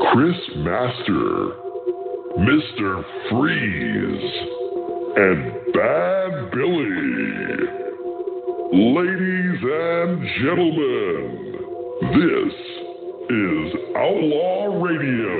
Chris Master, Mr. Freeze, and Bad Billy. Ladies and gentlemen, this is Outlaw Radio.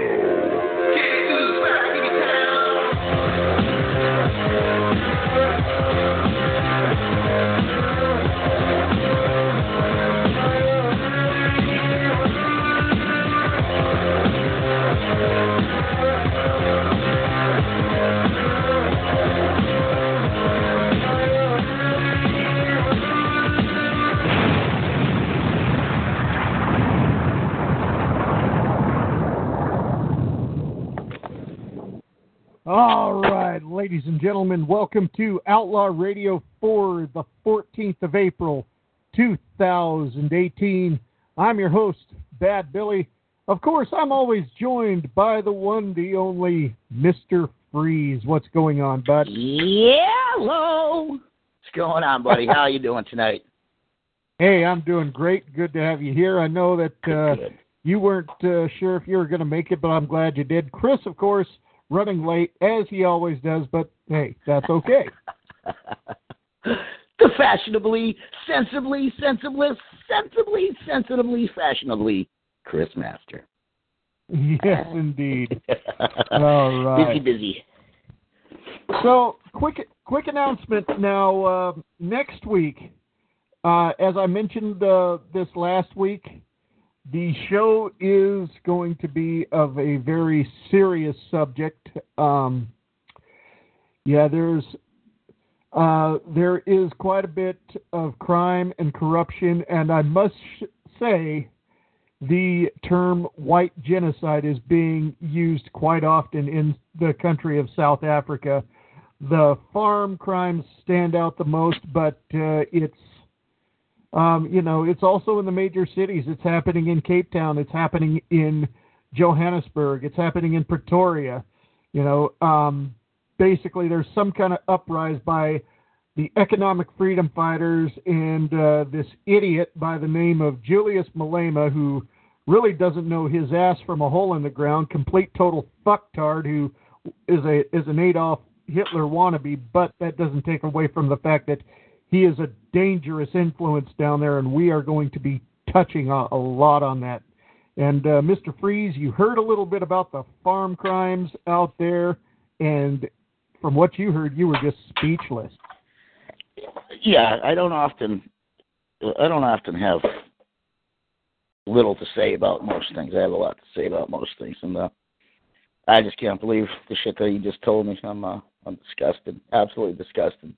All right, ladies and gentlemen, welcome to Outlaw Radio for the 14th of April, 2018. I'm your host, Bad Billy. Of course, I'm always joined by the one, the only Mr. Freeze. What's going on, bud? Yeah, hello. What's going on, buddy? How are you doing tonight? Hey, I'm doing great. Good to have you here. I know that uh, you weren't uh, sure if you were going to make it, but I'm glad you did. Chris, of course, running late as he always does, but hey, that's okay. the fashionably, sensibly, sensibly, sensibly, sensitively, fashionably Chris Master. yes, indeed. All right. Busy, busy. So, quick, quick announcement now. Uh, next week, uh, as I mentioned uh, this last week, the show is going to be of a very serious subject. Um, yeah, there's uh, there is quite a bit of crime and corruption, and I must sh- say the term white genocide is being used quite often in the country of South Africa. The farm crimes stand out the most, but uh, it's um, you know it's also in the major cities. It's happening in Cape Town. It's happening in Johannesburg. It's happening in Pretoria. You know, um, basically there's some kind of uprise by the economic freedom fighters and uh, this idiot by the name of Julius Malema, who really doesn't know his ass from a hole in the ground, complete total fucktard who is a is an Adolf Hitler wannabe, but that doesn't take away from the fact that he is a dangerous influence down there, and we are going to be touching a, a lot on that. And uh, Mr. Freeze, you heard a little bit about the farm crimes out there, and from what you heard, you were just speechless. Yeah, I don't often, I don't often have little to say about most things. I have a lot to say about most things, and uh, I just can't believe the shit that you just told me. I'm, uh, I'm disgusted, absolutely disgusted.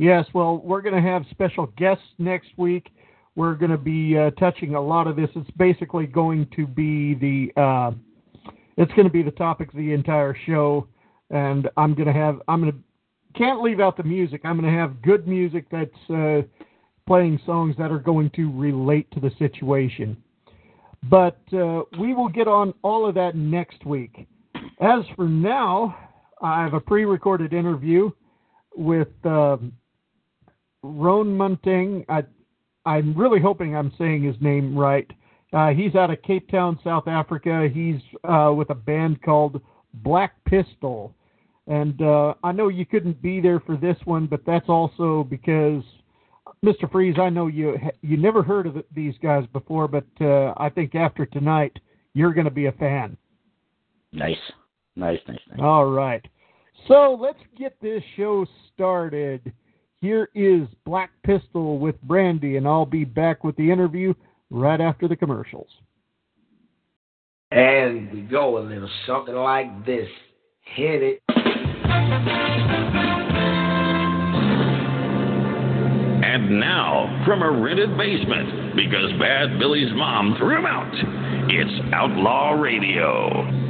Yes, well, we're going to have special guests next week. We're going to be uh, touching a lot of this. It's basically going to be the uh, it's going to be the topic of the entire show, and I'm going to have I'm going to can't leave out the music. I'm going to have good music that's uh, playing songs that are going to relate to the situation. But uh, we will get on all of that next week. As for now, I have a pre-recorded interview with. Um, Roan Muntingh. I, I'm really hoping I'm saying his name right. Uh, he's out of Cape Town, South Africa. He's uh, with a band called Black Pistol. And uh, I know you couldn't be there for this one, but that's also because Mr. Freeze, I know you you never heard of these guys before, but uh, I think after tonight you're going to be a fan. Nice, nice, nice, nice. All right, so let's get this show started. Here is Black Pistol with Brandy, and I'll be back with the interview right after the commercials. And we go a little something like this. Hit it. And now, from a rented basement, because Bad Billy's mom threw him out, it's Outlaw Radio.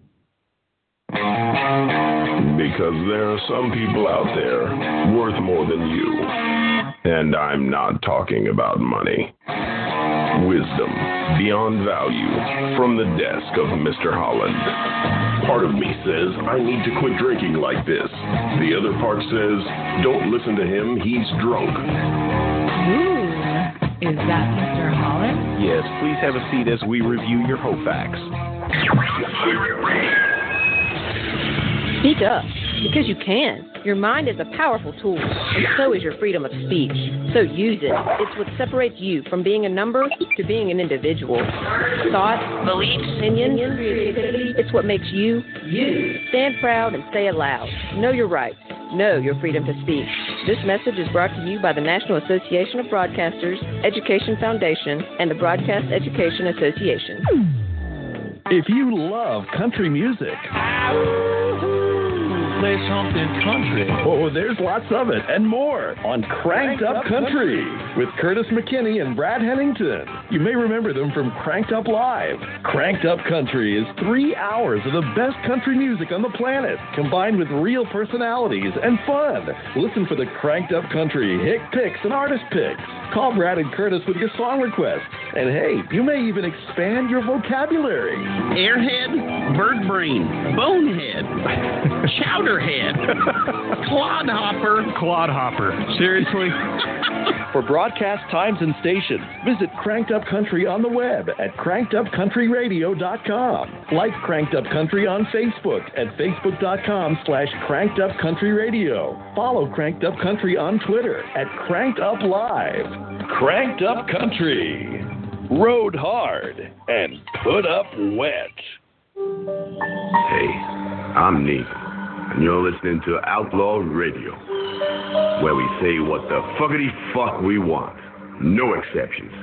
Because there are some people out there worth more than you. And I'm not talking about money. Wisdom beyond value from the desk of Mr. Holland. Part of me says I need to quit drinking like this. The other part says don't listen to him, he's drunk. Ooh, is that Mr. Holland? Yes, please have a seat as we review your Hofax. Speak up, because you can. Your mind is a powerful tool, and so is your freedom of speech. So use it. It's what separates you from being a number to being an individual. Thoughts, beliefs, opinions, it's what makes you, you. Stand proud and say it loud. Know your rights. Know your freedom to speak. This message is brought to you by the National Association of Broadcasters, Education Foundation, and the Broadcast Education Association. If you love country music, play something country. Oh, there's lots of it and more on Cranked, Up, Country, with Curtis McKinney and Brad Hennington. You may remember them from Cranked Up Live. Cranked Up Country is three hours of the best country music on the planet, combined with real personalities and fun. Listen for the Cranked Up Country hit picks and artist picks. Call Brad and Curtis with your song request. And hey, you may even expand your vocabulary. Airhead, bird brain, bonehead, chowderhead, clodhopper. Clodhopper. Seriously? For broadcast times and stations, visit Cranked Up Country on the web at crankedupcountryradio.com. Like Cranked Up Country on Facebook at facebook.com slash crankedupcountryradio. Follow Cranked Up Country on Twitter at Cranked Up Live. Cranked Up Country. Rode hard and put up wet. Hey, I'm Neil, and you're listening to Outlaw Radio, where we say what the fuckity fuck we want. No exceptions.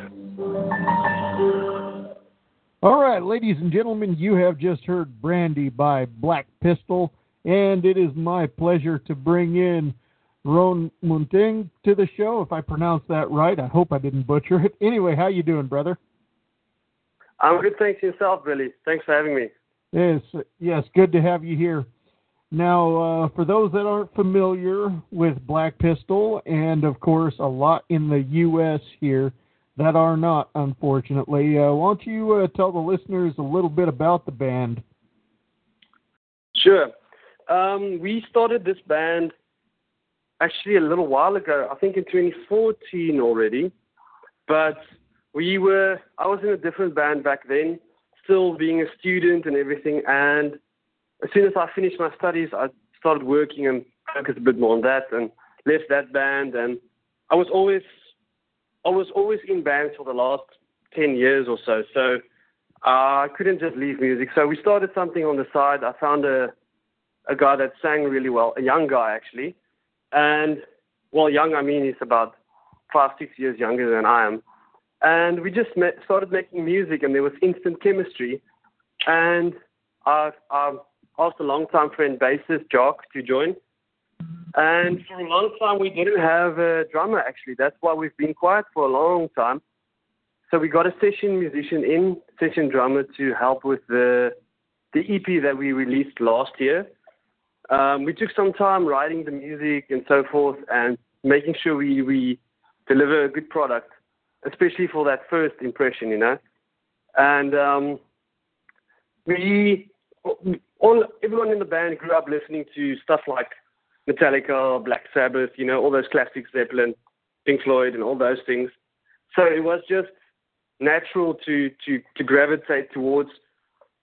All right, ladies and gentlemen, you have just heard Brandy by Black Pistol, and it is my pleasure to bring in Roan Muntingh to the show. If I pronounced that right, I hope I didn't butcher it. Anyway, how you doing, brother? I'm good, thanks yourself, Billy. Thanks for having me. Yes, yes, good to have you here. Now, uh, for those that aren't familiar with Black Pistol, and of course a lot in the U.S. here that are not, unfortunately, uh, why don't you uh, tell the listeners a little bit about the band? Sure. Um, we started this band actually a little while ago, I think in 2014 already, but we were, I was in a different band back then, still being a student and everything, and as soon as I finished my studies, I started working and focused a bit more on that and left that band. And I was always, I was always in bands for the last 10 years or so. So uh, I couldn't just leave music. So we started something on the side. I found a, a guy that sang really well, a young guy actually. And well, young, I mean, he's about five, six years younger than I am. And we just met, started making music, and there was instant chemistry. And I, I asked a long-time friend, bassist Jock, to join. And for a long time, we didn't have a drummer, actually. That's why we've been quiet for a long time. So we got a session musician in, session drummer, to help with the the EP that we released last year. Um, we took some time writing the music and so forth, and making sure we we deliver a good product, especially for that first impression, you know. And um, we all everyone in the band grew up listening to stuff like Metallica, Black Sabbath, you know, all those classics, Zeppelin, Pink Floyd, and all those things. So it was just natural to to to gravitate towards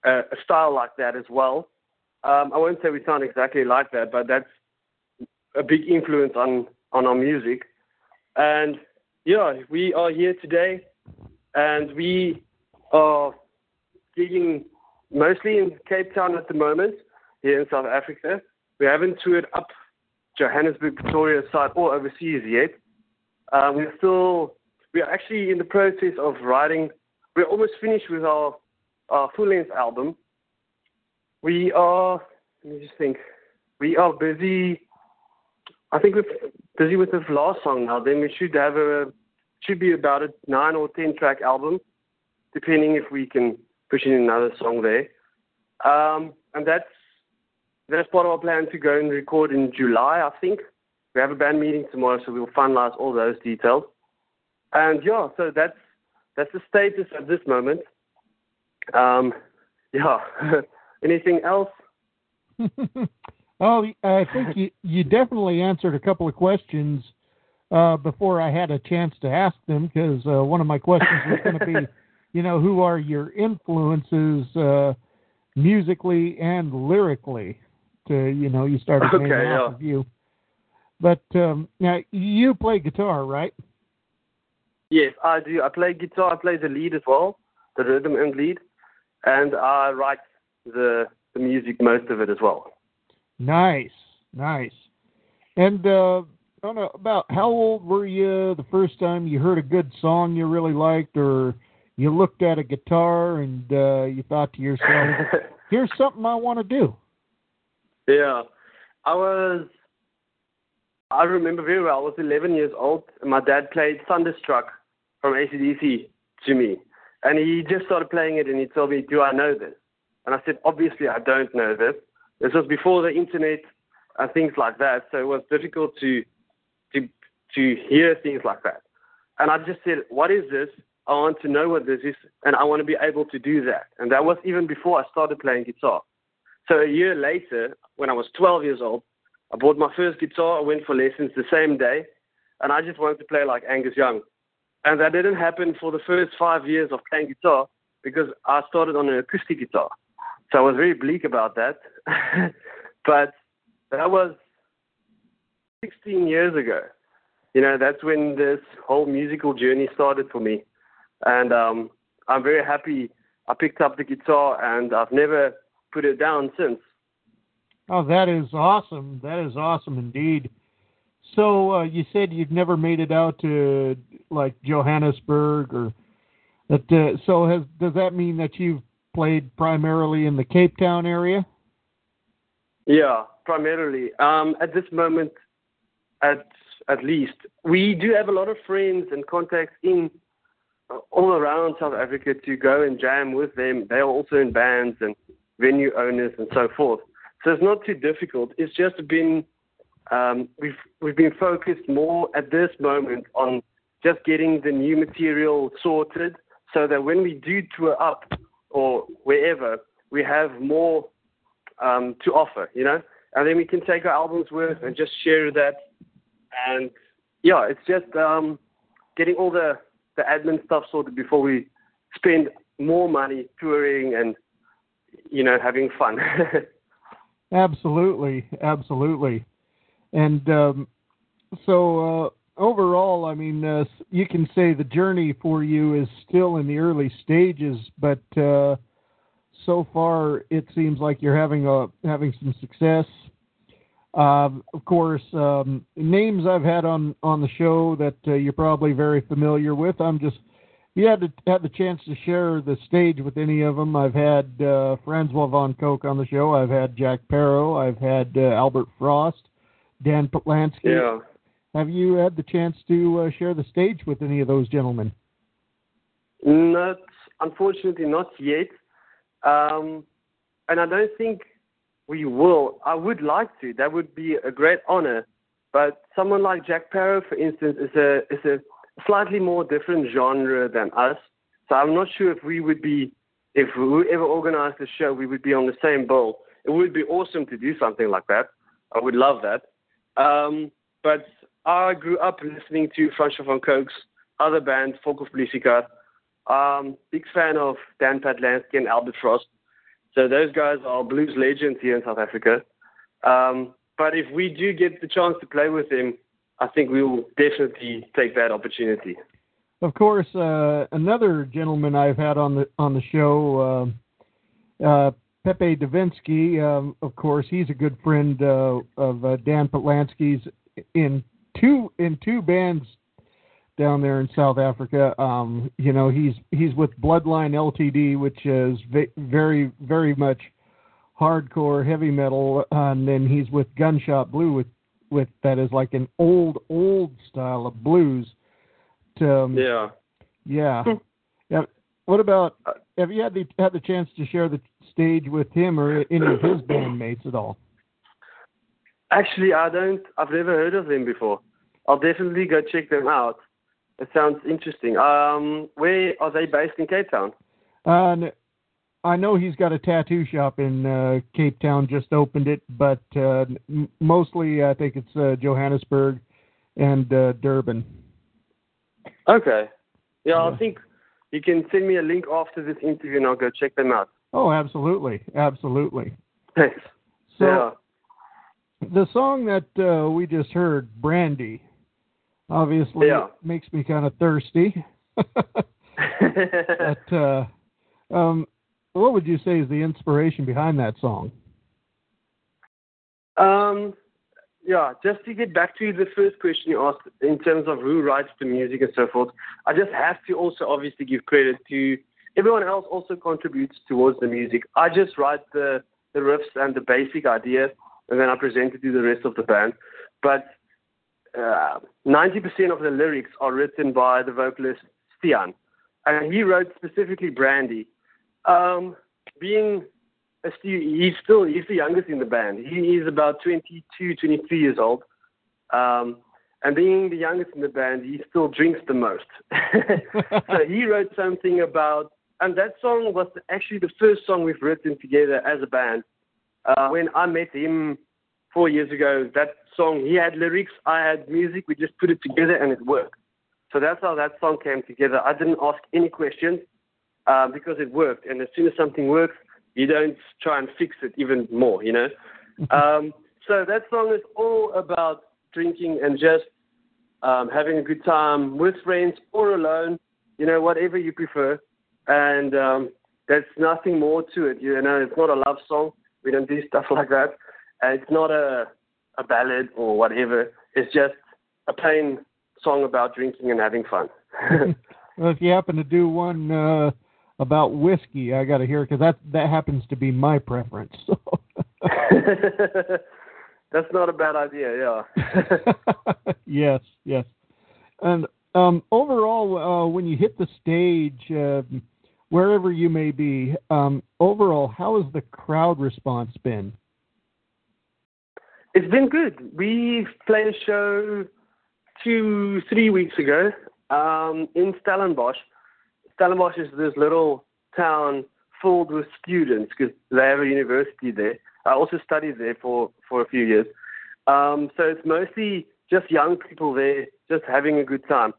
a, a style like that as well. Um, I won't say we sound exactly like that, but that's a big influence on on our music. And yeah, we are here today, and we are gigging mostly in Cape Town at the moment, here in South Africa. We haven't toured up Johannesburg, Pretoria side or overseas yet. Uh, we're still, we're actually in the process of writing. We're almost finished with our, our full length album. We are, let me just think, we are busy. I think we're busy with the last song now. Then we should have a, should be about a nine or ten track album, depending if we can push in another song there. Um, and that's that's part of our plan to go and record in July, I think. We have a band meeting tomorrow, so we'll finalize all those details. And yeah, so that's that's the status at this moment. Um, yeah. Anything else? oh, I think you you definitely answered a couple of questions uh, before I had a chance to ask them because uh, one of my questions was going to be, you know, who are your influences uh, musically and lyrically? To you know, you started okay, naming yeah. off of you. But um, now you play guitar, right? Yes, I do. I play guitar. I play the lead as well, the rhythm and lead, and I write the the music, most of it as well. Nice, nice. And uh, I don't know about how old were you the first time you heard a good song you really liked, or you looked at a guitar and uh, you thought to yourself, "Here's something I want to do." Yeah, I was. I remember very well. I was 11 years old, and my dad played Thunderstruck from ACDC to me, and he just started playing it, and he told me, "Do I know this?" And I said, "Obviously, I don't know this." This was before the internet and things like that, so it was difficult to to to hear things like that. And I just said, "What is this? I want to know what this is, and I want to be able to do that." And that was even before I started playing guitar. So a year later, when I was 12 years old, I bought my first guitar. I went for lessons the same day, and I just wanted to play like Angus Young. And that didn't happen for the first five years of playing guitar because I started on an acoustic guitar. So I was very bleak about that. but that was 16 years ago. You know, that's when this whole musical journey started for me. And um, I'm very happy I picked up the guitar and I've never put it down since. Oh, that is awesome. That is awesome indeed. So uh, you said you've never made it out to like Johannesburg or that. Uh, so has does that mean that you've played primarily in the Cape Town area? Yeah, primarily. Um, at this moment, at at least, we do have a lot of friends and contacts in all around South Africa to go and jam with them. They are also in bands and venue owners and so forth. So it's not too difficult. It's just been um, we've we've been focused more at this moment on just getting the new material sorted, so that when we do tour up or wherever, we have more um, to offer, you know, and then we can take our albums with and just share that. And yeah, it's just um, getting all the the admin stuff sorted before we spend more money touring and you know having fun. absolutely, absolutely. And um, so uh, overall, I mean, uh, you can say the journey for you is still in the early stages, but uh, so far it seems like you're having a having some success. Um, of course, um, names I've had on on the show that uh, you're probably very familiar with. I'm just you had to, had the chance to share the stage with any of them. I've had uh, Francois van Coke on the show. I've had Jack Parow. I've had uh, Albert Frost, Dan Patlansky. Yeah. Have you had the chance to uh, share the stage with any of those gentlemen? Not, unfortunately, not yet. Um, and I don't think we will. I would like to. That would be a great honor. But someone like Jack Parow, for instance, is a is a slightly more different genre than us. So I'm not sure if we would be, if whoever organized the show, we would be on the same bill. It would be awesome to do something like that. I would love that. Um, but I grew up listening to Francois van Coke's other band, Fokofpolisiekar, Um, big fan of Dan Patlansky and Albert Frost. So those guys are blues legends here in South Africa. Um, but if we do get the chance to play with them, I think we will definitely take that opportunity. Of course, uh, another gentleman I've had on the on the show, uh, uh, Pepe Davinsky. Um, of course, he's a good friend uh, of uh, Dan Patlansky's in two in two bands down there in South Africa. Um, you know, he's he's with Bloodline Ltd, which is ve- very very much hardcore heavy metal, and then he's with Gunshot Blue, with with that is like an old old style of blues. To, um, yeah. Yeah. yeah. What about? Have you had the had the chance to share the stage with him or any of his bandmates at all? Actually, I don't. I've never heard of them before. I'll definitely go check them out. It sounds interesting. Um, where are they based in Cape Town? Uh, I know he's got a tattoo shop in uh, Cape Town, just opened it, but uh, m- mostly I think it's uh, Johannesburg and uh, Durban. Okay. Yeah, I think you can send me a link after this interview and I'll go check them out. Oh, absolutely, absolutely. Thanks. So, yeah. the song that uh, we just heard, Brandy, obviously Yeah. makes me kind of thirsty. but uh, um, what would you say is the inspiration behind that song? Um, yeah, just to get back to the first question you asked in terms of who writes the music and so forth, I just have to also obviously give credit to everyone else also contributes towards the music. I just write the, the riffs and the basic idea, and then I present it to the rest of the band. But uh, 90% of the lyrics are written by the vocalist Stian, and he wrote specifically Brandy. Um, being a stu- he's still he's the youngest in the band. He is about 22, 23 years old. Um, and being the youngest in the band, he still drinks the most. so he wrote something about, and that song was actually the first song we've written together as a band. Uh, when I met him four years ago, that song, he had lyrics, I had music, we just put it together and it worked. So that's how that song came together. I didn't ask any questions uh, because it worked. And as soon as something works, you don't try and fix it even more, you know? um, so that song is all about drinking and just um, having a good time with friends or alone, you know, whatever you prefer. And um, there's nothing more to it, you know. It's not a love song. We don't do stuff like that. And it's not a a ballad or whatever. It's just a plain song about drinking and having fun. Well, if you happen to do one uh, about whiskey, I got to hear because that that happens to be my preference. That's not a bad idea, yeah. yes, yes. And um, overall, uh, when you hit the stage, uh, wherever you may be, um, overall, how has the crowd response been? It's been good. We played a show two, three weeks ago um, in Stellenbosch. Stellenbosch is this little town filled with students because they have a university there. I also studied there for, for a few years. Um, so it's mostly just young people there, just having a good time.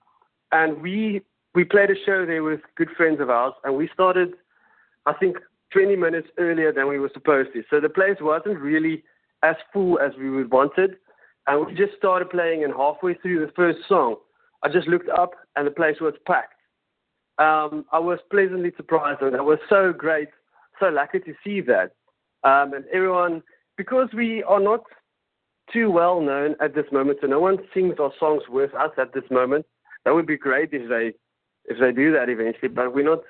And we we played a show there with good friends of ours, and we started, I think, 20 minutes earlier than we were supposed to. So the place wasn't really as full as we would wanted. And we just started playing, and halfway through the first song, I just looked up, and the place was packed. Um, I was pleasantly surprised, and it was so great, so lucky to see that. Um, and everyone, because we are not too well known at this moment, so no one sings our songs with us at this moment. That would be great if they if they do that eventually, but we're not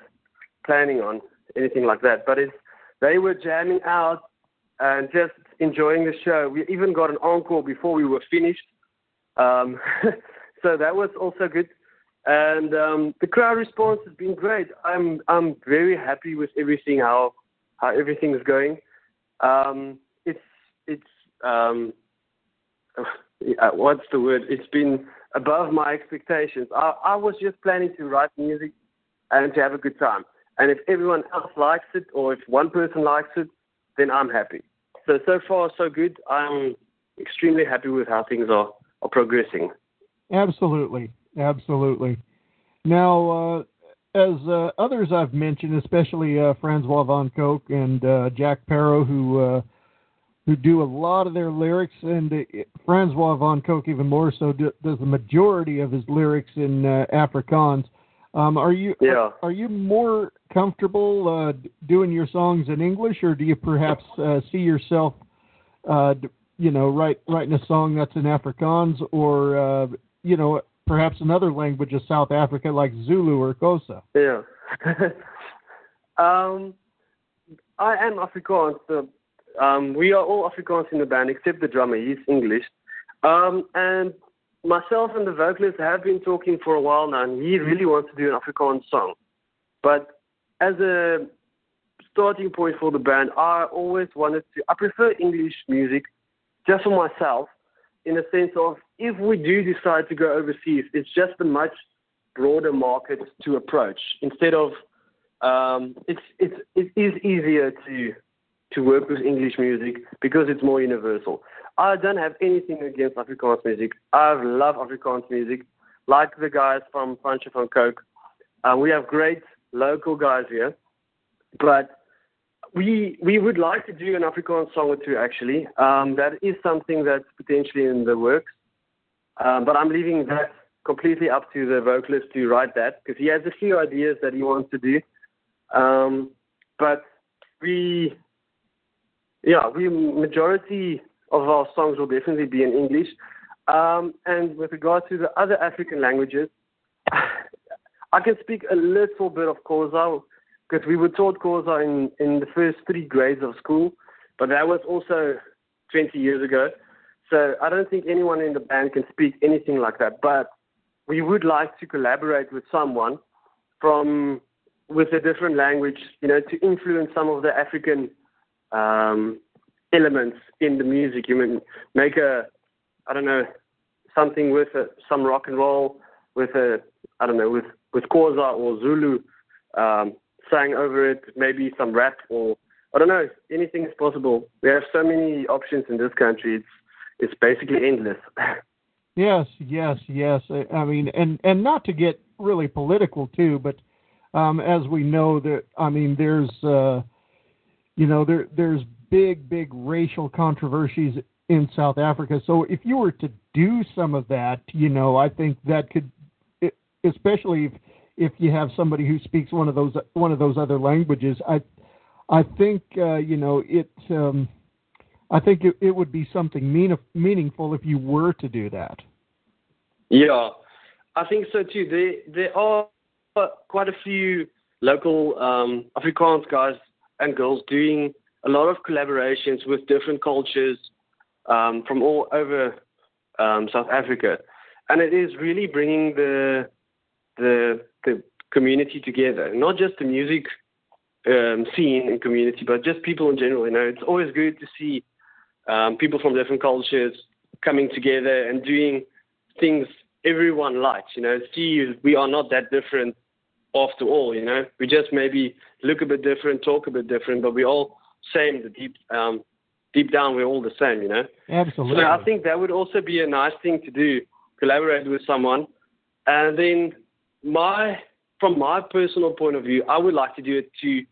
planning on anything like that. But it's they were jamming out and just enjoying the show. We even got an encore before we were finished, um, so that was also good. And um, the crowd response has been great. I'm I'm very happy with everything how how everything is going. Um, it's it's um, uh, what's the word? It's been above my expectations. I, I was just planning to write music and to have a good time. And if everyone else likes it, or if one person likes it, then I'm happy. So so far so good. I'm extremely happy with how things are are progressing. Absolutely, absolutely. Now, uh, as uh, others I've mentioned, especially uh, Francois van Coke and uh, Jack Parow, who uh, who do a lot of their lyrics, and Francois van Coke even more so do, does the majority of his lyrics in uh, Afrikaans. Um, are you Yeah. are, are you more comfortable uh, doing your songs in English, or do you perhaps uh, see yourself, uh, you know, write, writing a song that's in Afrikaans, or uh, you know, perhaps another language of South Africa like Zulu or Xhosa? Yeah. um, I am Afrikaans. The, um, we are all Afrikaans in the band except the drummer. He's English. Um, and myself and the vocalist have been talking for a while now, and he really wants to do an Afrikaans song. But as a starting point for the band, I always wanted to. I prefer English music just for myself, in the sense of if we do decide to go overseas, it's just a much broader market to approach instead of um, it's it's it is easier to to work with English music because it's more universal. I don't have anything against Afrikaans music. I love Afrikaans music, like the guys from Francois van Coke. Uh, we have great local guys here, but we we would like to do an Afrikaans song or two. Actually, um, that is something that's potentially in the works. Um, but I'm leaving that completely up to the vocalist to write that because he has a few ideas that he wants to do. Um, but we, yeah, we majority of our songs will definitely be in English. Um, and with regard to the other African languages, I can speak a little bit of Xhosa because we were taught Xhosa in, in the first three grades of school, but that was also 20 years ago. So I don't think anyone in the band can speak anything like that. But we would like to collaborate with someone from with a different language, you know, to influence some of the African um, elements in the music. You mean make a, I don't know, something with a, some rock and roll, with a, I don't know, with with Xhosa or Zulu um, sang over it, maybe some rap or I don't know, anything is possible. We have so many options in this country. It's it's basically endless. Yes, yes, yes. I- I mean, and and not to get really political too, but um, as we know that I mean, there's uh, you know there there's big big racial controversies in South Africa. So if you were to do some of that, you know, I think that could, especially if if you have somebody who speaks one of those one of those other languages, I I think uh, you know it. Um, I think it, it would be something mean, meaningful if you were to do that. Yeah, I think so too. There there are quite a few local um, Afrikaans guys and girls doing a lot of collaborations with different cultures um, from all over um, South Africa, and it is really bringing the the the community together, not just the music um, scene and community, but just people in general. You know, it's always good to see um, people from different cultures coming together and doing things everyone likes. You know, see, we are not that different after all. You know, we just maybe look a bit different, talk a bit different, but we all same. The deep, um, deep down, we're all the same. You know. Absolutely. So I think that would also be a nice thing to do, collaborate with someone, and then my, from my personal point of view, I would like to do it to,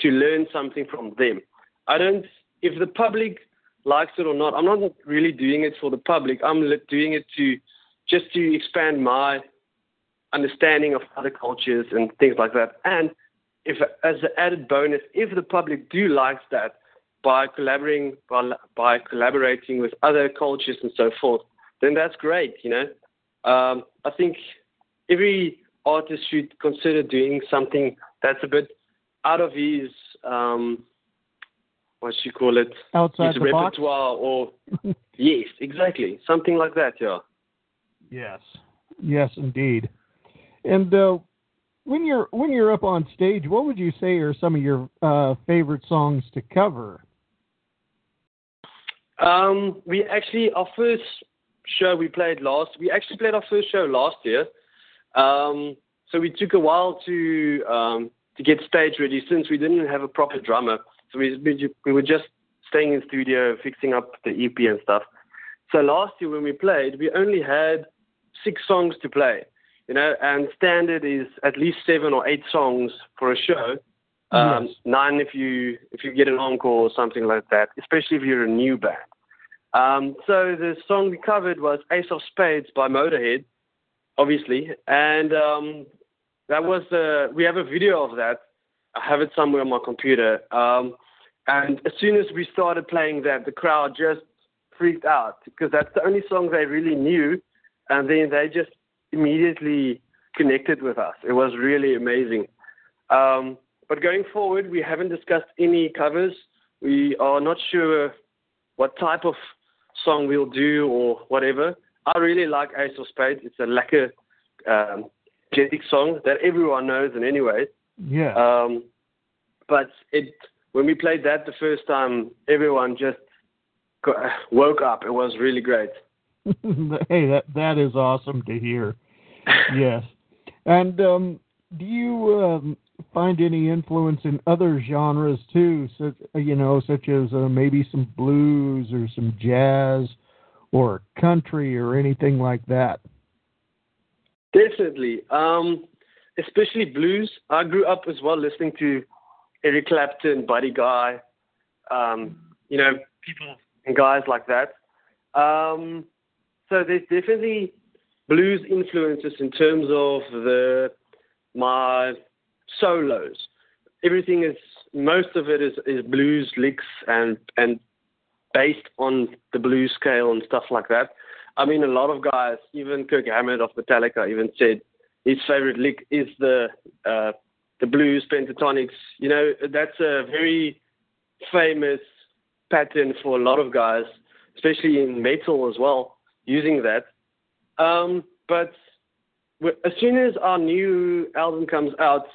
to learn something from them. I don't, if the public likes it or not, I'm not really doing it for the public. I'm doing it to, just to expand my understanding of other cultures and things like that. And if, as an added bonus, if the public do likes that, by collaborating by, by collaborating with other cultures and so forth, then that's great. You know, um, I think every artist should consider doing something that's a bit out of his um, what you call it Outside his the box? repertoire or yes, exactly something like that. Yeah. Yes. Yes, indeed. And uh, when you're when you're up on stage, what would you say are some of your uh, favorite songs to cover? Um, we actually our first show we played last. We actually played our first show last year. Um, so we took a while to um, to get stage ready since we didn't have a proper drummer. So we we, we were just staying in studio fixing up the EP and stuff. So last year when we played, we only had six songs to play. You know, and standard is at least seven or eight songs for a show. Um, Yes. Nine if you if you get an encore or something like that, especially if you're a new band. Um, so the song we covered was Ace of Spades by Motorhead, obviously, and um, that was uh, we have a video of that. I have it somewhere on my computer. Um, and as soon as we started playing that, the crowd just freaked out because that's the only song they really knew, and then they just immediately connected with us. It was really amazing. Um, but going forward, we haven't discussed any covers. We are not sure what type of song we'll do or whatever. I really like Ace of Spades. It's a lekker, um, energetic song that everyone knows in any way. Yeah. Um, but it when we played that the first time, everyone just woke up. It was really great. hey, that that is awesome to hear. yes. And um, do you um, find any influence in other genres too, such you know, such as uh, maybe some blues or some jazz or country or anything like that? Definitely. Um, especially blues. I grew up as well listening to Eric Clapton, Buddy Guy, um, you know, people and guys like that. So there's definitely blues influences in terms of the my solos. Everything is most of it is, is blues licks and and based on the blues scale and stuff like that. I mean, a lot of guys, even Kirk Hammett of Metallica, even said his favorite lick is the uh, the blues pentatonics. You know, that's a very famous pattern for a lot of guys, especially in metal as well, using that. Um, but as soon as our new album comes out,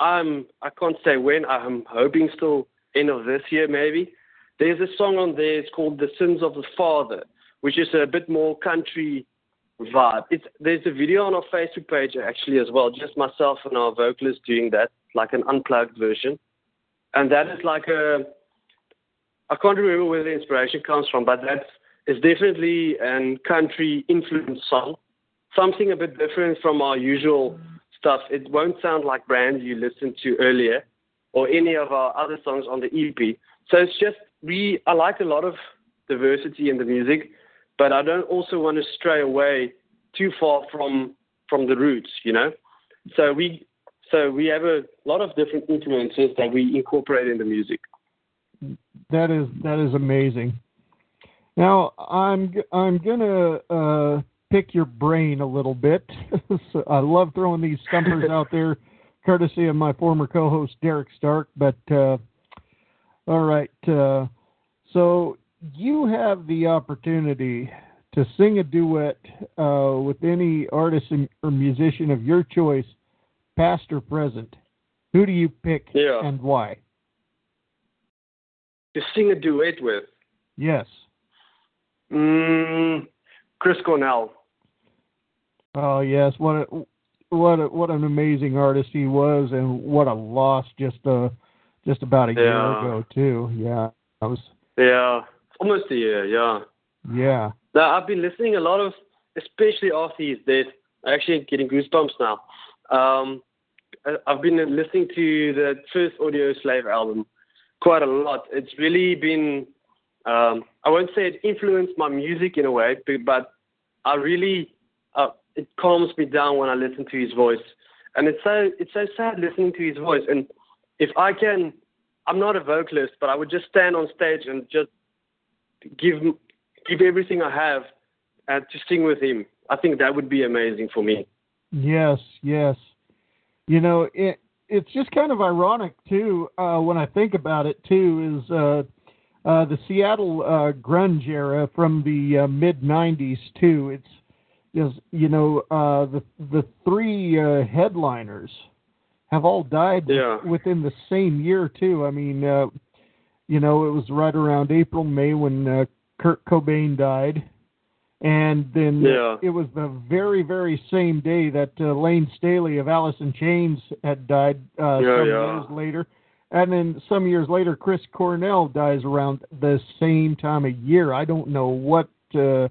I'm I can't say when. I'm hoping still end of this year maybe. There's a song on there. It's called "The Sins of the Father," which is a bit more country vibe. It's there's a video on our Facebook page actually as well, just myself and our vocalist doing that, like an unplugged version. And that is like a I can't remember where the inspiration comes from, but that is definitely an country influenced song. Something a bit different from our usual stuff. It won't sound like brands you listened to earlier or any of our other songs on the EP. So it's just we I like a lot of diversity in the music but I don't also want to stray away too far from from the roots, you know. So we so we have a lot of different influences that we incorporate in the music. That is that is amazing. Now I'm I'm gonna uh, pick your brain a little bit. so I love throwing these stumpers out there, courtesy of my former co-host Derek Stark. But uh, all right, uh, so you have the opportunity to sing a duet uh, with any artist or musician of your choice, past or present. Who do you pick Yeah. and why? To sing a duet with Yes. Mm, Chris Cornell. Oh yes, what a, what a, what an amazing artist he was, and what a loss just uh just about a year ago too. Yeah, I was Yeah, almost a year. Yeah. yeah. Now, I've been listening a lot of, especially after he's dead. I'm actually getting goosebumps now. Um, I've been listening to the first Audioslave album quite a lot. It's really been, um, I won't say it influenced my music in a way, but, I really, uh, it calms me down when I listen to his voice. And it's so, it's so sad listening to his voice. And if I can, I'm not a vocalist, but I would just stand on stage and just give give everything I have and to sing with him. I think that would be amazing for me. Yes, yes. You know, it it's just kind of ironic too uh, when I think about it too. Is uh, uh, the Seattle uh, grunge era from the uh, mid '90s too? It's is you know uh, the the three uh, headliners have all died Yeah. within the same year too. I mean, uh, you know, it was right around April May when uh, Kurt Cobain died. And then Yeah. it was the very, very same day that uh, Layne Staley of Alice in Chains had died uh, Yeah, some yeah. years later. And then some years later, Chris Cornell dies around the same time of year. I don't know what uh,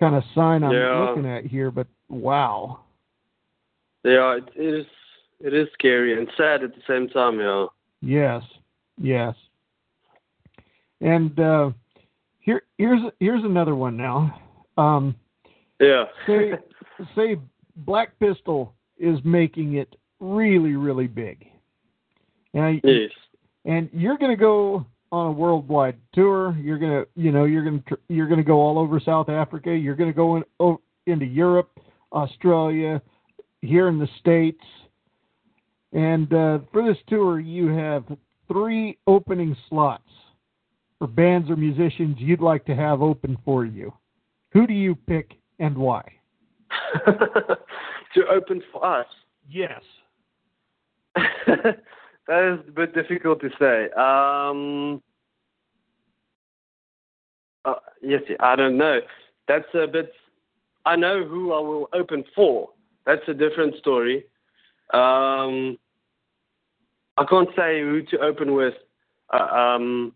kind of sign I'm Yeah. looking at here, but wow. Yeah, it is. It is scary and sad at the same time. Yeah. Yes, yes. And uh, here, here's here's another one now. Um, yeah. say say Black Pistol is making it really really big. And yes. And you're going to go on a worldwide tour. You're going to you know you're going to you're going to go all over South Africa. You're going to go in, oh, into Europe, Australia, here in the states. And uh, for this tour, you have three opening slots for bands or musicians you'd like to have open for you. Who do you pick and why? to open for us? Yes. that is a bit difficult to say. Um, uh, yes, I don't know. That's a bit. I know who I will open for. That's a different story. Um, I can't say who to open with. Uh, um,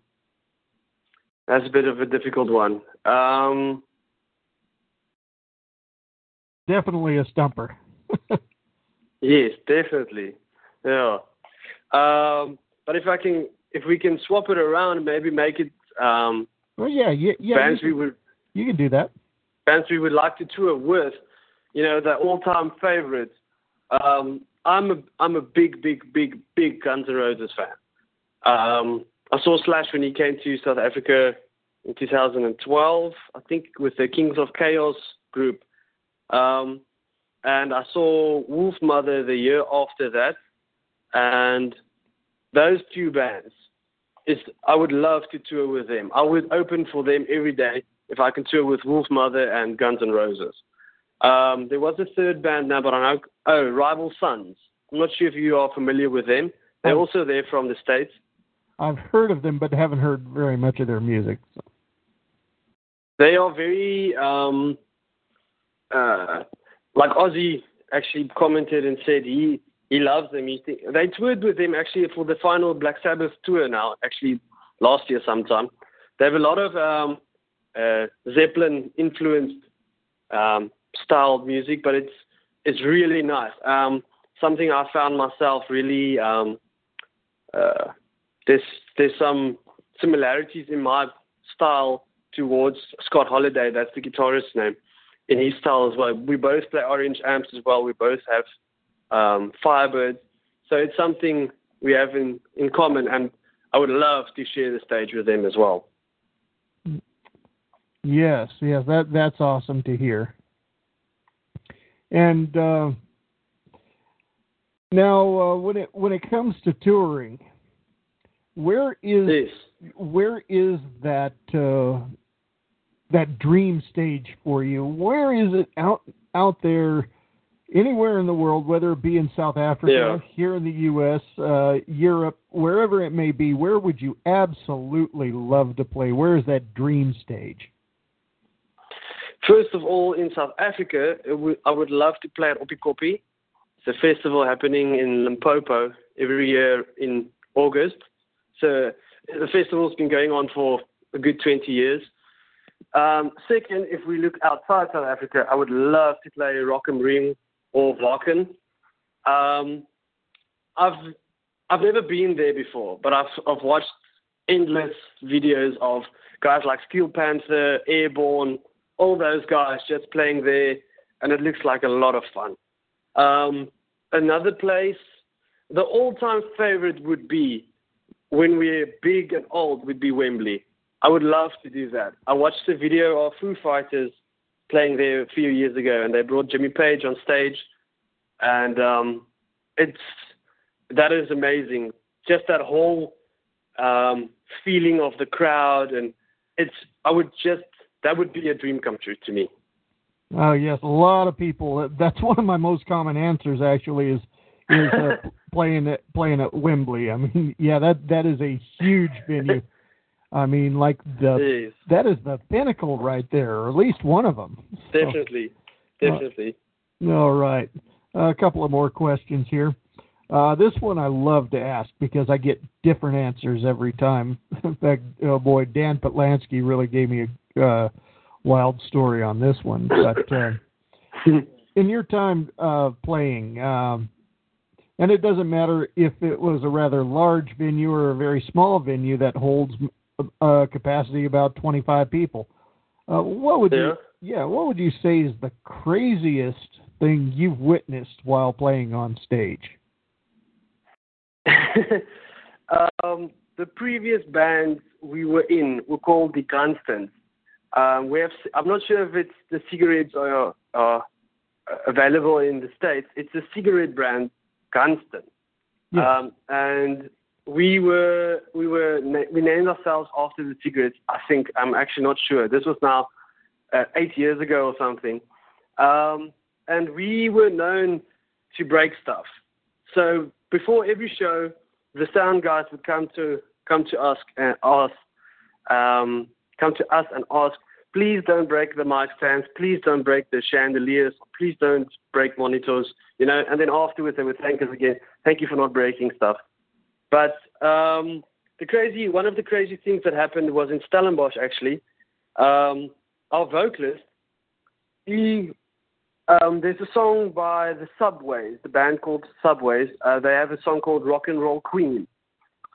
that's a bit of a difficult one. Um, definitely a stumper. yes, definitely. Yeah. Um, but if I can, if we can swap it around, maybe make it. Um, well, yeah, yeah, yeah. Bands we would. You can do that. Bands we would like to tour with, you know, the all-time favorites. Um, I'm a I'm a big, big, big, big Guns N' Roses fan. Um, I saw Slash when he came to South Africa in 2012, I think, with the Kings of Chaos group. Um, and I saw Wolfmother the year after that. And those two bands, is I would love to tour with them. I would open for them every day if I can tour with Wolfmother and Guns N' Roses. Um, there was a third band now, but I know. Oh, Rival Sons. I'm not sure if you are familiar with them. They're Oh. also there from the States. I've heard of them, but haven't heard very much of their music. So. They are very, um, uh, like Ozzy actually commented and said he, he loves them. He they toured with them actually for the final Black Sabbath tour now, actually last year sometime. They have a lot of um, uh, Zeppelin influenced um, styled music, but it's it's really nice. Um, something I found myself really um, uh, there's there's some similarities in my style towards Scott Holiday. That's the guitarist's name. In his style as well. We both play orange amps as well. We both have um, Firebirds. So it's something we have in, in common, and I would love to share the stage with them as well. Yes, yes, that that's awesome to hear. And uh, now, uh, when it when it comes to touring, where is Yes. where is that uh, that dream stage for you? Where is it out out there? Anywhere in the world, whether it be in South Africa, Yeah. here in the U.S., uh, Europe, wherever it may be, where would you absolutely love to play? Where is that dream stage? First of all, in South Africa, I would love to play at Oppikoppi. It's a festival happening in Limpopo every year in August. So the festival's been going on for a good 20 years. Um, second, if we look outside South Africa, I would love to play Rock am Ring or Wacken. Um, I've I've never been there before, but I've I've watched endless videos of guys like Steel Panther, Airborne, all those guys just playing there, and it looks like a lot of fun. Um, another place, the all-time favorite would be when we're big and old would be Wembley. I would love to do that. I watched a video of Foo Fighters playing there a few years ago, and they brought Jimmy Page on stage, and um, it's that is amazing. Just that whole um, feeling of the crowd, and it's I would just that would be a dream come true to me. Oh yes, a lot of people. That's one of my most common answers. Actually, is is uh, playing at playing at Wembley. I mean, yeah, that that is a huge venue. I mean, like the that is the pinnacle right there, or at least one of them. So, Definitely, definitely. all right, a couple of more questions here. Uh, this one I love to ask because I get different answers every time. In fact, oh boy, Dan Patlansky really gave me a uh, wild story on this one. But uh, in your time uh, playing, um, and it doesn't matter if it was a rather large venue or a very small venue that holds a capacity about 25 people. Uh, what would Yeah. you, yeah, what would you say is the craziest thing you've witnessed while playing on stage? um, the previous bands we were in were called the Constants. Um, we have, I'm not sure if it's the cigarettes are, are available in the states. It's a cigarette brand, Gunston, um, and we were we were we named ourselves after the cigarettes. I think I'm actually not sure. This was now uh, eight years ago or something, um, and we were known to break stuff. So before every show, the sound guys would come to come to us and ask, um, come to us and ask, please don't break the mic stands, please don't break the chandeliers, please don't break monitors, you know. And then afterwards they would thank us again, thank you for not breaking stuff. But um, the crazy, one of the crazy things that happened was in Stellenbosch actually. Um, our vocalist, he um, there's a song by the Subways, the band called Subways. Uh, they have a song called Rock and Roll Queen.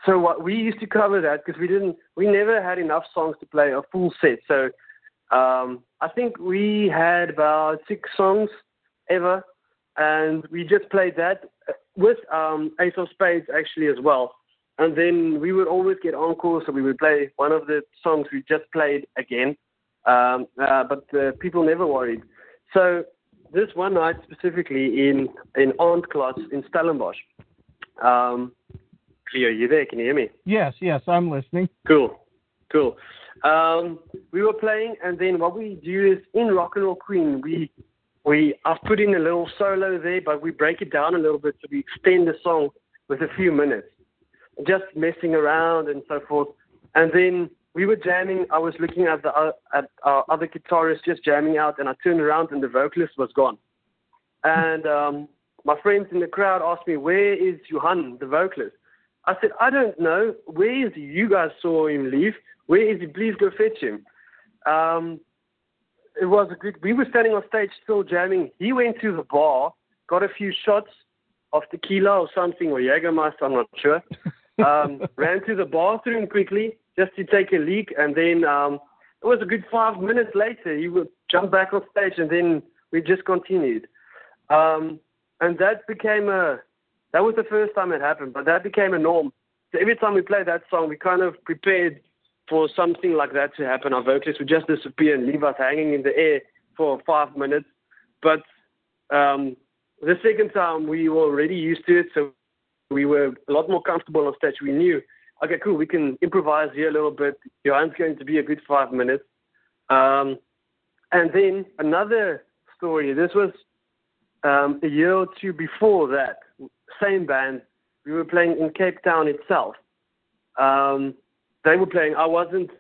So what we used to cover that because we didn't, we never had enough songs to play a full set. So um, I think we had about six songs ever, and we just played that with um, Ace of Spades actually as well. And then we would always get encore, so we would play one of the songs we just played again. Um, uh, but uh, people never worried. So this one night specifically in in Aandklas in Stellenbosch. Um, Cleo, you there? Can you hear me? Yes, yes, I'm listening. Cool, cool. Um, we were playing, and then what we do is in Rock and Roll Queen, we we I've put in a little solo there, but we break it down a little bit so we extend the song with a few minutes, just messing around and so forth. And then we were jamming. I was looking at the uh, at our other guitarist just jamming out, and I turned around and the vocalist was gone. And um, my friends in the crowd asked me, "Where is Johan, the vocalist?" I said, "I don't know. Where is he? You guys saw him leave. Where is he? Please go fetch him." Um, it was a good. We were standing on stage still jamming. He went to the bar, got a few shots of tequila or something, or Jägermeister, I'm not sure. Um, ran to the bathroom quickly just to take a leak, and then um, it was a good five minutes later. He would jump back on stage, and then we just continued. Um, and that became a that was the first time it happened, but that became a norm. So every time we played that song, we kind of prepared for something like that to happen. Our vocalists would just disappear and leave us hanging in the air for five minutes. But um, the second time, we were already used to it, so we were a lot more comfortable on stage. We knew, okay, cool, we can improvise here a little bit. Johan's going to be a good five minutes. Um, and then another story. This was um, a year or two before that. Same band. We were playing in Cape Town itself. Um, they were playing. I wasn't.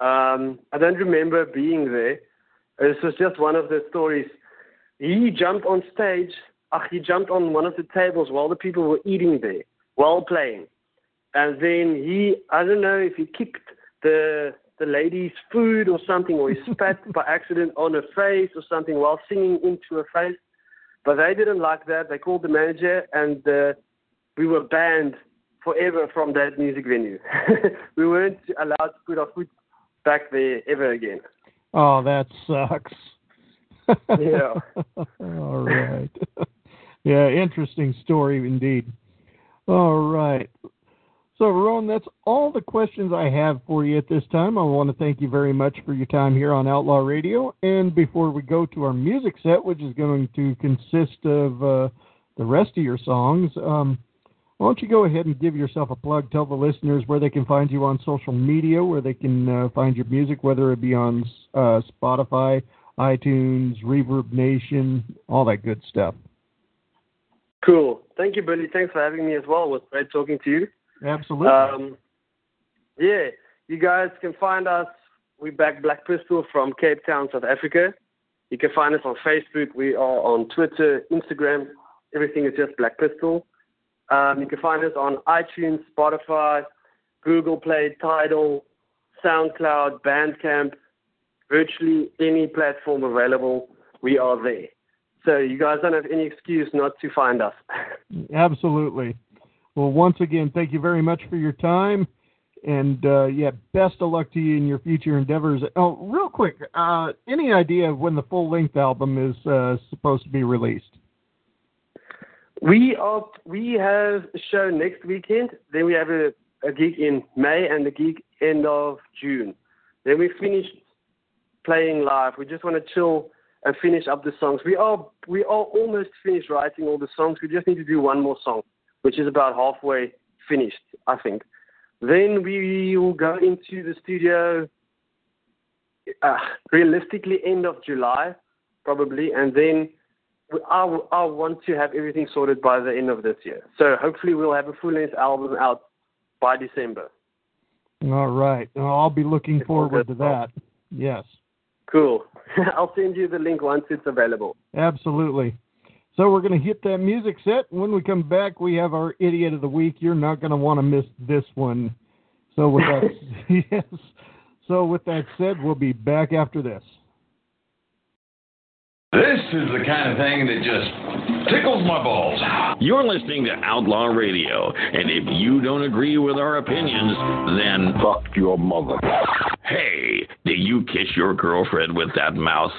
Um, I don't remember being there. This was just one of the stories. He jumped on stage. Ach, he jumped on one of the tables while the people were eating there, while playing. And then he, I don't know if he kicked the the lady's food or something, or he spat by accident on her face or something while singing into her face. But they didn't like that. They called the manager, and uh, we were banned forever from that music venue. we weren't allowed to put our foot back there ever again. Oh, that sucks. Yeah. All right. yeah, interesting story indeed. All right. So, Roan, that's all the questions I have for you at this time. I want to thank you very much for your time here on Outlaw Radio. And before we go to our music set, which is going to consist of uh, the rest of your songs, um, why don't you go ahead and give yourself a plug? Tell the listeners where they can find you on social media, where they can uh, find your music, whether it be on uh, Spotify, iTunes, ReverbNation, all that good stuff. Cool. Thank you, Billy. Thanks for having me as well. It was great talking to you. Absolutely. Um, yeah, you guys can find us. We back Black Pistol from Cape Town, South Africa. You can find us on Facebook. We are on Twitter, Instagram. Everything is just Black Pistol. Um, you can find us on iTunes, Spotify, Google Play, Tidal, SoundCloud, Bandcamp, virtually any platform available. We are there. So you guys don't have any excuse not to find us. Absolutely. Well, once again, thank you very much for your time. And uh, yeah, best of luck to you in your future endeavors. Oh, real quick, uh, any idea of when the full length album is uh, supposed to be released? We are we have a show next weekend. Then we have a, a gig in May and a gig end of June. Then we finish playing live. We just want to chill and finish up the songs. We are we are almost finished writing all the songs. We just need to do one more song, which is about halfway finished, I think. Then we will go into the studio uh, realistically end of July, probably, and then I, I want to have everything sorted by the end of this year. So hopefully we'll have a full length album out by December. All right. Well, I'll be looking forward to that. Yes. Cool. I'll send you the link once it's available. Absolutely. So we're going to hit that music set. When we come back, we have our idiot of the week. You're not going to want to miss this one. So with that, yes. So with that said, we'll be back after this. This is the kind of thing that just tickles my balls. You're listening to Outlaw Radio, and if you don't agree with our opinions, then fuck your mother. Hey, do you kiss your girlfriend with that mouth?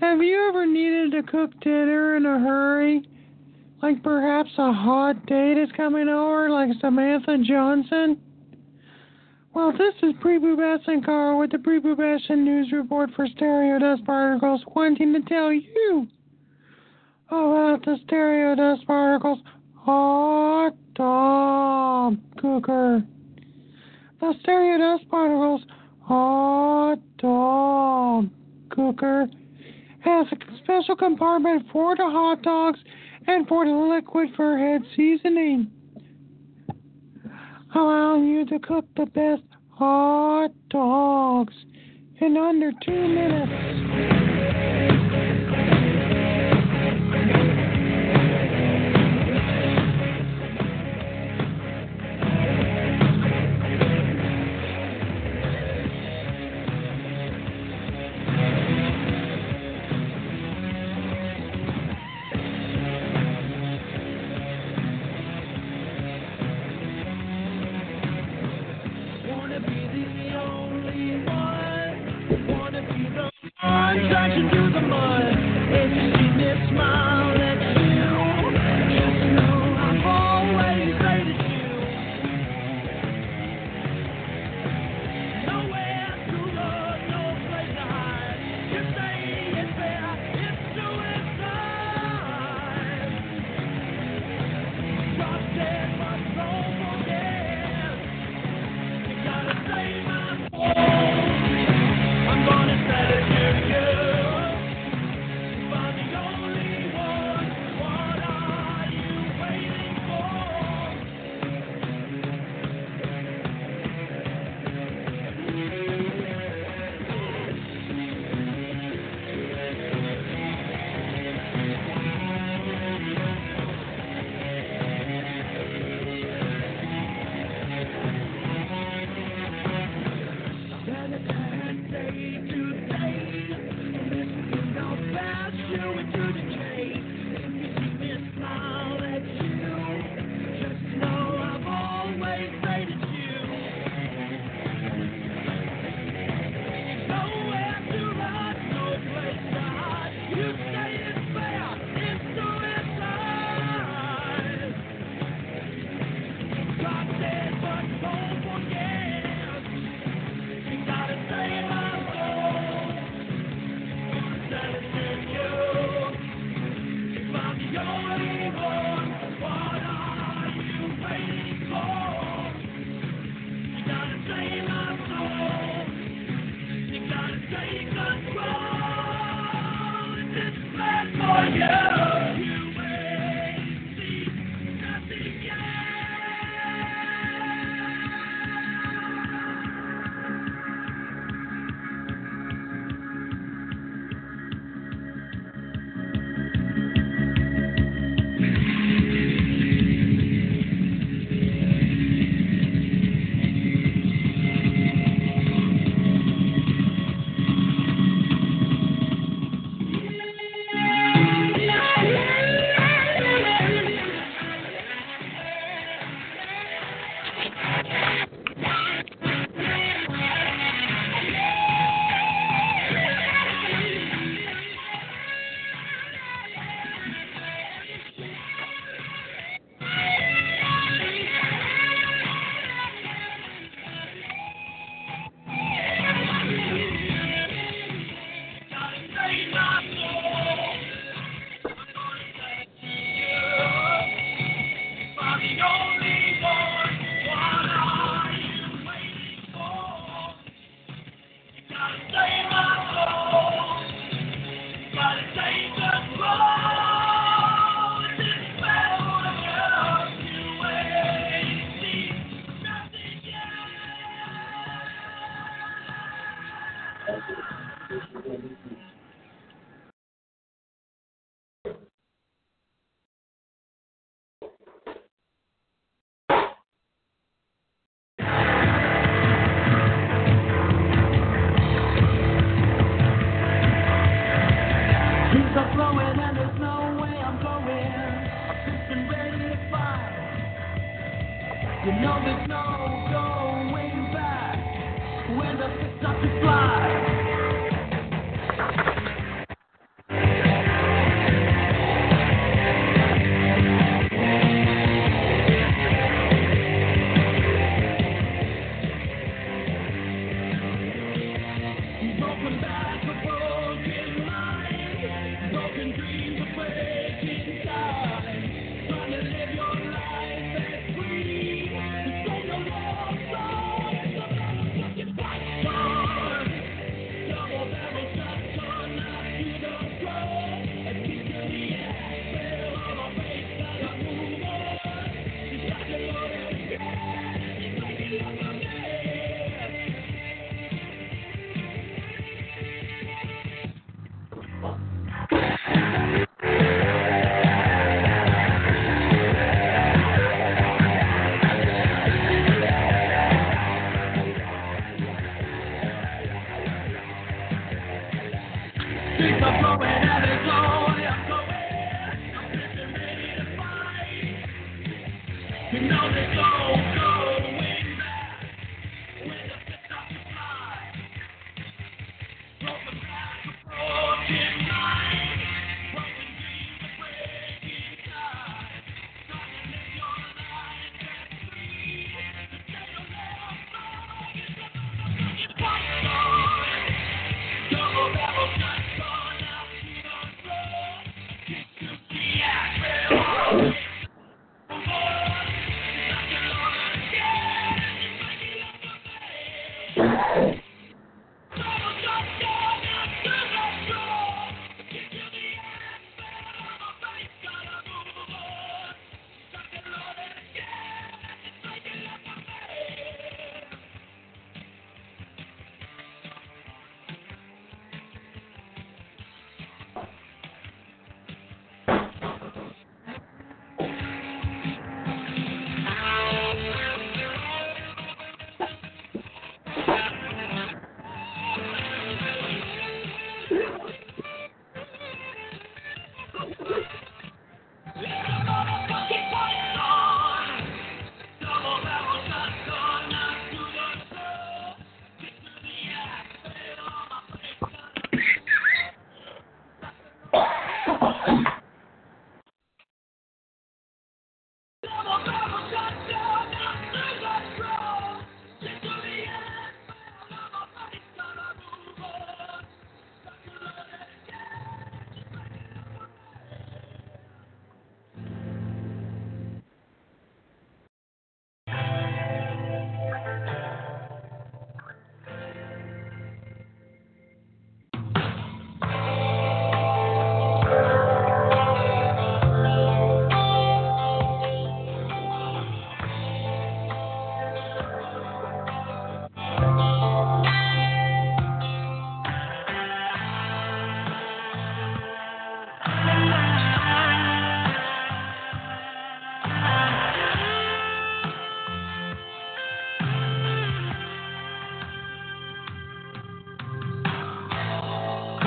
Have you ever needed to cook dinner in a hurry? Like perhaps a hot date is coming over, like Samantha Johnson? Well, this is and Carl with the Prebu Bass and News Report for Stereo Dust Particles, wanting to tell you about the Stereo Dust Particles hot dog cooker. The Stereo Dust Particles hot dog cooker has a special compartment for the hot dogs and for the liquid for head seasoning, allowing you to cook the best hot dogs in under two minutes.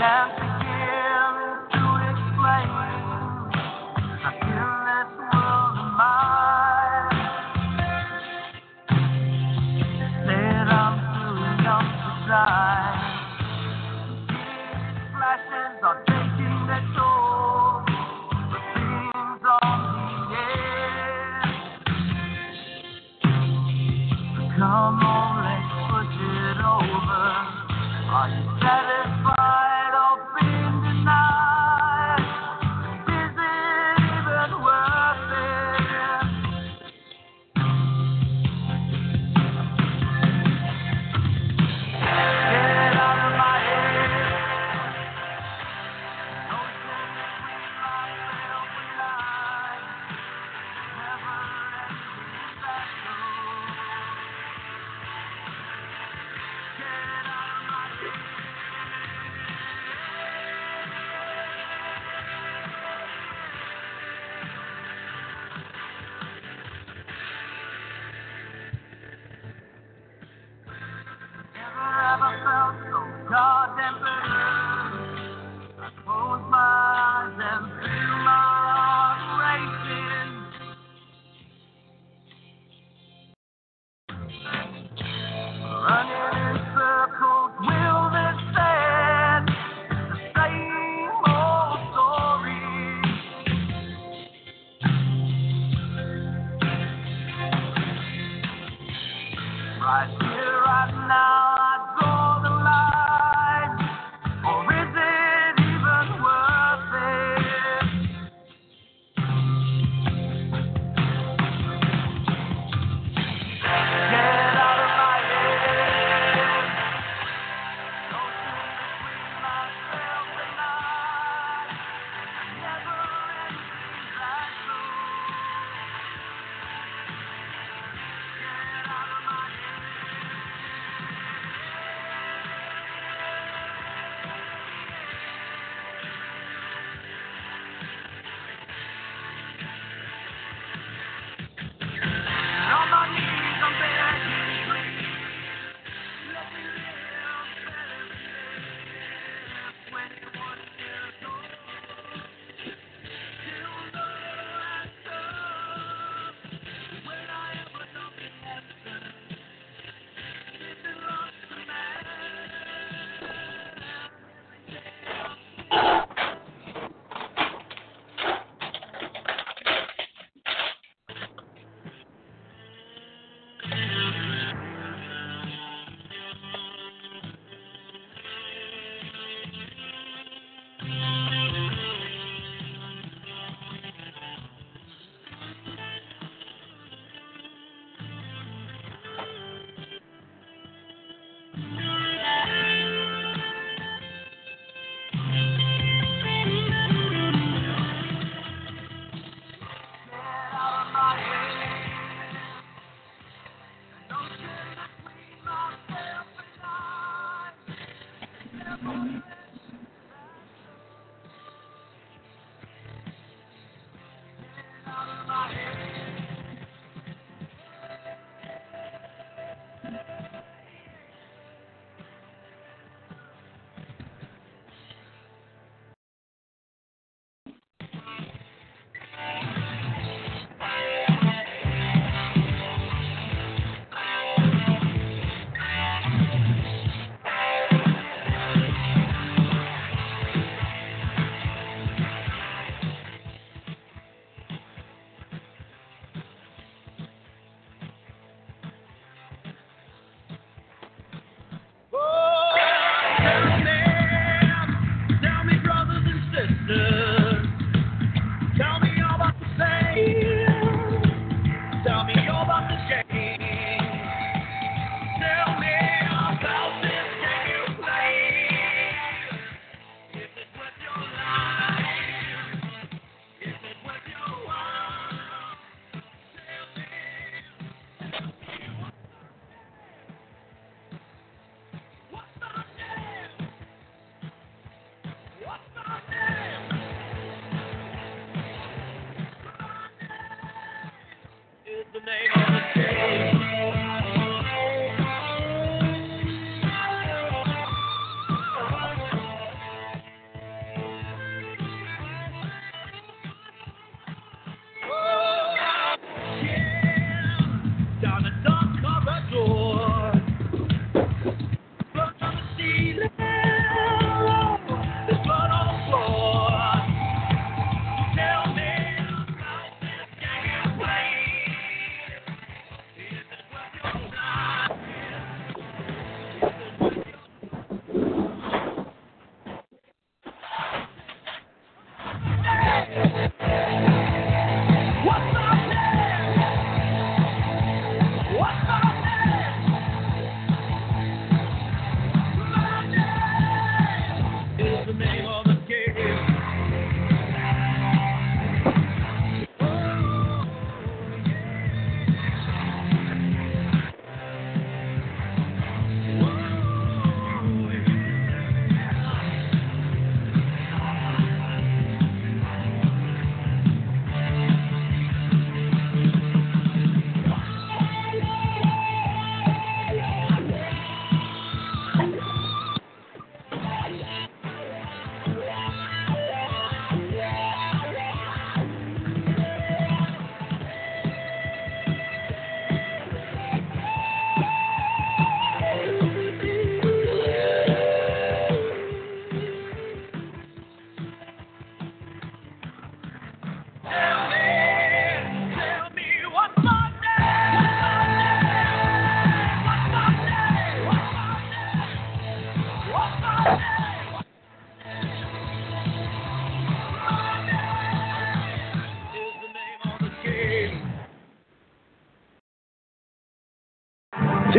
Can't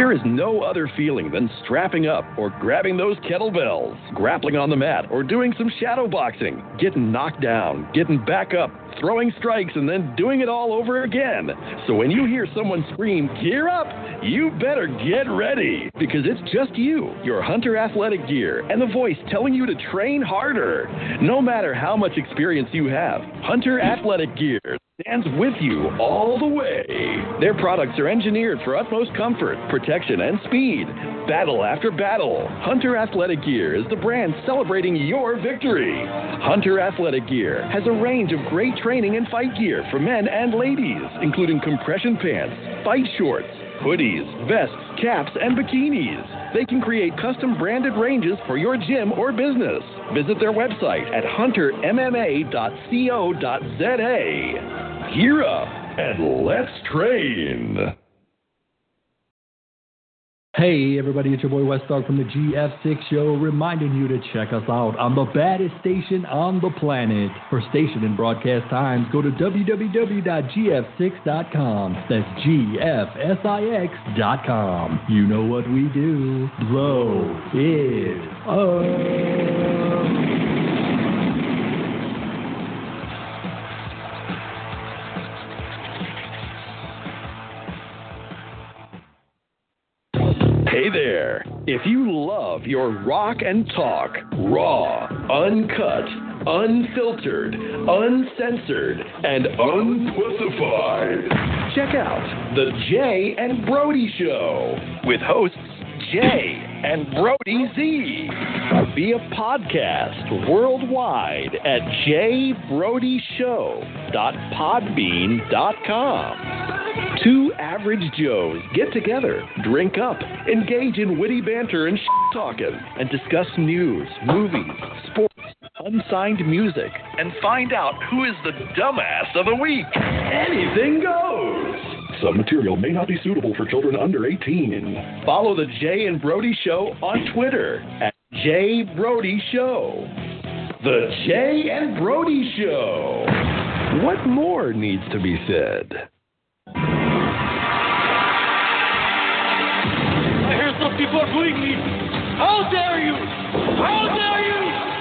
There is no other feeling than strapping up or grabbing those kettlebells, grappling on the mat, or doing some shadow boxing, getting knocked down, getting back up, throwing strikes, and then doing it all over again. So when you hear someone scream, Gear up! you better get ready because it's just you, your Hunter athletic gear, and the voice telling you to train harder. No matter how much experience you have, Hunter athletic gear stands with you all the way. Their products are engineered for utmost comfort, protection, and speed. Battle after battle, Hunter Athletic Gear is the brand celebrating your victory. Hunter Athletic Gear has a range of great training and fight gear for men and ladies, including compression pants, fight shorts, hoodies, vests, caps, and bikinis. They can create custom branded ranges for your gym or business. Visit their website at huntermma.co.za. Gear up and let's train. Hey everybody, it's your boy West Dog from the GF6 Show, reminding you to check us out on the baddest station on the planet. For station and broadcast times, go to www.gf6.com. That's G-F-S-I-X.com. You know what we do. Blow it up. Hey there! If you love your rock and talk, raw, uncut, unfiltered, uncensored, and unpussified, check out The Jay and Brody Show with hosts Jay and Brody Z via podcast worldwide at jbrodyshow.podbean.com. Two average Joes get together, drink up, engage in witty banter and talking, and discuss news, movies, sports, unsigned music, and find out who is the dumbass of the week. Anything goes. Some material may not be suitable for children under 18. Follow the Jay and Brody Show on Twitter at Jay Brody Show. The Jay and Brody Show. What more needs to be said? I hear some people are booing me. How dare you? How dare you?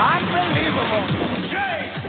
Unbelievable. JC.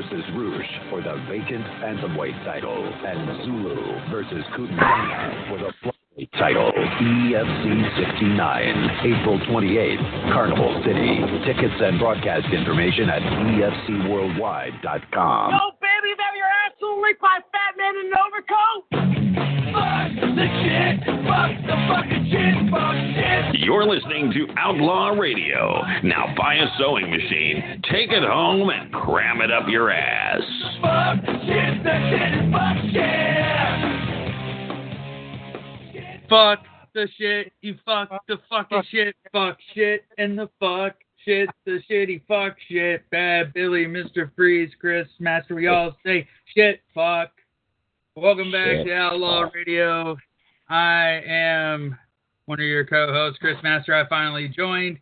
Versus Rouge for the vacant Bantamweight title, and Zulu versus Kutendana for the flyweight title. EFC 69, April 28th, Carnival City. Tickets and broadcast information at EFCWorldwide.com. Yo, baby, have your asshole licked by a fat man in an overcoat? Fuck the shit. Fuck the fucking shit. Fuck shit. You're listening to Outlaw Radio. Now buy a sewing machine, take it home, and cram it up your ass. Fuck shit. The shit fuck shit. Fuck the shit, you fuck the fucking shit, fuck shit, and the fuck shit, the shitty fuck shit, bad Billy, Mr. Freeze, Chris, Master, we all say shit, fuck. Welcome back Shit, to Outlaw fuck. Radio. I am one of your co-hosts, Chris Master. I finally joined.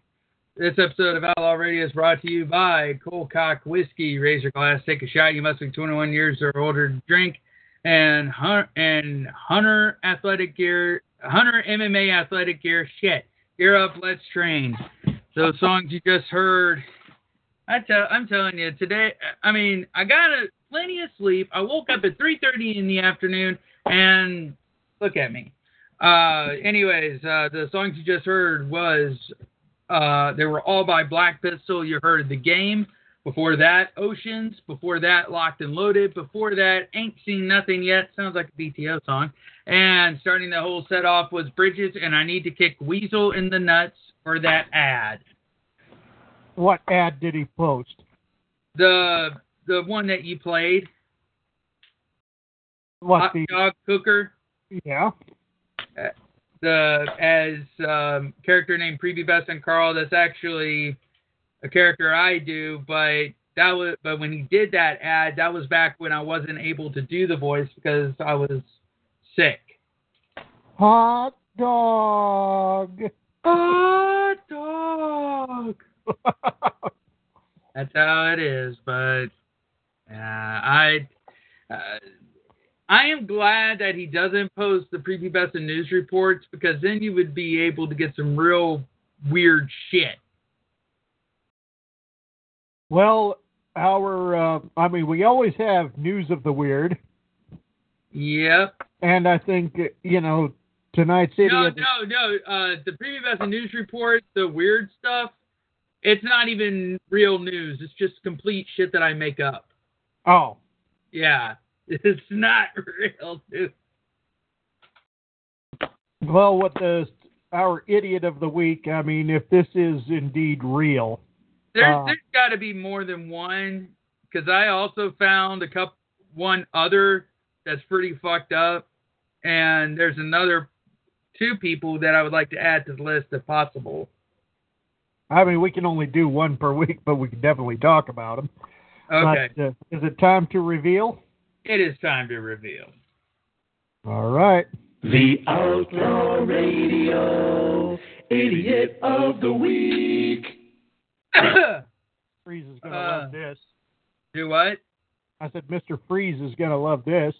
This episode of Outlaw Radio is brought to you by Cold Cock Whiskey. Raise your glass, take a shot. You must be 21 years or older to drink. And Hunter, and Hunter Athletic Gear, Hunter MMA Athletic Gear. Shit, gear up, let's train. Those songs you just heard. I tell, I'm telling you today. I mean, I got a, plenty of sleep. I woke up at 3:30 in the afternoon, and look at me. Uh, anyways, uh, the songs you just heard was uh, they were all by Black Pistol. You heard the game. Before that, Oceans. Before that, Locked and Loaded. Before that, Ain't Seen Nothing Yet. Sounds like a BTO song. And starting the whole set off was Bridges and I Need to Kick Weasel in the Nuts for that ad. What ad did he post? The the one that you played. What hot the? dog cooker. Yeah. Uh, the as um, character named Preby Best and Carl. That's actually a character I do, but that was but when he did that ad, that was back when I wasn't able to do the voice because I was sick. Hot dog. Hot dog. That's how it is, but uh, I uh, I am glad that he doesn't post the prepubescent news reports because then you would be able to get some real weird shit. Well, our uh, I mean, we always have news of the weird, Yep. and I think you know tonight's No, idiot. no, no. Uh, the prepubescent news report, the weird stuff, it's not even real news. It's just complete shit that I make up. Oh, Yeah. It's not real news. well, what the our idiot of the week? I mean, if this is indeed real, There's Uh, there's got to be more than one because I also found a couple one other that's pretty fucked up, and there's another two people that I would like to add to the list if possible. I mean, we can only do one per week, but we can definitely talk about them. Okay, But, uh, is it time to reveal? it is time to reveal. All right. The Outlaw Radio Idiot of the Week. Freeze is gonna Uh, love this. Do what? I said, Mr. Freeze is gonna love this.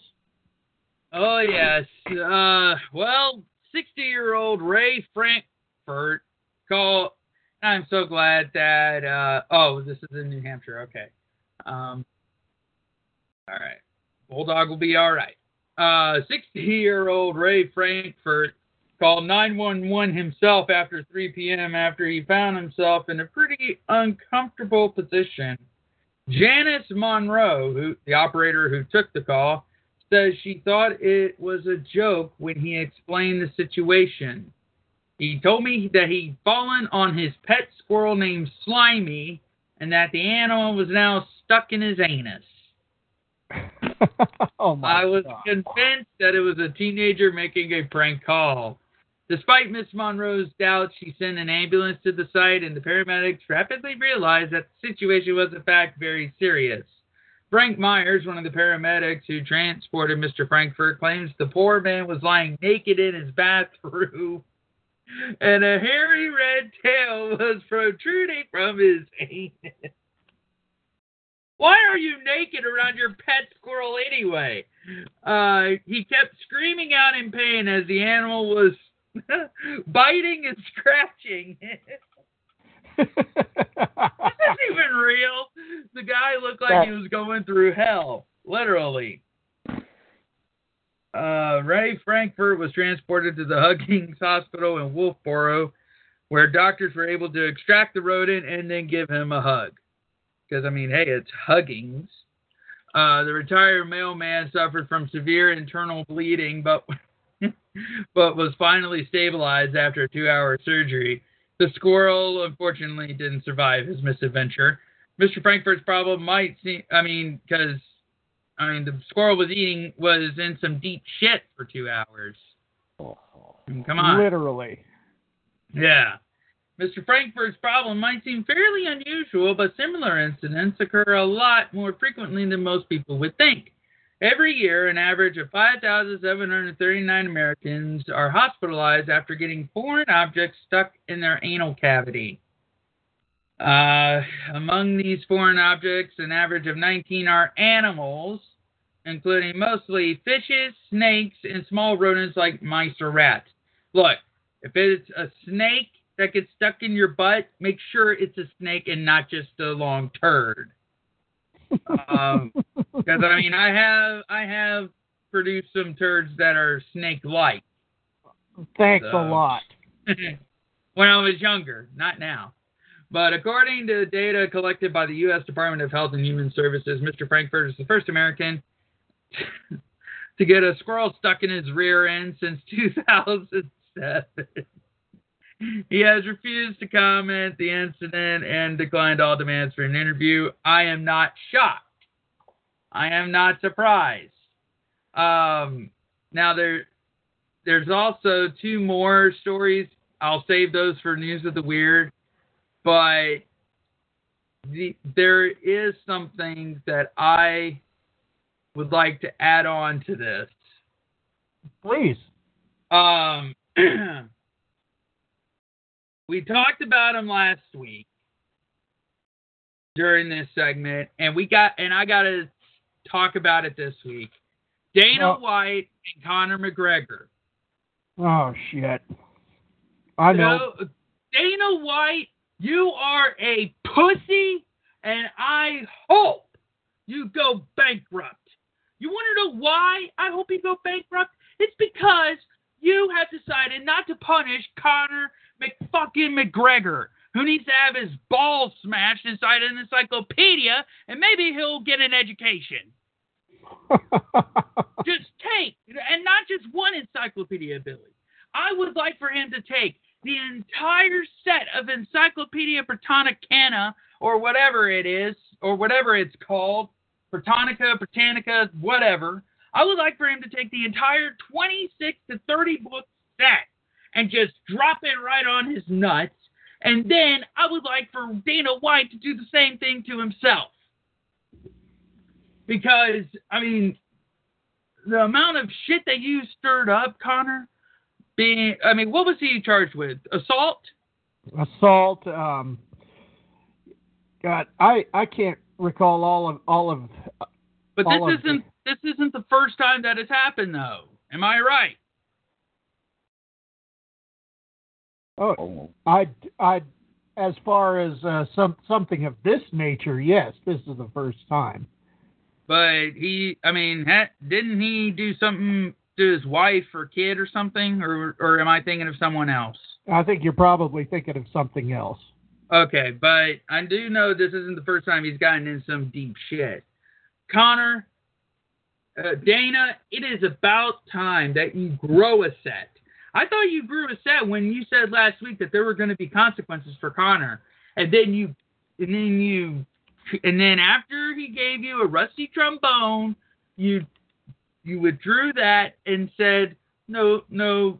Oh yes. Uh, well, sixty-year-old Ray Frankfurt called. I'm so glad that. Uh, oh, this is in New Hampshire. Okay. Um. All right. Bulldog will be all right. Uh, sixty-year-old Ray Frankfurt called 911 himself after 3 p.m. after he found himself in a pretty uncomfortable position. Janice Monroe, who the operator who took the call, says she thought it was a joke when he explained the situation. He told me that he'd fallen on his pet squirrel named Slimy and that the animal was now stuck in his anus. oh my I was God. convinced that it was a teenager making a prank call. Despite Miss Monroe's doubts, she sent an ambulance to the site, and the paramedics rapidly realized that the situation was, in fact, very serious. Frank Myers, one of the paramedics who transported Mr. Frankfurt, claims the poor man was lying naked in his bathroom, and a hairy red tail was protruding from his anus. Why are you naked around your pet squirrel anyway? Uh, he kept screaming out in pain as the animal was biting and scratching. Is this even real? The guy looked like he was going through hell, literally. Uh, Ray Frankfurt was transported to the Huggins Hospital in Wolfeboro, where doctors were able to extract the rodent and then give him a hug. Because, I mean, hey, it's Huggins. Uh, the retired mailman suffered from severe internal bleeding, but but was finally stabilized after a two-hour surgery. The squirrel, unfortunately, didn't survive his misadventure. Mr. Frankfurt's problem might seem, I mean, because, I mean, the squirrel was eating, was in some deep shit for two hours. Oh, Come on. Literally. Yeah. Mr. Frankfurt's problem might seem fairly unusual, but similar incidents occur a lot more frequently than most people would think. Every year, an average of 5,739 Americans are hospitalized after getting foreign objects stuck in their anal cavity. Uh, among these foreign objects, an average of 19 are animals, including mostly fishes, snakes, and small rodents like mice or rats. Look, if it's a snake that gets stuck in your butt, make sure it's a snake and not just a long turd. Um, because I mean, I have I have produced some turds that are snake-like Thanks So- a lot. when I was younger, not now. But according to data collected by the U.S. Department of Health and Human Services, Mr. Frankfurt is the first American to get a squirrel stuck in his rear end since 2007. He has refused to comment the incident and declined all demands for an interview. I am not shocked. I am not surprised. Um, now there, there's also two more stories. I'll save those for news of the weird, but the, there is something that I would like to add on to this. Please. Um, we talked about him last week during this segment, and we got and I got to talk about it this week. Dana Oh. White and Conor McGregor. Oh shit. I know. So, Dana White, you are a pussy, and I hope you go bankrupt. You want to know why I hope you go bankrupt? It's because you have decided not to punish Conor McFucking McGregor, who needs to have his balls smashed inside an encyclopedia, and maybe he'll get an education. just take, and not just one encyclopedia, Billy. I would like for him to take the entire set of Encyclopedia Britannica or whatever it is, or whatever it's called, Britannica, Britannica, whatever. I would like for him to take the entire 26 to 30 book set and just drop it right on his nuts. And then I would like for Dana White to do the same thing to himself. Because, I mean, the amount of shit that you stirred up, Conor, being, I mean, what was he charged with? Assault? Assault. Um. God, I I can't recall all of all of. But all this of isn't this isn't the first time that has happened, though. Am I right? Oh, I I as far as uh, some something of this nature, yes, this is the first time. But he, I mean, ha- didn't he do something to his wife or kid or something, or or am I thinking of someone else? I think you're probably thinking of something else. Okay, but I do know this isn't the first time he's gotten in some deep shit. Conor, uh, Dana, it is about time that you grow a set. I thought you grew a set when you said last week that there were going to be consequences for Conor, and then you, and then you, and then after he gave you a rusty trombone, you, you withdrew that and said no, no,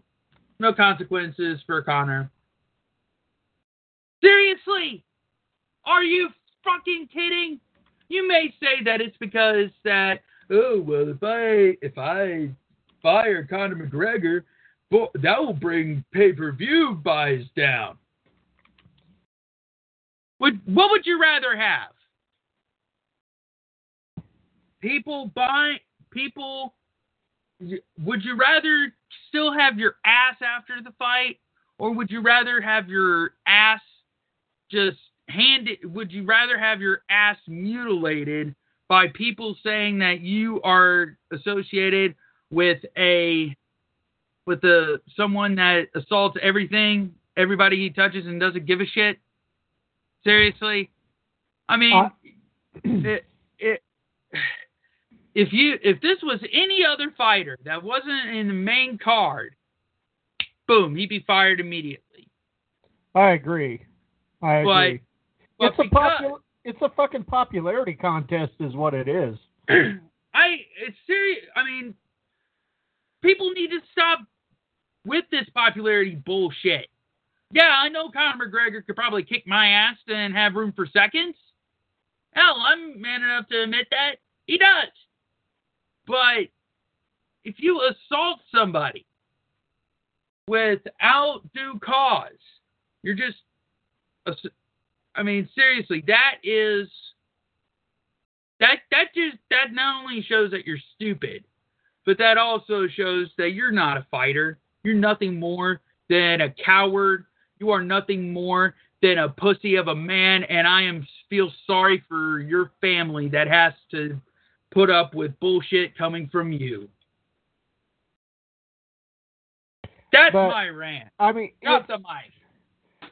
no consequences for Conor. Seriously? Are you fucking kidding? You may say that it's because that oh well if I if I fire Conor McGregor, that will bring pay per view buys down. Would what would you rather have? People buy people. Would you rather still have your ass after the fight, or would you rather have your ass just handed? Would you rather have your ass mutilated by people saying that you are associated with a with a someone that assaults everything, everybody he touches, and doesn't give a shit? Seriously, I mean, Uh, it, it, if you if this was any other fighter that wasn't in the main card, boom, he'd be fired immediately. I agree. I agree. but it's a because- popul- It's a fucking popularity contest, is what it is. I it's serious. I mean, people need to stop with this popularity bullshit. Yeah, I know Conor McGregor could probably kick my ass and have room for seconds. Hell, I'm man enough to admit that he does. But if you assault somebody without due cause, you're just, I mean, seriously, that is that that just that not only shows that you're stupid, but that also shows that you're not a fighter. You're nothing more than a coward. You are nothing more than a pussy of a man, and I am feel sorry for your family that has to put up with bullshit coming from you. That's But, my rant. I mean, Drop it's, the mic.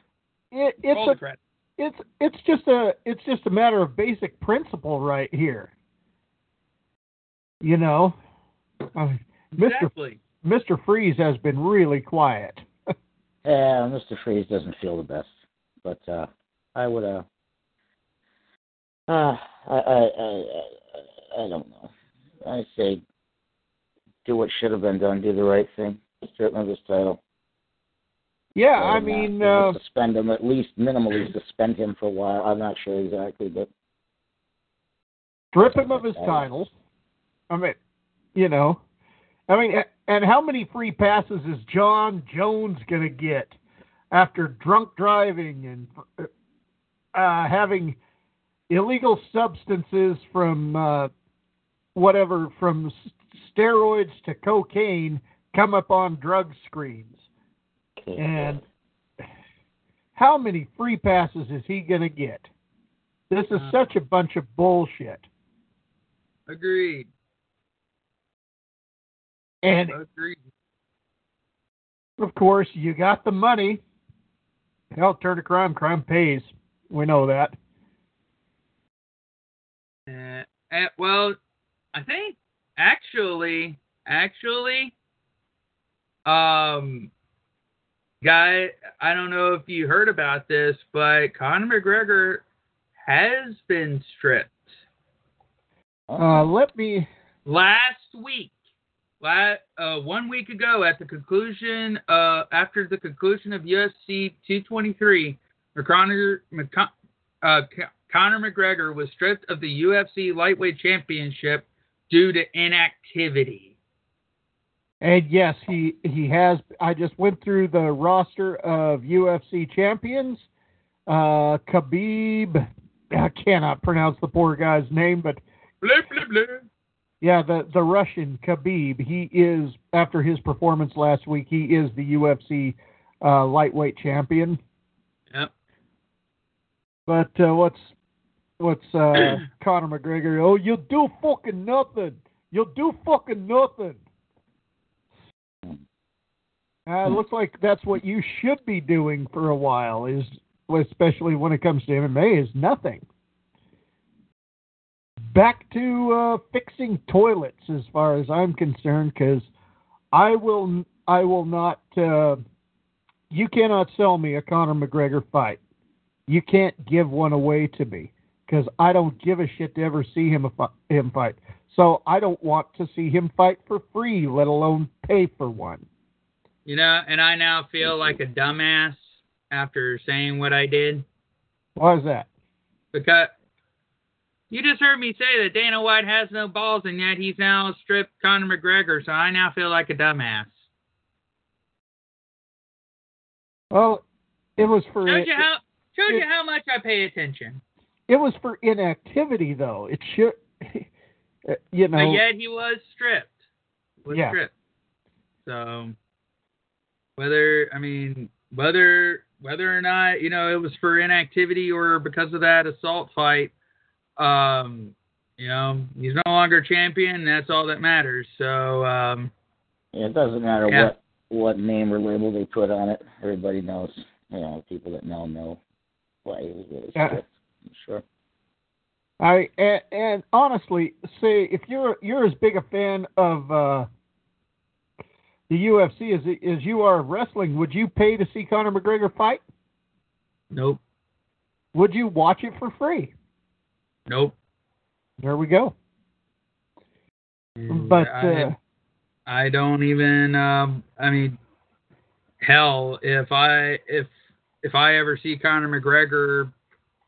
it, it's a, it's it's just a it's just a matter of basic principle right here. You know, I mean. Exactly. Mr. Freeze has been really quiet. Yeah, Mr. Freeze doesn't feel the best, but uh, I would uh, uh, I, I I I I don't know. I say do what should have been done, do the right thing, strip him of his title. Yeah, I mean, uh, suspend him at least minimally suspend him for a while. I'm not sure exactly, but strip him of his titles. I mean, you know, I mean, and how many free passes is Jon Jones going to get after drunk driving and uh, having illegal substances from uh, whatever, from steroids to cocaine, come up on drug screens? And how many free passes is he going to get? This is such a bunch of bullshit. Agreed. And of course, you got the money. Hell, turn to crime, crime pays. We know that. Uh, eh, well, I think actually, actually, um, guy, I don't know if you heard about this, but Conor McGregor has been stripped Uh, let me. last week. Uh, one week ago, at the conclusion, uh, after the conclusion of UFC 223, Conor, McCon- uh, Conor McGregor was stripped of the UFC lightweight championship due to inactivity. And yes, he he has. I just went through the roster of UFC champions. Uh, Khabib. I cannot pronounce the poor guy's name, but Blah, blah, blah. Yeah, the the Russian Khabib. He is after his performance last week. He is the UFC uh, lightweight champion. Yep. But uh, what's what's uh, Conor McGregor? Oh, you'll do fucking nothing. You'll do fucking nothing. Uh, it looks like that's what you should be doing for a while. Is especially when it comes to MMA is nothing. Back to uh, fixing toilets, as far as I'm concerned, because I will I will not. Uh, you cannot sell me a Conor McGregor fight. You can't give one away to me because I don't give a shit to ever see him him fight. So I don't want to see him fight for free, let alone pay for one. You know, and I now feel like a dumbass after saying what I did Why is that? because you just heard me say that Dana White has no balls, and yet he's now stripped Conor McGregor. So I now feel like a dumbass. Well, it was for Shows you how shows you it- how much I pay attention. it was for inactivity though. It should, you know. But yet he was stripped. Was Yeah. stripped. So whether I mean whether whether or not you know it was for inactivity or because of that assault fight, um, you know he's no longer champion. That's all that matters. So um, yeah, it doesn't matter Yeah. what what name or label they put on it. Everybody knows. You know, people that know know why he was really Yeah. stripped. Sure. I and, and honestly, say if you're you're as big a fan of uh, the UFC as as you are of wrestling, would you pay to see Conor McGregor fight? nope, Would you watch it for free? Nope. There we go. But I, uh, I don't even. Um, I mean, hell, if I if if I ever see Conor McGregor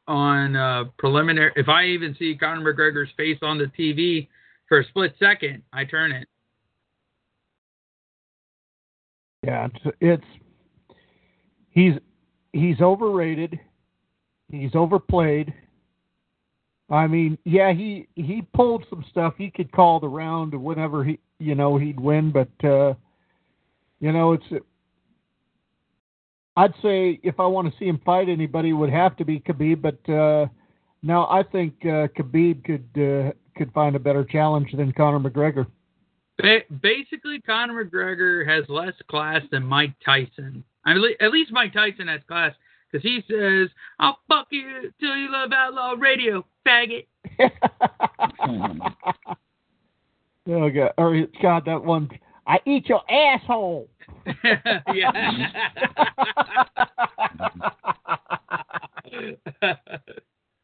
on uh, preliminary, if I even see Conor McGregor's face on the TV for a split second, I turn it. yeah, it's, it's he's he's overrated. He's overplayed. I mean, yeah, he he pulled some stuff. He could call the round whenever he, you know, he'd win. But uh, you know, it's. I'd say if I want to see him fight anybody, would have to be Khabib. But uh, now I think uh, Khabib could uh, could find a better challenge than Conor McGregor. Ba- basically, Conor McGregor has less class than Mike Tyson. I mean, at least Mike Tyson has class because he says, "I'll fuck you till you love outlaw radio, faggot." Oh God! Or God, that one. I eat your asshole.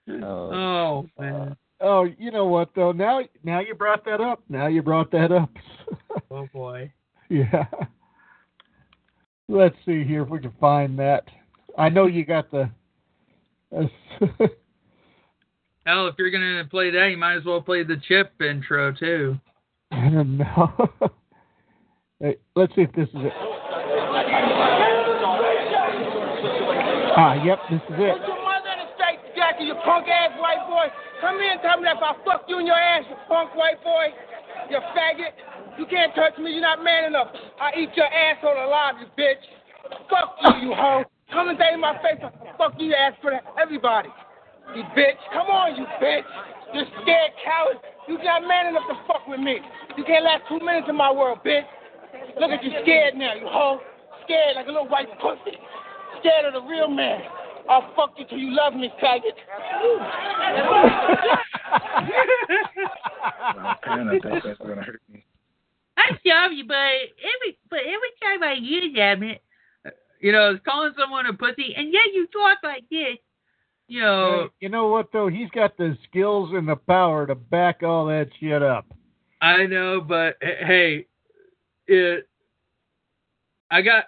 oh, oh man. Oh, you know what though? Now, now you brought that up. Now you brought that up. Oh boy. Yeah. Let's see here if we can find that. I know you got the. Hell, if you're gonna play that, you might as well play the chip intro too. no. Hey, let's see if this is it. Ah, yep, this is it. your mother in the straight jacket, you punk ass white boy. Come here and tell me that if I fuck you in your ass, you punk white boy, you faggot. You can't touch me, you're not man enough. I eat your asshole alive, you bitch. Fuck you, you hoe. Come and say in my face, fuck you, ass for that. everybody. You bitch. Come on, you bitch. You scared coward. You not man enough to fuck with me. You can't last two minutes in my world, bitch. Look at you scared now, you hoe. Scared like a little white pussy. Scared of the real man. I'll fuck you till you love me, faggot. I'm sorry, but every but every time I use them, it, You know, it's calling someone a pussy, and yet you talk like this. You know, Hey, you know what though? He's got the skills and the power to back all that shit up. I know, but hey, it. I got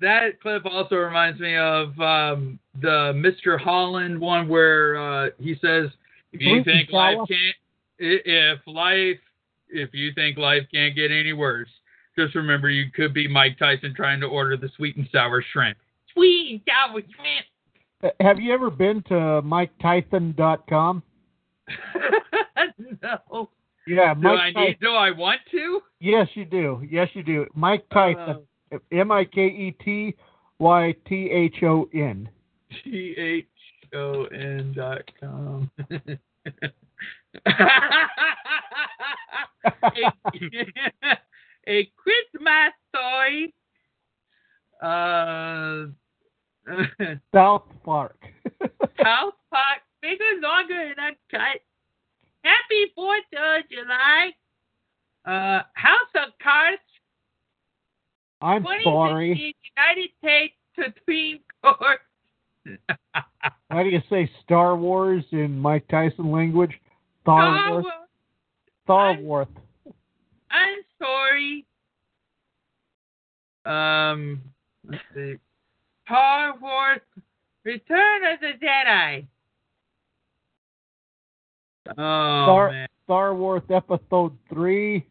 that clip. Also reminds me of um, the Mr. Holland one where uh, he says, "If you think life can't, if life, if you think life can't get any worse, just remember you could be Mike Tyson trying to order the sweet and sour shrimp. sweet and sour shrimp. Uh, Have you ever been to MikeTyson.com? no. Yeah, Do Mike I Tyson. need? Do I want to? Yes, you do. Yes, you do. Mike Tyson. M I K E T Y T H O N. T H O N dot com. a, Christmas story. Uh, South Park. South Park, bigger, longer, and uncut. Happy Fourth of July. Uh, House of Cards. I'm sorry. United States Supreme Court. How do you say Star Wars in Mike Tyson language? Star Wars. Star Wars. I'm sorry. um, let's see. Star Wars Return of the Jedi. Oh Star, man. Star Wars Episode Three.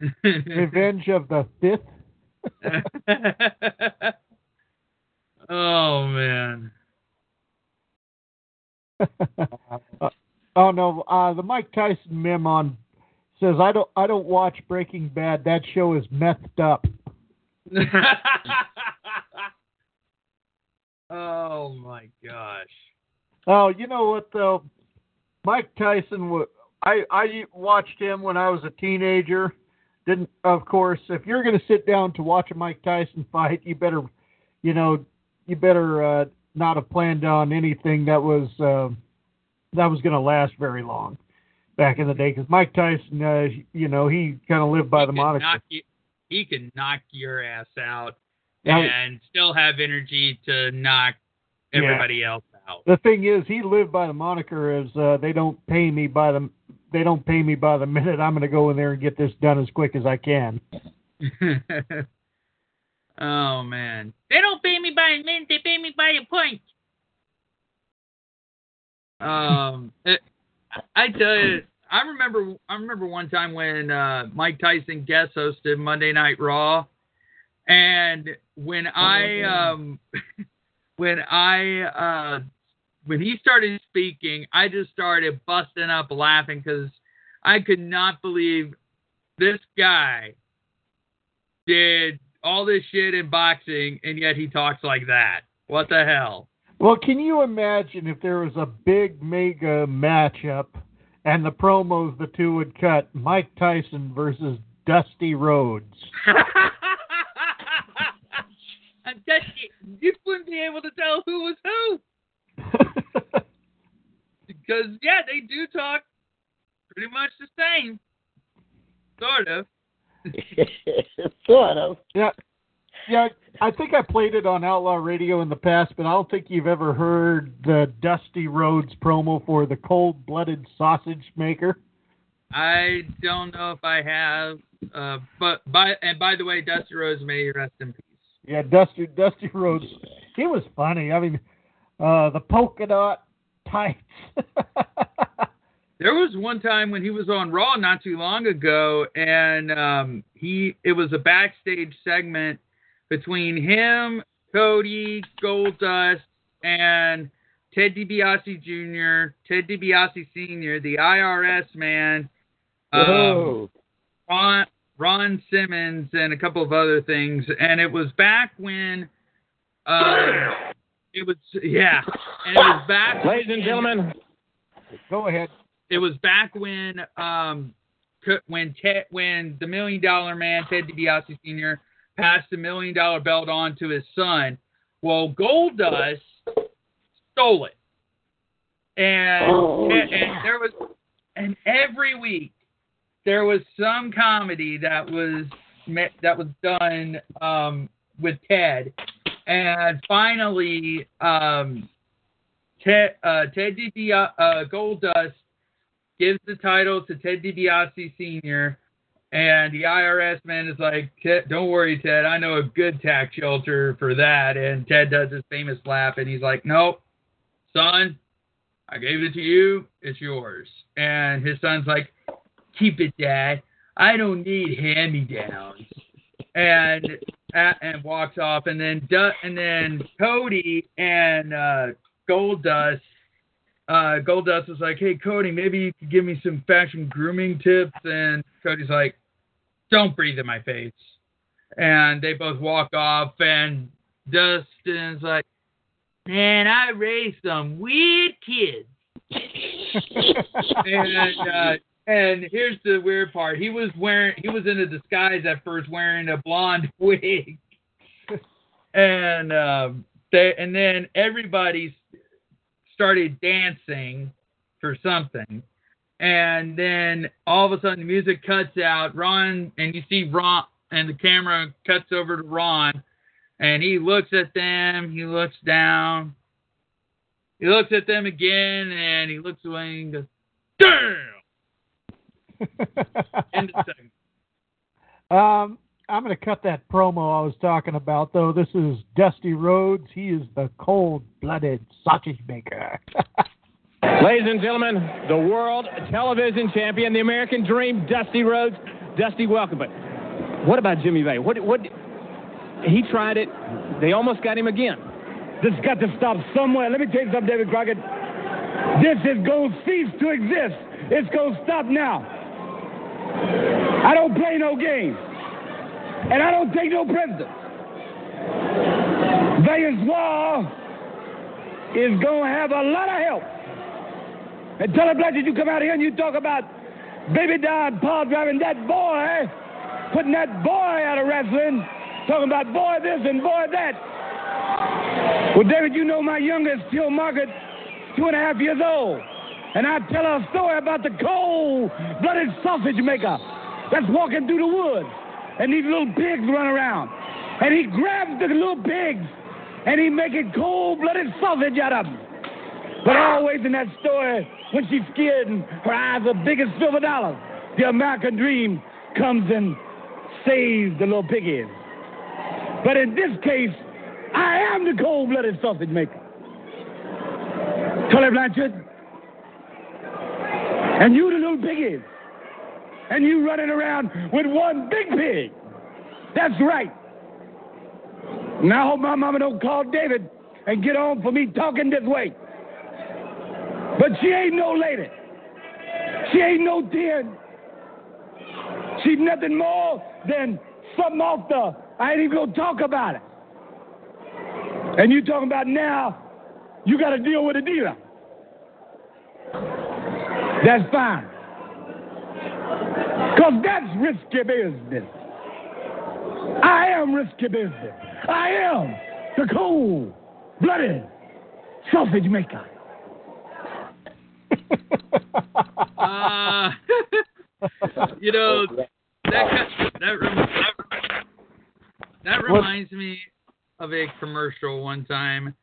Revenge of the Fifth. oh man. Uh, oh no, uh, the Mike Tyson meme on says I don't I don't watch Breaking Bad. That show is messed up. oh my gosh. Oh, you know what though? Mike Tyson wa I I watched him when I was a teenager. Didn't of course, if you're going to sit down to watch a Mike Tyson fight, you better you know, you better uh not have planned on anything that was uh that was going to last very long back in the day cuz Mike Tyson uh you know, he kind of lived by the He can moniker. knock you, he can knock your ass out Yeah. and still have energy to knock Yeah. everybody else out. The thing is, he lived by the moniker as uh, they don't pay me by the they don't pay me by the minute. I'm going to go in there and get this done as quick as I can. oh man. They don't pay me by a minute, they pay me by a point. Um, it, I tell you, I remember. I remember one time when uh, Mike Tyson guest hosted Monday Night Raw, and when I um, when I uh, when he started speaking, I just started busting up laughing because I could not believe this guy did all this shit in boxing, and yet he talks like that. What the hell? Well, can you imagine if there was a big mega matchup and the promos the two would cut Mike Tyson versus Dusty Rhodes? I'm just, you wouldn't be able to tell who was who. Because yeah, they do talk pretty much the same, sort of. sort of. Yeah. Yeah, I think I played it on Outlaw Radio in the past, but I don't think you've ever heard the Dusty Rhodes promo for the cold blooded sausage maker. I don't know if I have, uh, but by and by the way, Dusty Rhodes may rest in peace. Yeah, Dusty Dusty Rhodes. He was funny. I mean, uh, the polka dot tights. There was one time when he was on Raw not too long ago, and um, he it was a backstage segment between him, Cody, Goldust, and Ted DiBiase Jr., Ted DiBiase Sr., the IRS man, um, Ron, Ron Simmons, and a couple of other things. And it was back when uh, it was yeah, and it was back. Ladies and gentlemen, Go ahead. it was back when um when Ted when the Million Dollar Man Ted DiBiase Sr. passed the Million Dollar Belt on to his son. Well, Goldust stole it, and, Oh, and, yeah. and there was and every week there was some comedy that was that was done um, with Ted, and finally um, Ted uh, Ted uh, Goldust gives the title to Ted DiBiase Sr. And the IRS man is like, "Ted, don't worry, Ted. I know a good tax shelter for that. And Ted does his famous laugh, and he's like, nope, son, I gave it to you. It's yours. And his son's like, keep it, Dad. I don't need hand-me-downs. And and walks off. And then and then Cody and uh, Goldust uh, Goldust was like, "Hey Cody, maybe you could give me some fashion grooming tips." And Cody's like, "Don't breathe in my face." And they both walk off, and Dustin's like, "Man, I raised some weird kids." and uh, and here's the weird part: he was wearing, he was in a disguise at first, wearing a blonde wig, and um, they, and then everybody started dancing for something. And then all of a sudden the music cuts out. Ron and you see Ron and the camera cuts over to Ron and he looks at them, he looks down, he looks at them again and he looks away and goes, Damn End of. Um, I'm going to cut that promo I was talking about, though. This is Dusty Rhodes. He is the cold-blooded sausage maker. ladies and gentlemen, the world television champion, the American Dream, Dusty Rhodes. Dusty, welcome. But what about Jimmy Bay? What? What? He tried it. They almost got him again. This has got to stop somewhere. Let me tell you something, David Crockett. This is going to cease to exist. It's going to stop now. I don't play no games. And I don't take no prisoners. Valencourt is going to have a lot of help. And Tully Blanchard you come out here and you talk about baby Don Paul driving that boy, putting that boy out of wrestling, talking about boy this and boy that. Well, David, you know my youngest, Phil Margaret, two and a half years old. And I tell her a story about the cold-blooded sausage maker that's walking through the woods. And these little pigs run around. And he grabs the little pigs and he making cold-blooded sausage out of them. But always in that story, when she's scared and her eyes are big as silver dollars, the American dream comes and saves the little piggies. But in this case, I am the cold-blooded sausage maker. Tully Blanchard. And you the little piggies. And you running around with one big pig. That's right. Now I hope my mama don't call David and get on for me talking this way. But she ain't no lady. She ain't no 10. She's nothing more than something off the. I ain't even gonna talk about it. And you talking about now, you got to deal with a dealer. That's fine. Because that's risky business. I am risky business. I am the cold blooded sausage maker. Uh, you know, that that that reminds me of a commercial one time.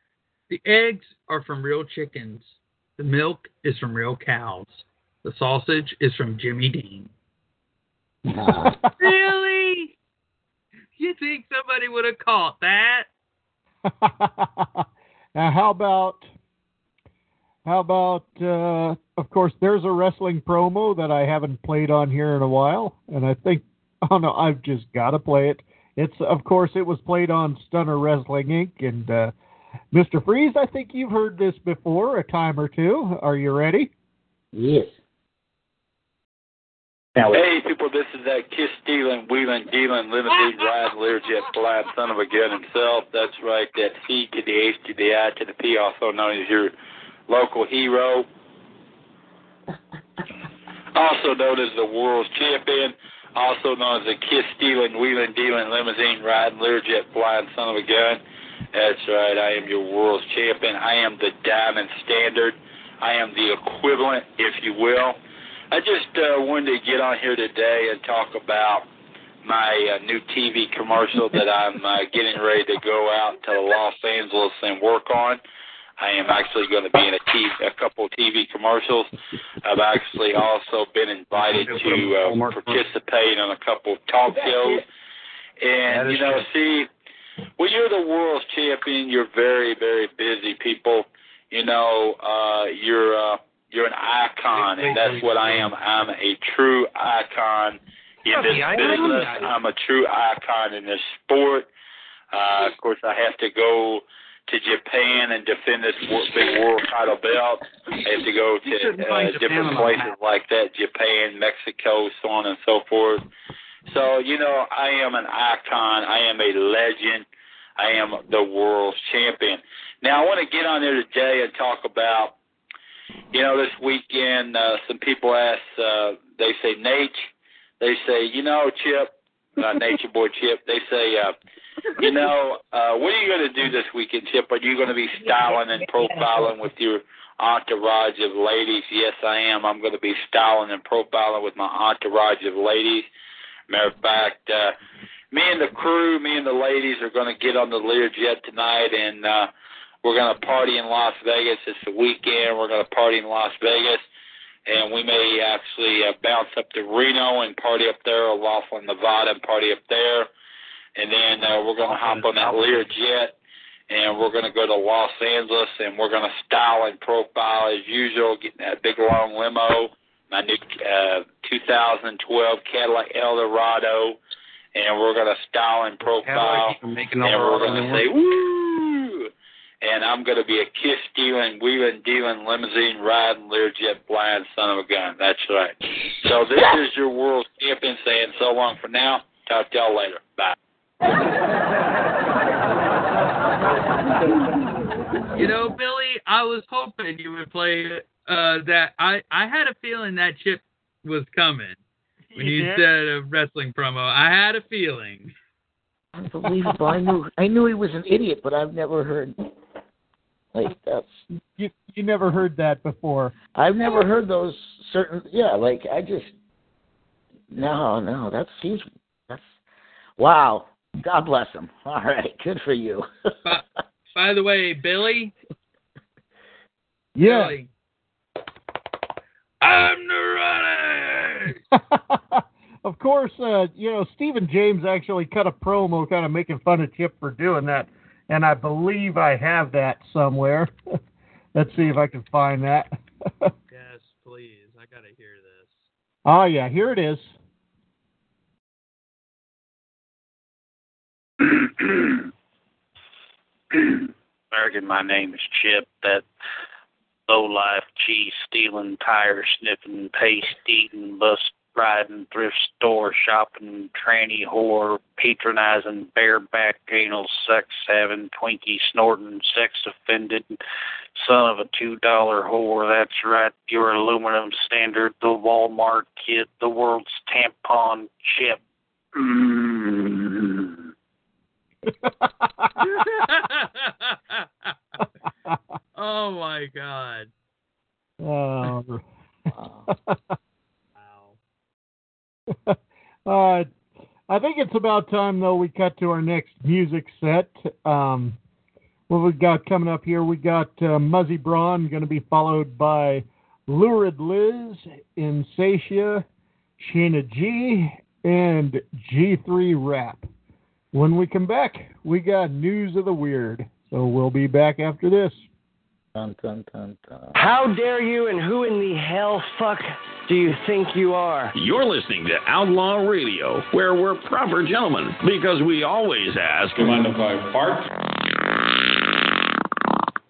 The eggs are from real chickens. The milk is from real cows. The sausage is from Jimmy Dean. really? You think somebody would have caught that? now, how about how about uh, of course there's a wrestling promo that I haven't played on here in a while, and I think oh no, I've just got to play it. It's of course it was played on Stunner Wrestling Inc. and uh, Mr. Freeze, I think you've heard this before a time or two. Are you ready? Yes. Hey people, this is that kiss stealing, wheeling, dealing, limousine ride, Learjet flying son of a gun himself. That's right, that C to the H to the I to the P, also known as your local hero. Also known as the world's champion, also known as the kiss stealing, wheeling, dealing, limousine riding, Learjet flying son of a gun. That's right, I am your world's champion. I am the diamond standard. I am the equivalent, if you will. I just uh, wanted to get on here today and talk about my uh, new TV commercial that I'm uh, getting ready to go out to Los Angeles and work on. I am actually going to be in a, TV, a couple of TV commercials. I've actually also been invited to uh, participate on a couple of talk shows. And, you know, see, when you're the world's champion, you're very, very busy, people. You know, uh, you're uh, you're an icon, and that's what I am. I'm a true icon in this business. I'm a true icon in this sport. Uh, of course, I have to go to Japan and defend this big world title belt. I have to go to uh, different places like that, Japan, Mexico, so on and so forth. So, you know, I am an icon. I am a legend. I am the world's champion. Now, I want to get on there today and talk about, you know, this weekend, uh, some people ask, uh, they say, Nate, they say, you know, Chip, uh, Nature Boy Chip, they say, uh, you know, uh, what are you going to do this weekend, Chip? Are you going to be styling and profiling with your entourage of ladies? Yes, I am. I'm going to be styling and profiling with my entourage of ladies. Matter of fact, uh, me and the crew, me and the ladies are going to get on the Learjet tonight, and uh, we're going to party in Las Vegas. It's the weekend. We're going to party in Las Vegas, and we may actually uh, bounce up to Reno and party up there, or Laughlin, Nevada, and party up there. And then uh, we're going to hop on that Learjet, and we're going to go to Los Angeles, and we're going to style and profile as usual, getting that big long limo, my new uh, 2012 Cadillac Eldorado and we're going to style and profile, and we're going to say, woo! And I'm going to be a kiss stealing, wheeling, dealing, limousine riding, Learjet flying son of a gun. That's right. So this is your world champion saying so long for now. Talk to y'all later. Bye. You know, Billy, I was hoping you would play uh, that. I I had a feeling that chip was coming when you, You said a wrestling promo. I had a feeling. Unbelievable. I knew I knew he was an idiot, but I've never heard like that's You you never heard that before. I've never heard those certain yeah, like I just no, no, that's he's that's wow. God bless him. All right, good for you. By, by the way, Billy. Yeah. Billy, I'm the runner. of course, uh, you know, Stephen James actually cut a promo kind of making fun of Chip for doing that, and I believe I have that somewhere. Let's see if I can find that. yes, please. I gotta hear this. oh, yeah, here it is. American, my name is Chip. That low life cheese stealing, tire sniffing, paste eating, bus riding, thrift store shopping, tranny whore, patronizing, bareback anal sex having, Twinkie snorting, sex offended, son of a two dollar whore. That's right, your aluminum standard, the Walmart kid, the world's tampon chip. Mm. oh my god. Oh. uh, I think it's about time, though, we cut to our next music set. Um, what we got coming up here? We got uh, Muzzy Braun, going to be followed by Lurid Liz, Insatia, Sheena G, and G3 Rap. When we come back, we got news of the weird. So we'll be back after this. Dun, dun, dun, dun. How dare you and who in the hell fuck do you think you are? You're listening to Outlaw Radio, where we're proper gentlemen because we always ask. Mind if I fart?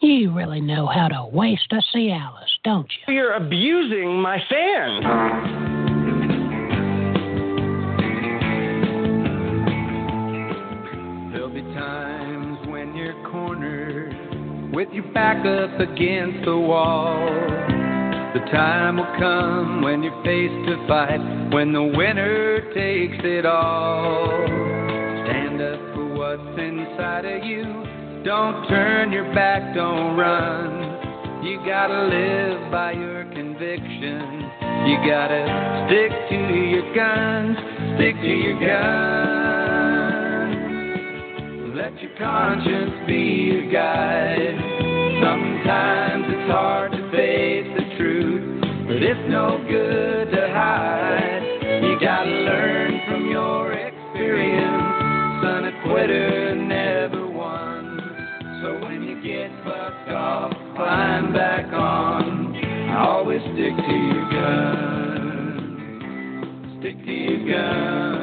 You really know how to waste a Cialis, don't you? You're abusing my fan. With your back up against the wall. The time will come when you're face to fight, when the winner takes it all. Stand up for what's inside of you. Don't turn your back, don't run. You gotta live by your conviction. You gotta stick to your guns, stick to your guns. Let your conscience be your guide. Sometimes it's hard to face the truth, but it's no good to hide. You gotta learn from your experience. Son, a quitter never won. So when you get fucked off, climb back on. Always stick to your guns. Stick to your guns.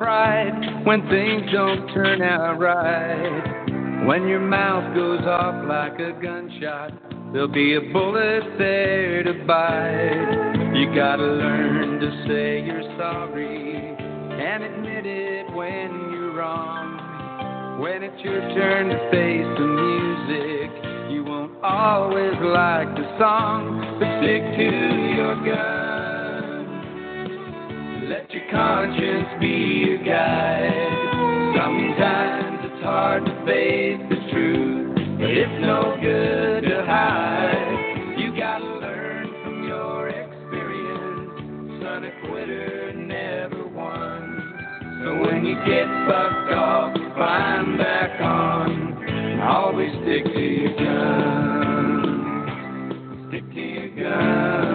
Pride when things don't turn out right. When your mouth goes off like a gunshot, there'll be a bullet there to bite. You gotta learn to say you're sorry and admit it when you're wrong. When it's your turn to face the music, you won't always like the song, but stick to your gun. Let your conscience guide. Sometimes it's hard to face the truth, but it's no good to hide. You gotta learn from your experience. Son, a quitter never won. So when you get bucked off, climb back on. Always stick to your gun. Stick to your gun.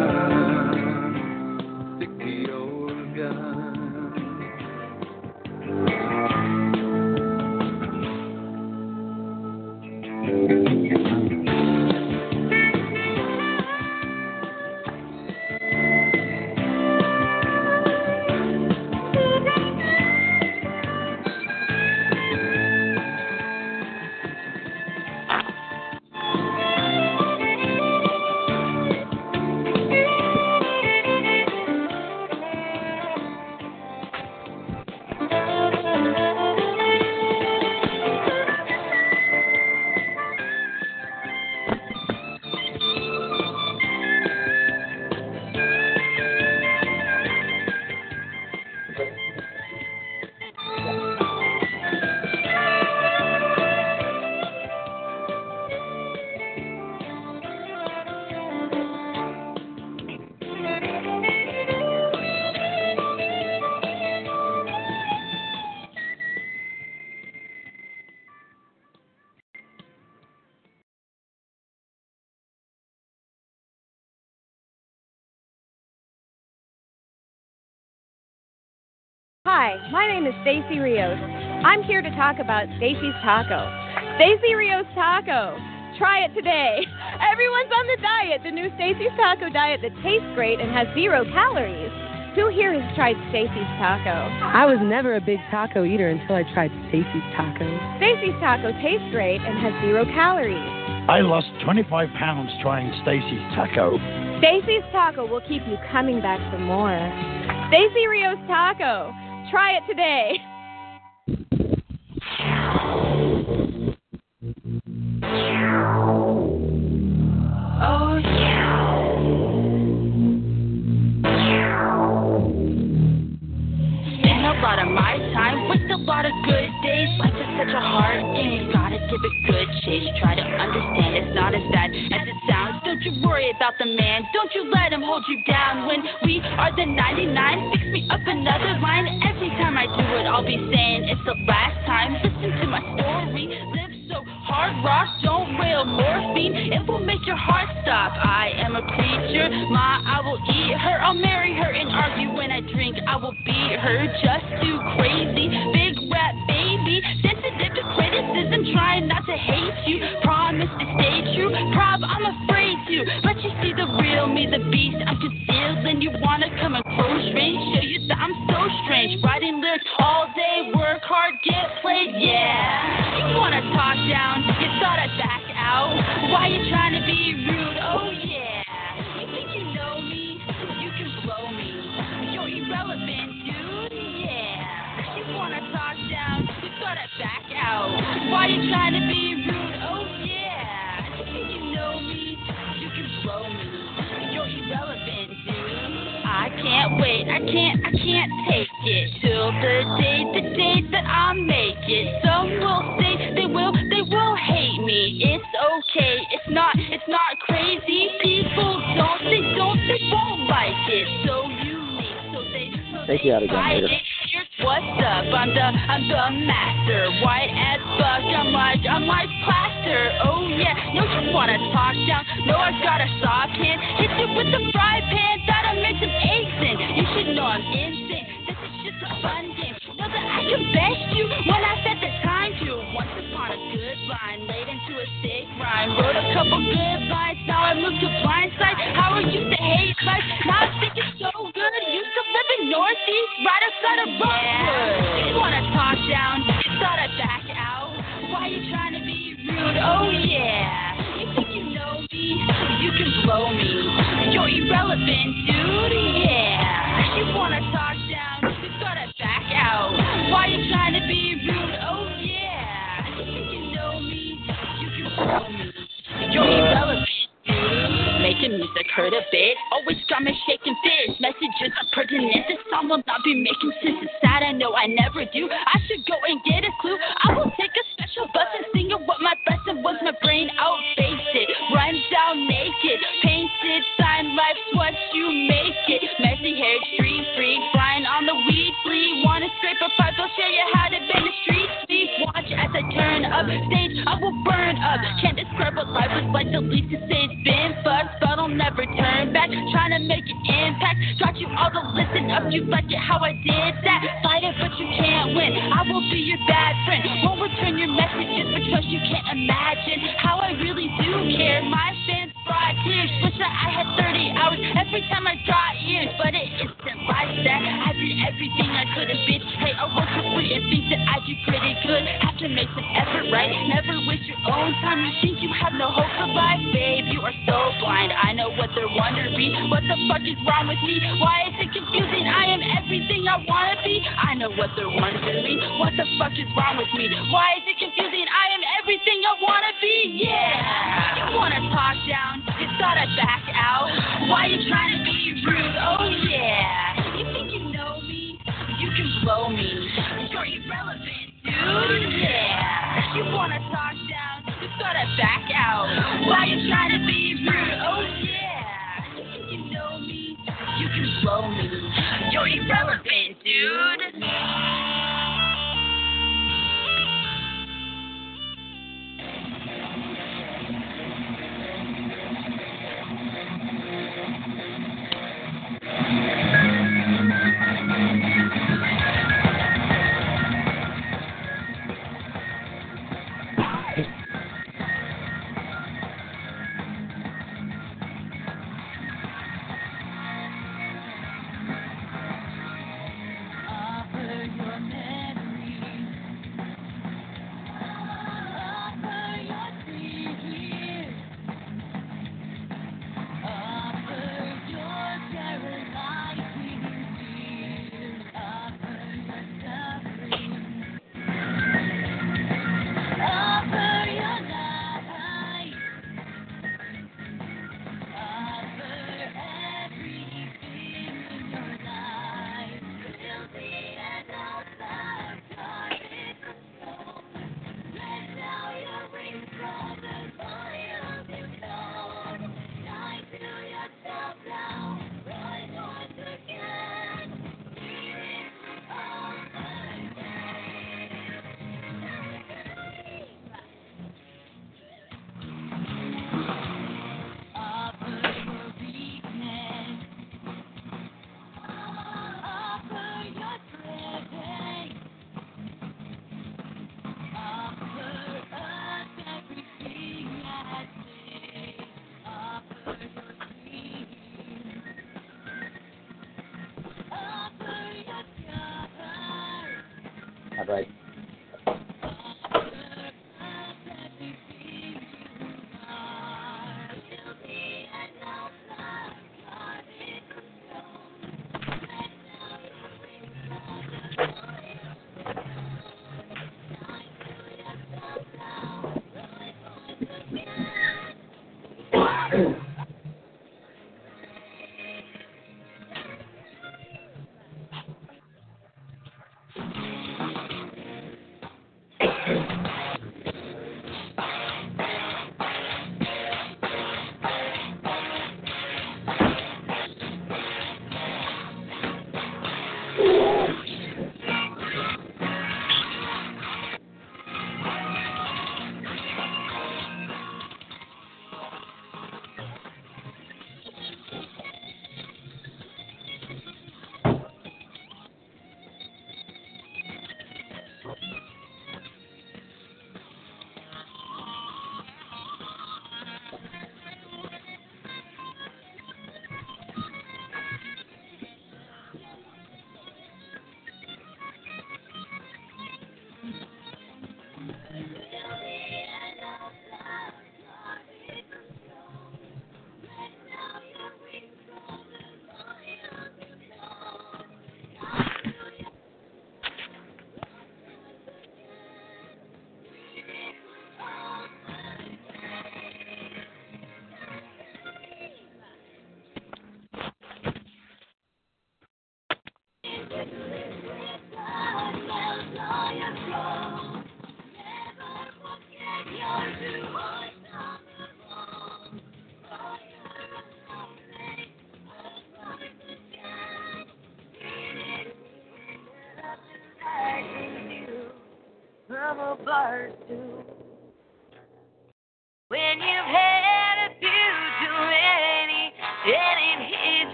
Hi, my name is Stacy Rios. I'm here to talk about Stacy's Taco. Stacy Rios Taco. Try it today. Everyone's on the diet, the new Stacy's Taco diet that tastes great and has zero calories. Who here has tried Stacy's Taco? I was never a big taco eater until I tried Stacy's Taco. Stacy's Taco tastes great and has zero calories. I lost 25 pounds trying Stacy's Taco. Stacy's Taco will keep you coming back for more. Stacy Rios Taco. Try it today. Oh, Spend a lot of my time with a lot of good days. Life is such a hard. Gotta give it good chase. Try to understand it's not as bad as worry about the man. Don't you let him hold you down when we are the 99. Fix me up another line. Every time I do it, I'll be saying it's the last time. Listen to my story. Hard rock, don't rail morphine. It will make your heart stop. I am a creature. Ma, I will eat her. I'll marry her and argue when I drink. I will beat her. Just too crazy. Big rap baby. Sensitive to criticism. Trying not to hate you. Promise to stay true. Prob, I'm afraid to. But you see the real me, the beast. I'm concealed. And you wanna come in close range. You that I'm so strange. Writing lyrics all day. Work hard, get played. Yeah. You wanna talk down. You thought I'd back out. Why you trying to be rude? Oh yeah. You think you know me? You can blow me. You're irrelevant, dude. Yeah. You wanna talk down? You thought I'd back out. Why you trying to be? Can't wait. I can't. I can't take it till the day, the day that I make it. Some will say they will. They will hate me. It's okay. It's not. It's not crazy. People don't. They don't. They won't like it. So Take you out again later. what's up. I'm the I'm the master. White as fuck. I'm like I'm like plaster. Oh yeah. No, you wanna talk down? No, I got a soft hand. Hit you with the fry pan. Thought I made some eggs in. You should know I'm insane.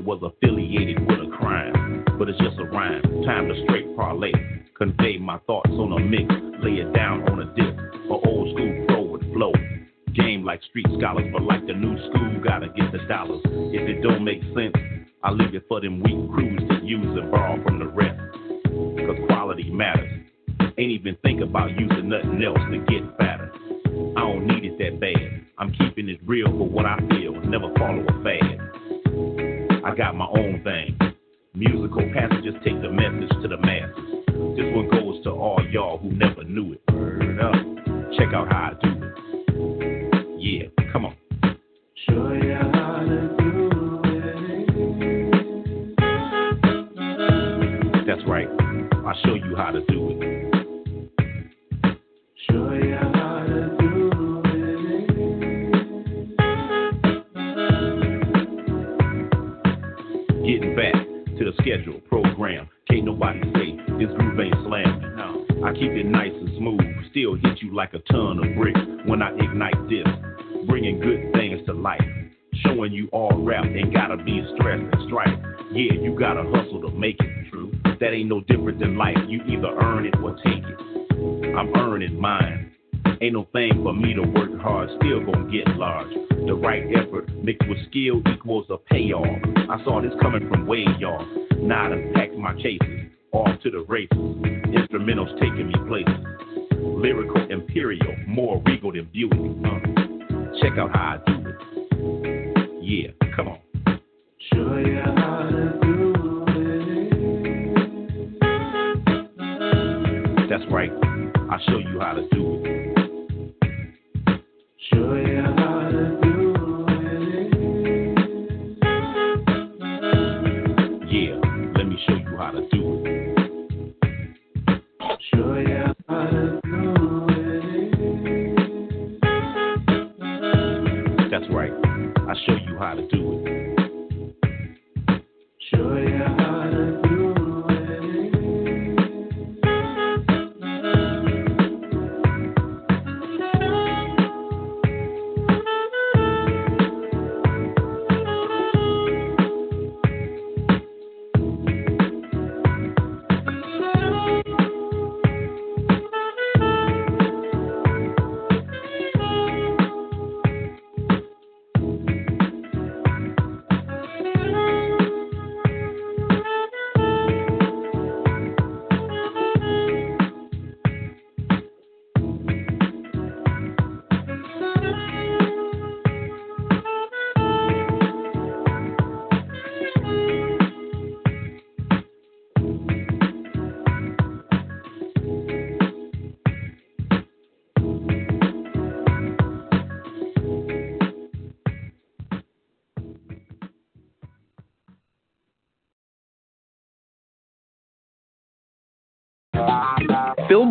It was affiliated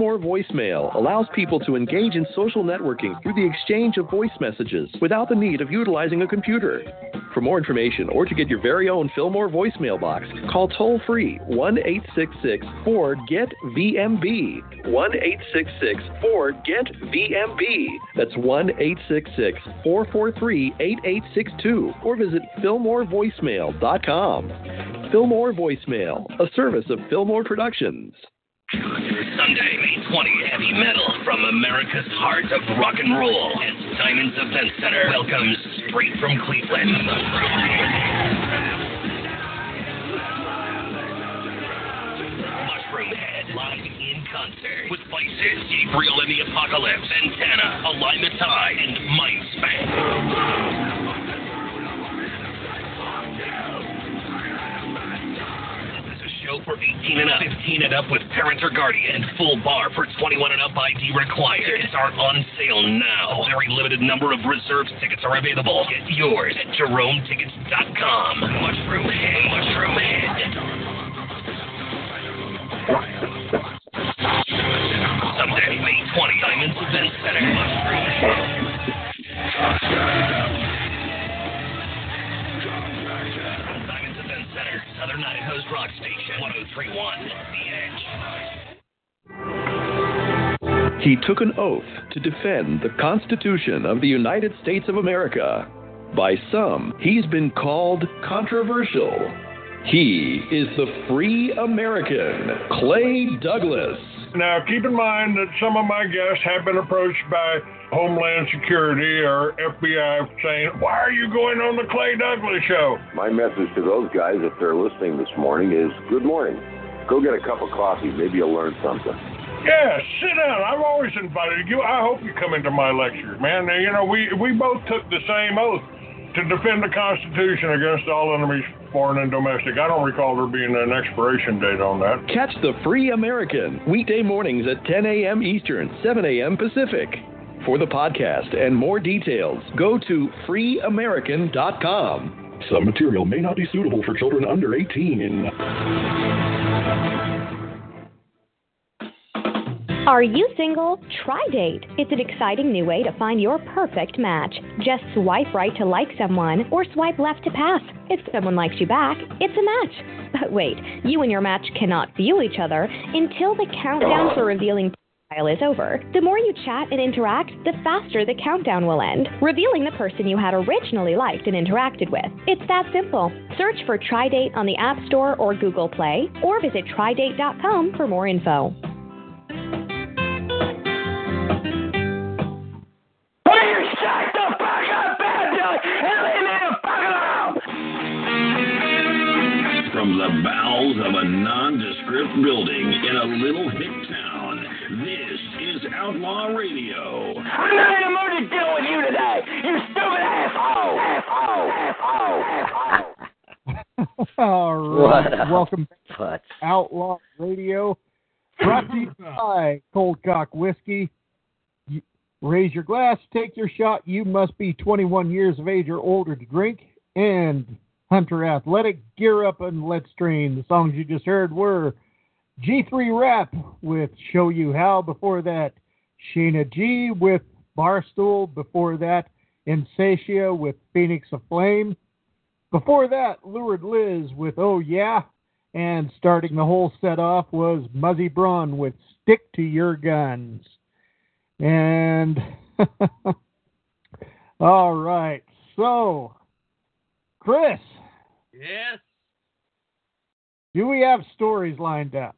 Fillmore Voicemail allows people to engage in social networking through the exchange of voice messages without the need of utilizing a computer. For more information or to get your very own Fillmore voicemail box, call toll free 1 866 4 GET VMB. 1 866 4 GET VMB. That's 1 866 443 8862 or visit FillmoreVoicemail.com. Fillmore Voicemail, a service of Fillmore Productions. Sunday, May 20, heavy metal from America's heart of rock and roll as Diamonds Event Center welcomes straight from Cleveland. Mushroom live in concert with Vices, Gabriel and the Apocalypse, Antenna, Alimatai, and Mindspan. For 18 and up, 15 and up with parent or guardian, full bar for 21 and up ID required. Tickets are on sale now. A very limited number of reserved tickets are available. Get yours at JeromeTickets.com. Mushroom Head, Mushroom Head. Sunday, May 20, Diamonds Event Center. Mushroom Diamonds Rock station, 1031 The Edge. He took an oath to defend the Constitution of the United States of America. By some, he's been called controversial. He is the free American, Clay Douglas. Now, keep in mind that some of my guests have been approached by Homeland Security or FBI saying, Why are you going on the Clay Douglas show? My message to those guys, if they're listening this morning, is good morning. Go get a cup of coffee. Maybe you'll learn something. Yeah, sit down. I've always invited you. I hope you come into my lectures, man. You know, we, we both took the same oath to defend the Constitution against all enemies, foreign and domestic. I don't recall there being an expiration date on that. Catch the Free American weekday mornings at 10 a.m. Eastern, 7 a.m. Pacific. For the podcast and more details, go to freeamerican.com. Some material may not be suitable for children under 18. Are you single? Try Date. It's an exciting new way to find your perfect match. Just swipe right to like someone or swipe left to pass. If someone likes you back, it's a match. But wait, you and your match cannot feel each other until the countdown for revealing profile is over. The more you chat and interact, the faster the countdown will end, revealing the person you had originally liked and interacted with. It's that simple. Search for TryDate on the App Store or Google Play, or visit trydate.com for more info. From the bowels of a nondescript building in a little hick town, this is Outlaw Radio. I'm not in the mood to deal with you today, you stupid asshole! Asshole! Asshole! All What Welcome back to Outlaw Radio. Brought to you by Cold Cock Whiskey. You- Raise your glass, take your shot. You must be 21 years of age or older to drink. And Hunter Athletic, gear up and let's train. The songs you just heard were G3 Rap with Show You How. Before that, Sheena G with Barstool. Before that, Insatia with Phoenix Aflame. Before that, Lured Liz with Oh Yeah. And starting the whole set off was Muzzy Braun with Stick to Your Guns. And all right. So, Chris, Yes, do we have stories lined up?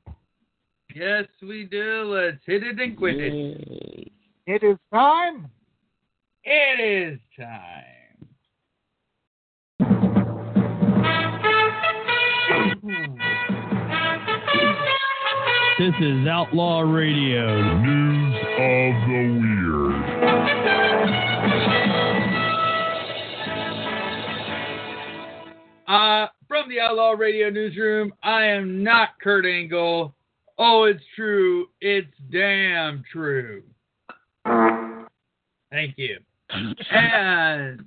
yes, we do. Let's hit it and quit it. It is time. It is time. This is Outlaw Radio. News of the Weird. Uh, from the Outlaw Radio newsroom, I am not Kurt Angle. Oh, it's true. It's damn true. Thank you. and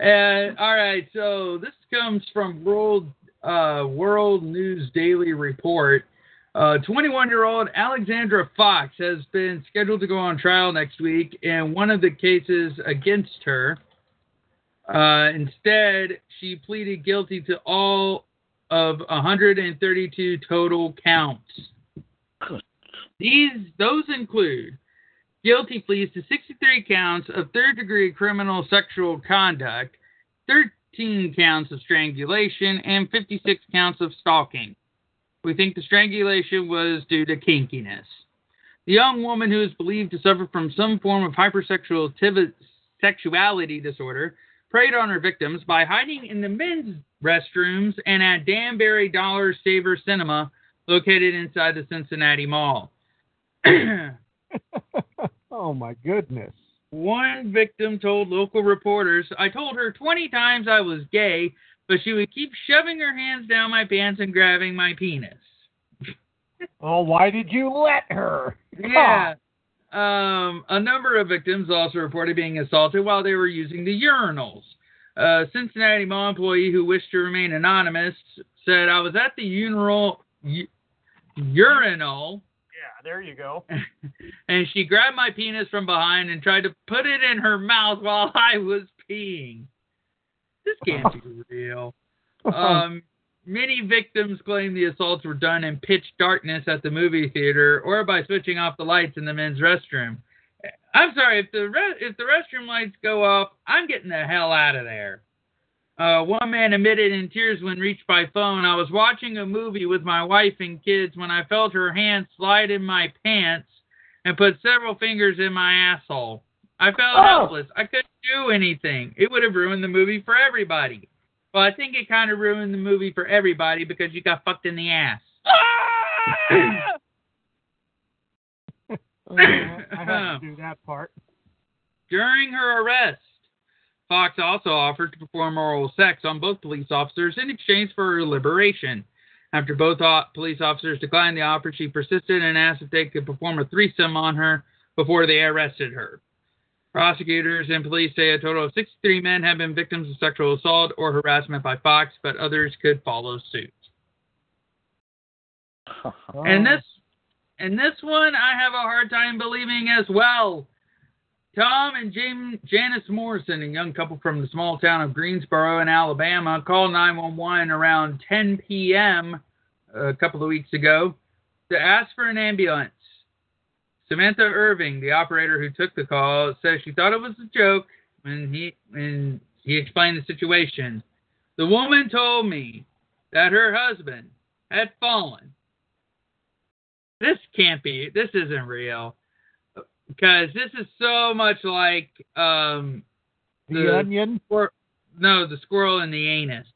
and all right, so this comes from World uh, World News Daily Report. Uh, 21 year old Alexandra Fox has been scheduled to go on trial next week in one of the cases against her. Uh, instead, she pleaded guilty to all of 132 total counts. These those include guilty pleas to 63 counts of third degree criminal sexual conduct, 13 counts of strangulation, and 56 counts of stalking. We think the strangulation was due to kinkiness. The young woman, who is believed to suffer from some form of hypersexuality disorder, preyed on her victims by hiding in the men's restrooms and at Danbury Dollar Saver Cinema, located inside the Cincinnati Mall. Oh my goodness. One victim told local reporters, I told her 20 times I was gay, but she would keep shoving her hands down my pants and grabbing my penis. Oh, why did you let her? Yeah. Um, a number of victims also reported being assaulted while they were using the urinals. A Cincinnati mall employee who wished to remain anonymous said, I was at the urinal, u- urinal there you go. and she grabbed my penis from behind and tried to put it in her mouth while I was peeing. This can't be real. Um, many victims claim the assaults were done in pitch darkness at the movie theater or by switching off the lights in the men's restroom. I'm sorry if the re- if the restroom lights go off, I'm getting the hell out of there. Uh, one man admitted in tears when reached by phone, I was watching a movie with my wife and kids when I felt her hand slide in my pants and put several fingers in my asshole. I felt Oh. helpless. I couldn't do anything. It would have ruined the movie for everybody. Well, I think it kind of ruined the movie for everybody because you got fucked in the ass. Uh, I had to do that part. During her arrest, Fox also offered to perform oral sex on both police officers in exchange for her liberation. After both uh, police officers declined the offer, she persisted and asked if they could perform a threesome on her before they arrested her. Prosecutors and police say a total of 63 men have been victims of sexual assault or harassment by Fox, but others could follow suit. And this and this one I have a hard time believing as well. Tom and Janice Morrison, a young couple from the small town of Greensboro in Alabama, called 911 around 10 p.m. a couple of weeks ago to ask for an ambulance. Samantha Irving, the operator who took the call, says she thought it was a joke when he when he explained the situation. The woman told me that her husband had fallen. This can't be. This isn't real. Because this is so much like um The onion? Squir- no, the squirrel and the anus.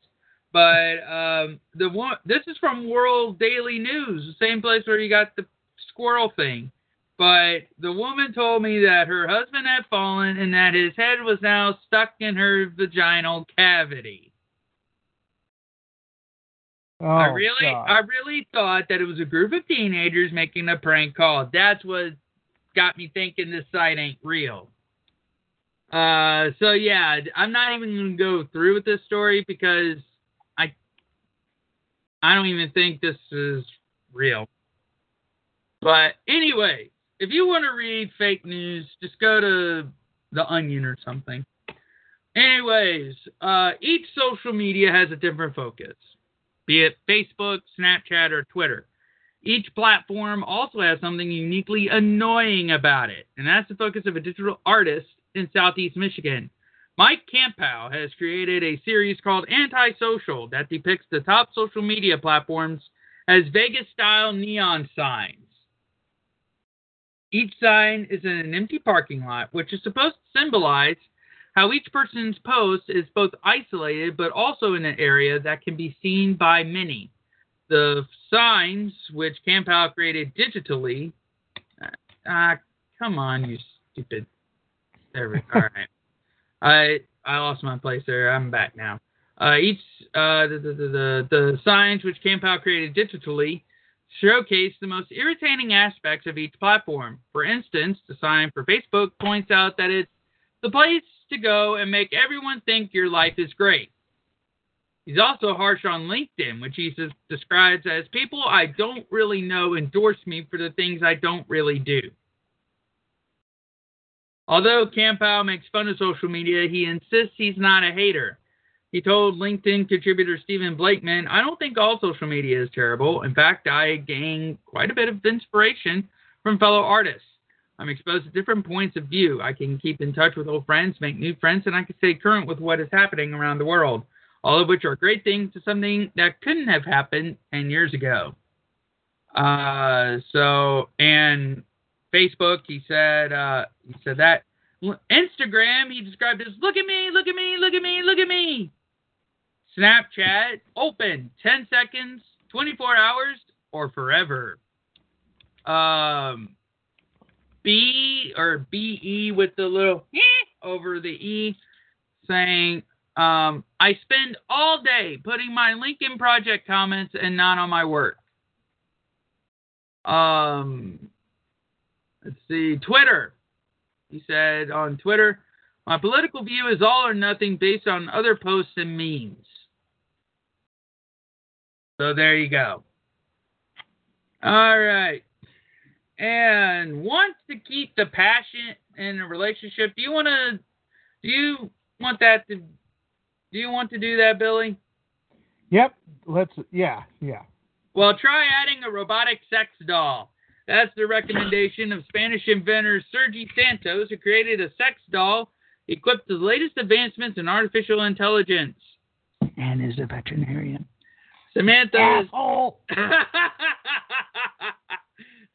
But um the one this is from World Daily News, the same place where you got the squirrel thing. But the woman told me that her husband had fallen and that his head was now stuck in her vaginal cavity. Oh, I really, God. I really thought that it was a group of teenagers making a prank call. That's what got me thinking this site ain't real. Uh, so yeah, I'm not even gonna go through with this story because I, I don't even think this is real. But anyway, if you want to read fake news, just go to the Onion or something. Anyways, uh, each social media has a different focus be it Facebook, Snapchat, or Twitter. Each platform also has something uniquely annoying about it, and that's the focus of a digital artist in Southeast Michigan. Mike Campau has created a series called Antisocial that depicts the top social media platforms as Vegas style neon signs. Each sign is in an empty parking lot, which is supposed to symbolize how each person's post is both isolated but also in an area that can be seen by many. The signs, which Campau created digitally, ah, come on, you stupid. There we All right. I I lost my place there. I'm back now. Uh, each uh, the, the, the, the, signs which Campau created digitally showcase the most irritating aspects of each platform. For instance, the sign for Facebook points out that it's the place to go and make everyone think your life is great. He's also harsh on LinkedIn, which he describes as people I don't really know endorse me for the things I don't really do. Although Campau makes fun of social media, he insists he's not a hater. He told LinkedIn contributor Stephen Blakeman, I don't think all social media is terrible. In fact, I gain quite a bit of inspiration from fellow artists. I'm exposed to different points of view. I can keep in touch with old friends, make new friends, and I can stay current with what is happening around the world, all of which are great things to something that couldn't have happened 10 years ago. Uh, so, and Facebook, he said, uh, he said that. Instagram, he described as look at me, look at me, look at me, look at me. Snapchat, open 10 seconds, 24 hours, or forever. Um, B or BE with the little over the E saying, um, I spend all day putting my Lincoln Project comments and not on my work. Um, let's see, Twitter. He said on Twitter, my political view is all or nothing based on other posts and memes. So there you go. All right. And want to keep the passion in a relationship. Do you want to? Do you want that to? Do you want to do that, Billy? Yep. Let's. Yeah. Yeah. Well, try adding a robotic sex doll. That's the recommendation of Spanish inventor Sergi Santos, who created a sex doll equipped with the latest advancements in artificial intelligence. And is a veterinarian. Samantha Asshole. is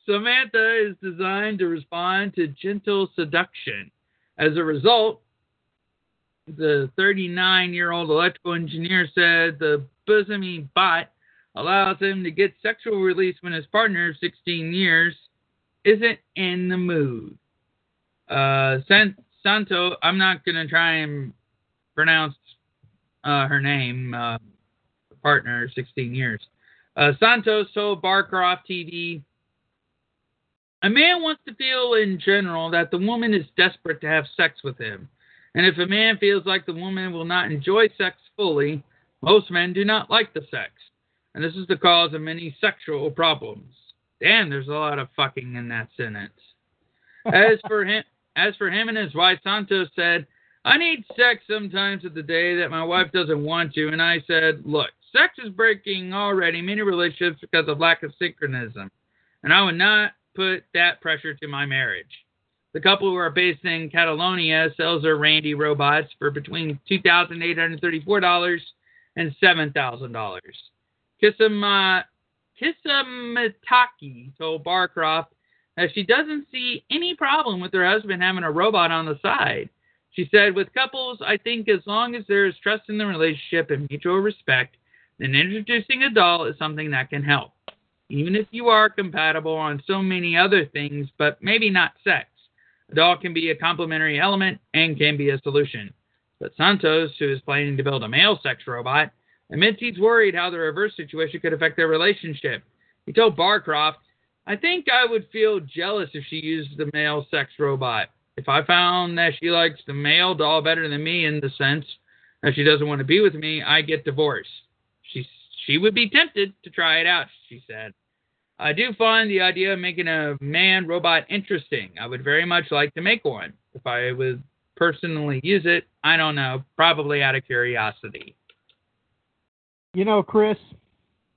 Samantha is designed to respond to gentle seduction. As a result, the 39-year-old electrical engineer said the bosomy bot allows him to get sexual release when his partner of 16 years isn't in the mood. Uh, San- Santo, I'm not going to try and pronounce uh, her name, uh, partner, 16 years. Uh, Santos told Barcroft TV, a man wants to feel in general that the woman is desperate to have sex with him. And if a man feels like the woman will not enjoy sex fully, most men do not like the sex. And this is the cause of many sexual problems. Damn, there's a lot of fucking in that sentence. As for him, as for him and his wife, Santos said, "I need sex sometimes of the day that my wife doesn't want to." And I said, "Look, sex is breaking already many relationships because of lack of synchronism, and I would not put that pressure to my marriage." The couple who are based in Catalonia sells their Randy robots for between two thousand eight hundred thirty-four dollars and seven thousand dollars. Kisama, uh, Kissamitaki told Barcroft that she doesn't see any problem with her husband having a robot on the side. She said, with couples, I think as long as there is trust in the relationship and mutual respect, then introducing a doll is something that can help. Even if you are compatible on so many other things, but maybe not sex, doll can be a complementary element and can be a solution. But Santos, who is planning to build a male sex robot, admits he's worried how the reverse situation could affect their relationship. He told Barcroft, I think I would feel jealous if she used the male sex robot. If I found that she likes the male doll better than me in the sense that she doesn't want to be with me, I get divorced. She she would be tempted to try it out, she said. I do find the idea of making a man robot interesting. I would very much like to make one. If I would personally use it, I don't know, probably out of curiosity. You know, Chris.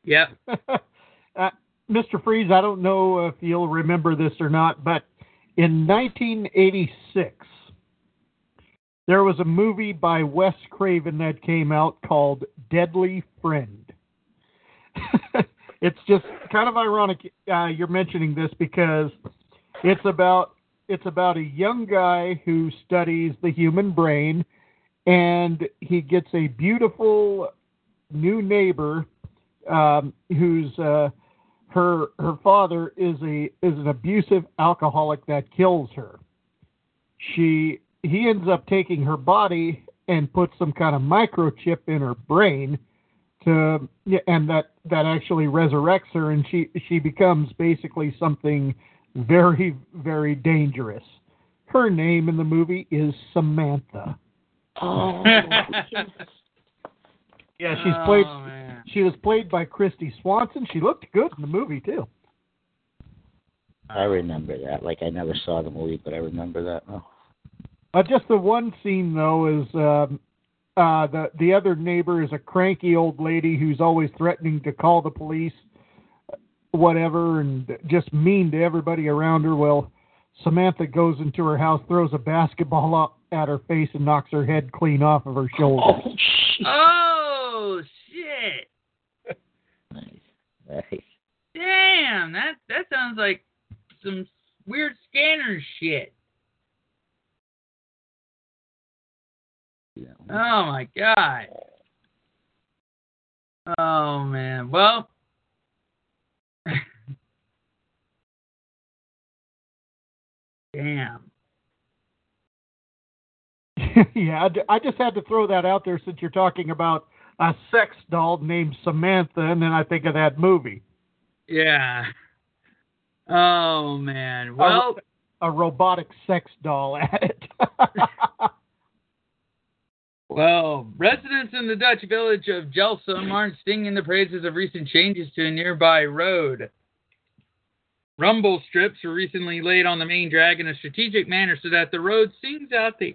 Yep. uh, Mr. Freeze, I don't know if you'll remember this or not, but in 1986, there was a movie by Wes Craven that came out called Deadly Friend. it's just kind of ironic uh, you're mentioning this because it's about it's about a young guy who studies the human brain, and he gets a beautiful new neighbor um, who's uh, her her father is a is an abusive alcoholic that kills her. She he ends up taking her body and puts some kind of microchip in her brain to yeah, and that that actually resurrects her and she she becomes basically something very very dangerous. Her name in the movie is Samantha. Oh, Yeah, she's played. Oh, man. She was played by Kristy Swanson. She looked good in the movie too. I remember that. Like I never saw the movie, but I remember that now. Uh, just the one scene though is um, uh, the the other neighbor is a cranky old lady who's always threatening to call the police, whatever, and just mean to everybody around her. Well, Samantha goes into her house, throws a basketball up at her face, and knocks her head clean off of her shoulders. Oh shit! Nice. Damn, that that sounds like some weird scanner shit. Oh my god. Oh man. Well. Damn. yeah, I just had to throw that out there since you're talking about a sex doll named Samantha, and then I think of that movie. Yeah. Oh man. Well, a, robotic sex doll at it. Well, residents in the Dutch village of Jelsum aren't singing the praises of recent changes to a nearby road. Rumble strips were recently laid on the main drag in a strategic manner so that the road sings out the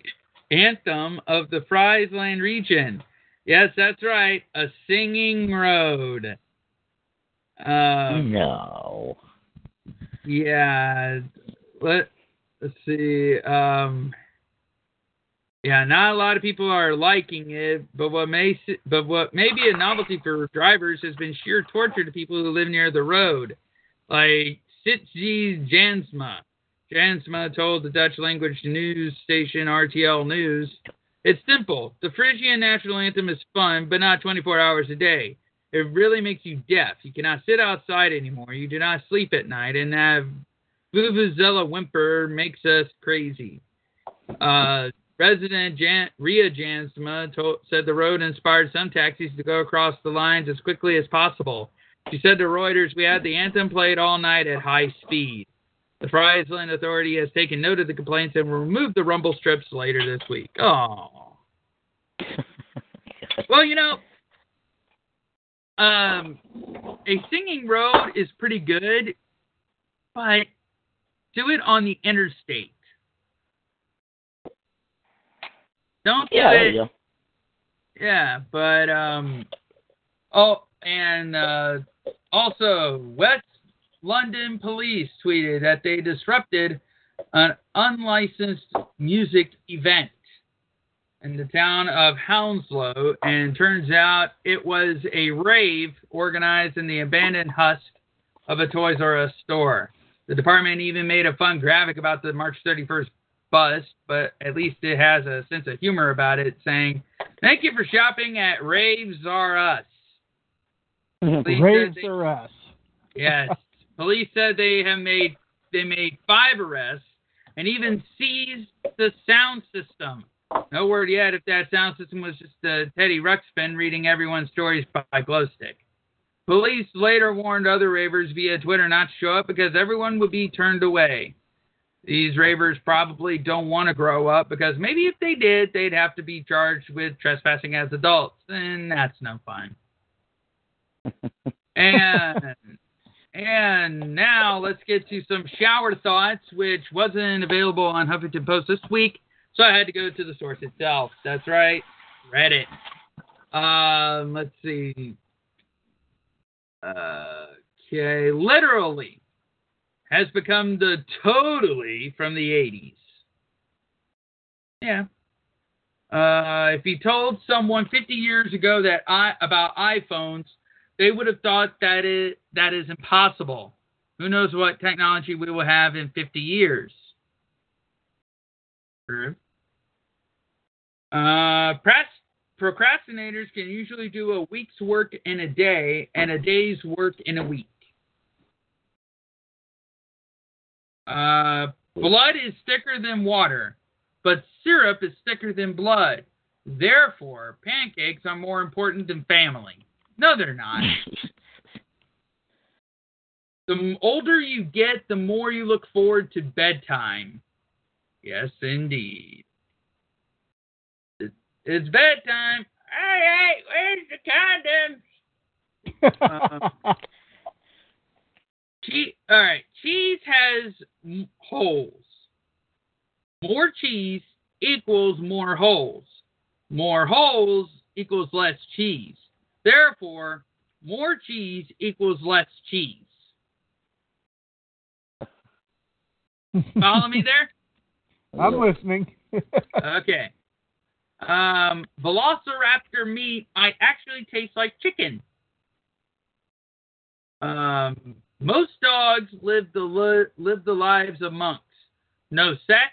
anthem of the Friesland region. Yes, that's right, a singing road. Uh, no. Yeah. Let let's see. Um yeah, not a lot of people are liking it, but what may but what may be a novelty for drivers has been sheer torture to people who live near the road. Like Sitji Jansma. Jansma told the Dutch language news station RTL News, "It's simple. The Frisian national anthem is fun, but not 24 hours a day. It really makes you deaf. You cannot sit outside anymore. You do not sleep at night, and that vuvuzela whimper makes us crazy." Uh, Resident Jan- Ria Jansma told, said the road inspired some taxis to go across the lines as quickly as possible. She said to Reuters, "We had the anthem played all night at high speed." The Friesland Authority has taken note of the complaints and will remove the rumble strips later this week. Oh. well, you know, um, a singing road is pretty good, but do it on the interstate. Don't do Yeah, there it. you go. Yeah, but um, oh, and uh, also West London police tweeted that they disrupted an unlicensed music event in the town of Hounslow, and turns out it was a rave organized in the abandoned husk of a Toys R Us store. The department even made a fun graphic about the March 31st bust, but at least it has a sense of humor about it, saying, "Thank you for shopping at Raves R Us." Raves they- are us. Yes. Police said they have made they made five arrests and even seized the sound system. No word yet if that sound system was just uh, Teddy Ruxpin reading everyone's stories by glow stick. Police later warned other ravers via Twitter not to show up because everyone would be turned away. These ravers probably don't want to grow up because maybe if they did, they'd have to be charged with trespassing as adults, and that's no fun. and and now let's get to some shower thoughts, which wasn't available on Huffington Post this week, so I had to go to the source itself. That's right, Reddit. Um, let's see. Uh, Okay, literally has become the totally from the 80s. Yeah. Uh, if you told someone 50 years ago that I about iPhones, they would have thought that it that is impossible. Who knows what technology we will have in 50 years? True. Uh, procrastinators can usually do a week's work in a day and a day's work in a week. Uh, blood is thicker than water, but syrup is thicker than blood. Therefore, pancakes are more important than family. No, they're not. the older you get, the more you look forward to bedtime. Yes, indeed. It's bedtime. Hey, hey, where's the Uh, cheese. All right. Cheese has holes. More cheese equals more holes. More holes equals less cheese. Therefore, more cheese equals less cheese. Follow me there? I'm listening. Okay. Um, Velociraptor meat might actually taste like chicken. Um, most dogs live the li- live the lives of monks. No sex,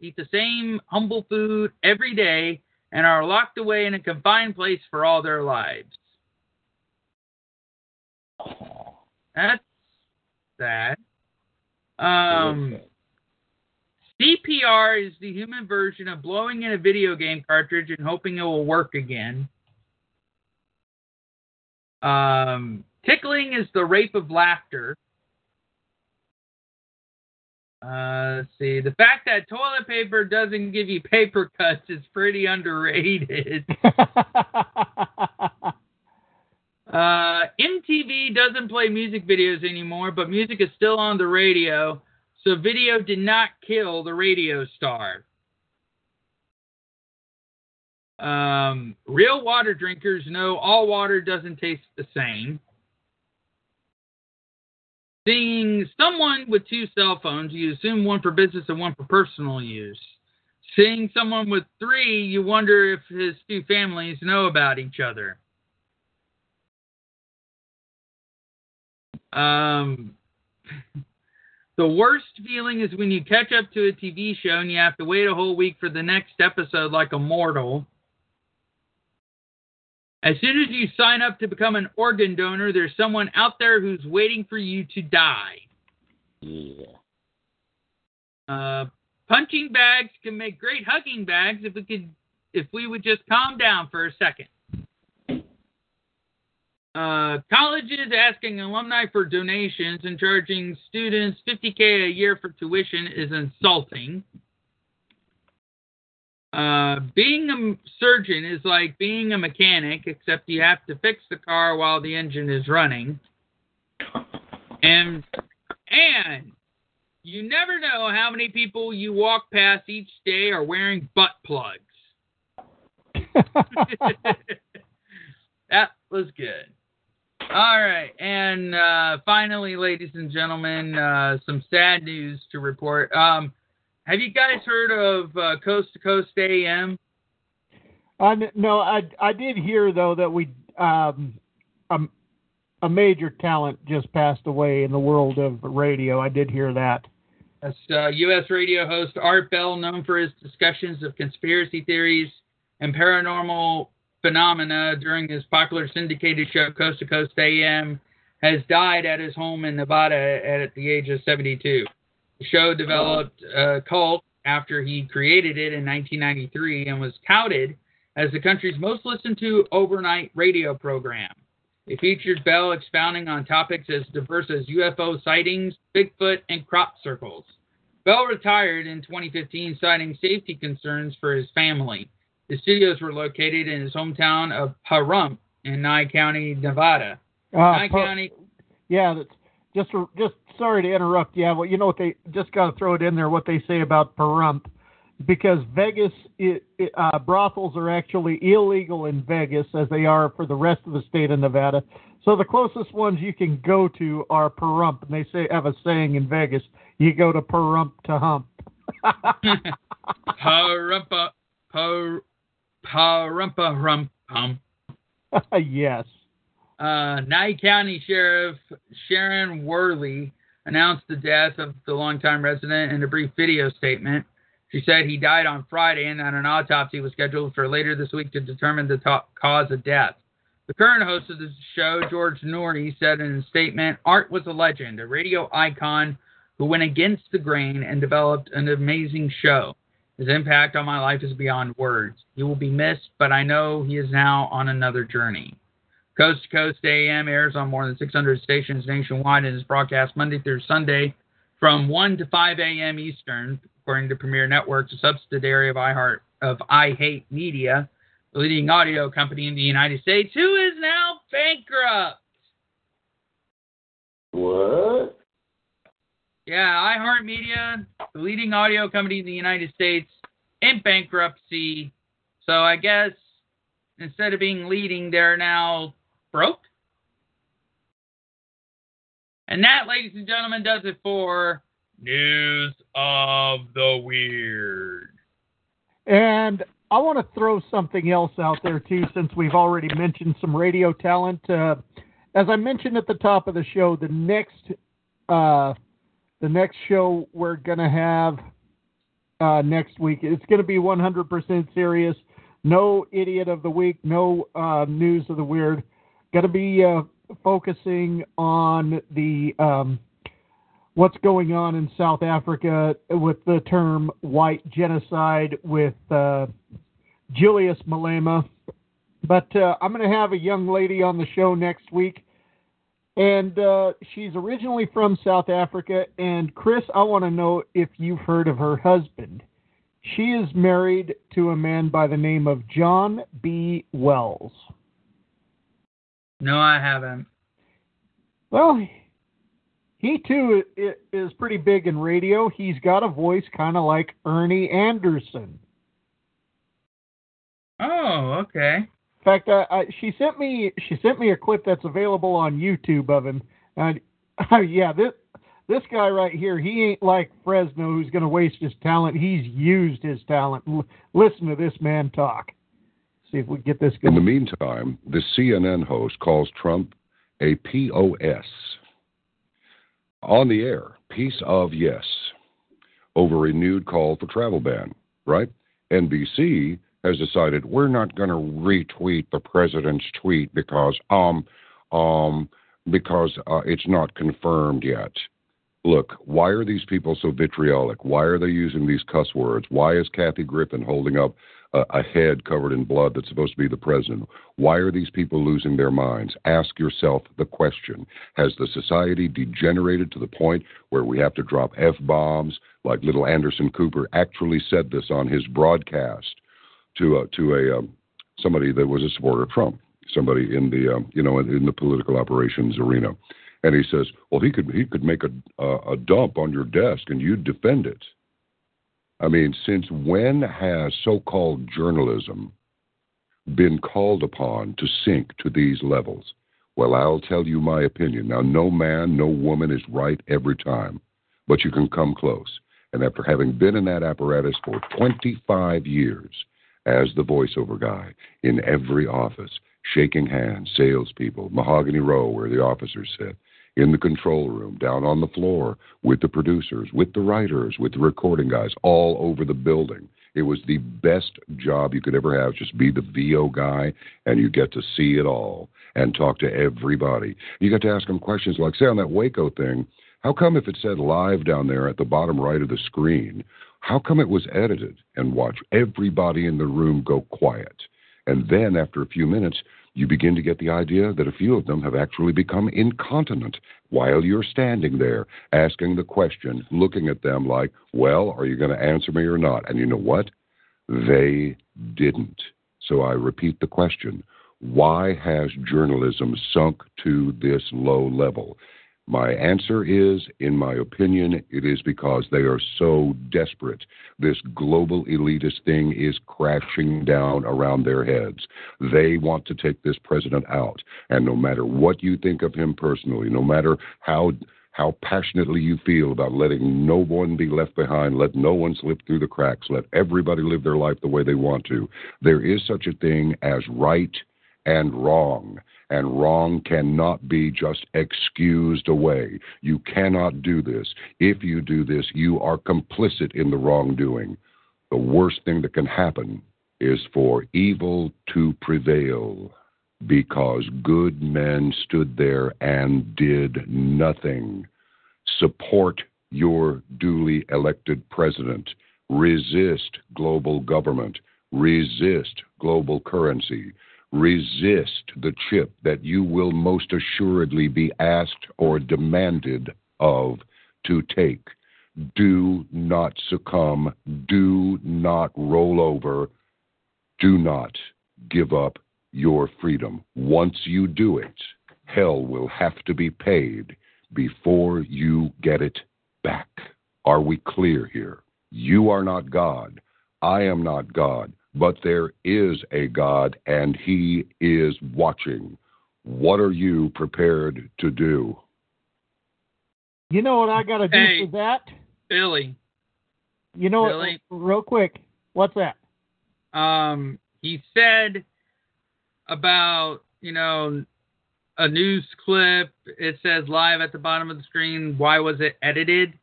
eat the same humble food every day, and are locked away in a confined place for all their lives. That's sad. Um, CPR is the human version of blowing in a video game cartridge and hoping it will work again. Um, tickling is the rape of laughter. Uh, let's see. The fact that toilet paper doesn't give you paper cuts is pretty underrated. Uh, MTV doesn't play music videos anymore, but music is still on the radio, so video did not kill the radio star. Um, real water drinkers know all water doesn't taste the same. Seeing someone with two cell phones, you assume one for business and one for personal use. Seeing someone with three, you wonder if his two families know about each other. Um, the worst feeling is when you catch up to a TV show and you have to wait a whole week for the next episode, like a mortal. As soon as you sign up to become an organ donor, there's someone out there who's waiting for you to die. Yeah. Uh, punching bags can make great hugging bags if we could, if we would just calm down for a second. Uh, colleges asking alumni for donations and charging students 50k a year for tuition is insulting. Uh, being a surgeon is like being a mechanic, except you have to fix the car while the engine is running. And and you never know how many people you walk past each day are wearing butt plugs. that was good. All right, and uh, finally, ladies and gentlemen, uh, some sad news to report. Um, have you guys heard of uh, Coast to Coast AM? I no, I I did hear though that we um a, a major talent just passed away in the world of radio. I did hear that. That's uh, U.S. radio host Art Bell, known for his discussions of conspiracy theories and paranormal phenomena during his popular syndicated show Coast to Coast AM, has died at his home in Nevada at, at the age of 72. The show developed a cult after he created it in 1993 and was touted as the country's most listened to overnight radio program. It featured Bell expounding on topics as diverse as UFO sightings, Bigfoot, and crop circles. Bell retired in 2015, citing safety concerns for his family. The studios were located in his hometown of Pahrump in Nye County, Nevada. Uh, Nye County, Yeah, that's just just sorry to interrupt. Yeah, well, you know what they just got to throw it in there. What they say about Pahrump, because Vegas it, it, uh, brothels are actually illegal in Vegas as they are for the rest of the state of Nevada. So the closest ones you can go to are Pahrump, and they say have a saying in Vegas: you go to Pahrump to hump. Perumpa, Par, Perumpa, Rump, Hump. yes. Uh, Nye County Sheriff Sharon Wehrly announced the death of the longtime resident in a brief video statement. She said he died on Friday and that an autopsy was scheduled for later this week to determine the cause of death. The current host of the show, George Noory, said in a statement Art was a legend, a radio icon who went against the grain and developed an amazing show. His impact on my life is beyond words. He will be missed, but I know he is now on another journey. Coast to Coast AM airs on more than 600 stations nationwide and is broadcast Monday through Sunday from 1 to 5 a.m. Eastern, according to Premiere Networks, a subsidiary of iHeart of I Hate Media, the leading audio company in the United States, who is now bankrupt. What? Yeah, iHeartMedia, the leading audio company in the United States, in bankruptcy. So I guess instead of being leading, they're now broke. And that, ladies and gentlemen, does it for News of the Weird. And I want to throw something else out there too, since we've already mentioned some radio talent. Uh, as I mentioned at the top of the show, the next uh, the next show we're gonna have uh, next week it's gonna be 100% serious. No idiot of the week, no uh, news of the weird. Gonna be uh, focusing on the um, what's going on in South Africa with the term white genocide with uh, Julius Malema. But uh, I'm going to have a young lady on the show next week. And uh, she's originally from South Africa. And Chris, I want to know if you've heard of her husband. She is married to a man by the name of John B. Wells. No, I haven't. Well, he too is pretty big in radio. He's got a voice kind of like Ernie Anderson. Oh, okay. In fact, I, I, she sent me she sent me a clip that's available on YouTube of him. And oh, yeah, this this guy right here, he ain't like Fresno who's going to waste his talent. He's used his talent. L- listen to this man talk. See if we get this In the meantime, the CNN host calls Trump a POS. On the air, piece of yes, over renewed call for travel ban, right? NBC has decided we're not going to retweet the president's tweet because um um because uh, it's not confirmed yet. Look, why are these people so vitriolic? Why are they using these cuss words? Why is Kathy Griffin holding up a, a head covered in blood that's supposed to be the president? Why are these people losing their minds? Ask yourself the question Has the society degenerated to the point where we have to drop F bombs like little Anderson Cooper actually said this on his broadcast to a, to a um, somebody that was a supporter of Trump, somebody in the um, you know in, in the political operations arena, and he says, well, he could he could make a a, a dump on your desk and you'd defend it. I mean, since when has so-called journalism been called upon to sink to these levels? Well, I'll tell you my opinion. Now, no man, no woman is right every time, but you can come close. And after having been in that apparatus for 25 years as the voiceover guy in every office, shaking hands, salespeople, mahogany row where the officers sit, in the control room, down on the floor, with the producers, with the writers, with the recording guys, all over the building. It was the best job you could ever have. Just be the VO guy, and you get to see it all and talk to everybody. You got to ask them questions like, say, on that Waco thing, how come if it said live down there at the bottom right of the screen, how come it was edited and watch everybody in the room go quiet? And then after a few minutes, you begin to get the idea that a few of them have actually become incontinent while you're standing there asking the question, looking at them like, well, are you going to answer me or not? And you know what? They didn't. So I repeat the question why has journalism sunk to this low level? My answer is, in my opinion, it is because they are so desperate. This global elitist thing is crashing down around their heads. They want to take this president out. And no matter what you think of him personally, no matter how how passionately you feel about letting no one be left behind, let no one slip through the cracks, let everybody live their life the way they want to. There is such a thing as right and wrong. And wrong cannot be just excused away. You cannot do this. If you do this, you are complicit in the wrongdoing. The worst thing that can happen is for evil to prevail because good men stood there and did nothing. Support your duly elected president. Resist global government. Resist global currency resist the chip that you will most assuredly be asked or demanded of to take. Do not succumb. Do not roll over. Do not give up your freedom. Once you do it, hell will have to be paid before you get it back. Are we clear here? You are not God. I am not God. But there is a God, and He is watching. What are you prepared to do? You know what I got to do Hey. for that? Billy. You know Billy? what? Real quick, what's that? Um, he said about you know a news clip. It says live at the bottom of the screen. Why was it edited?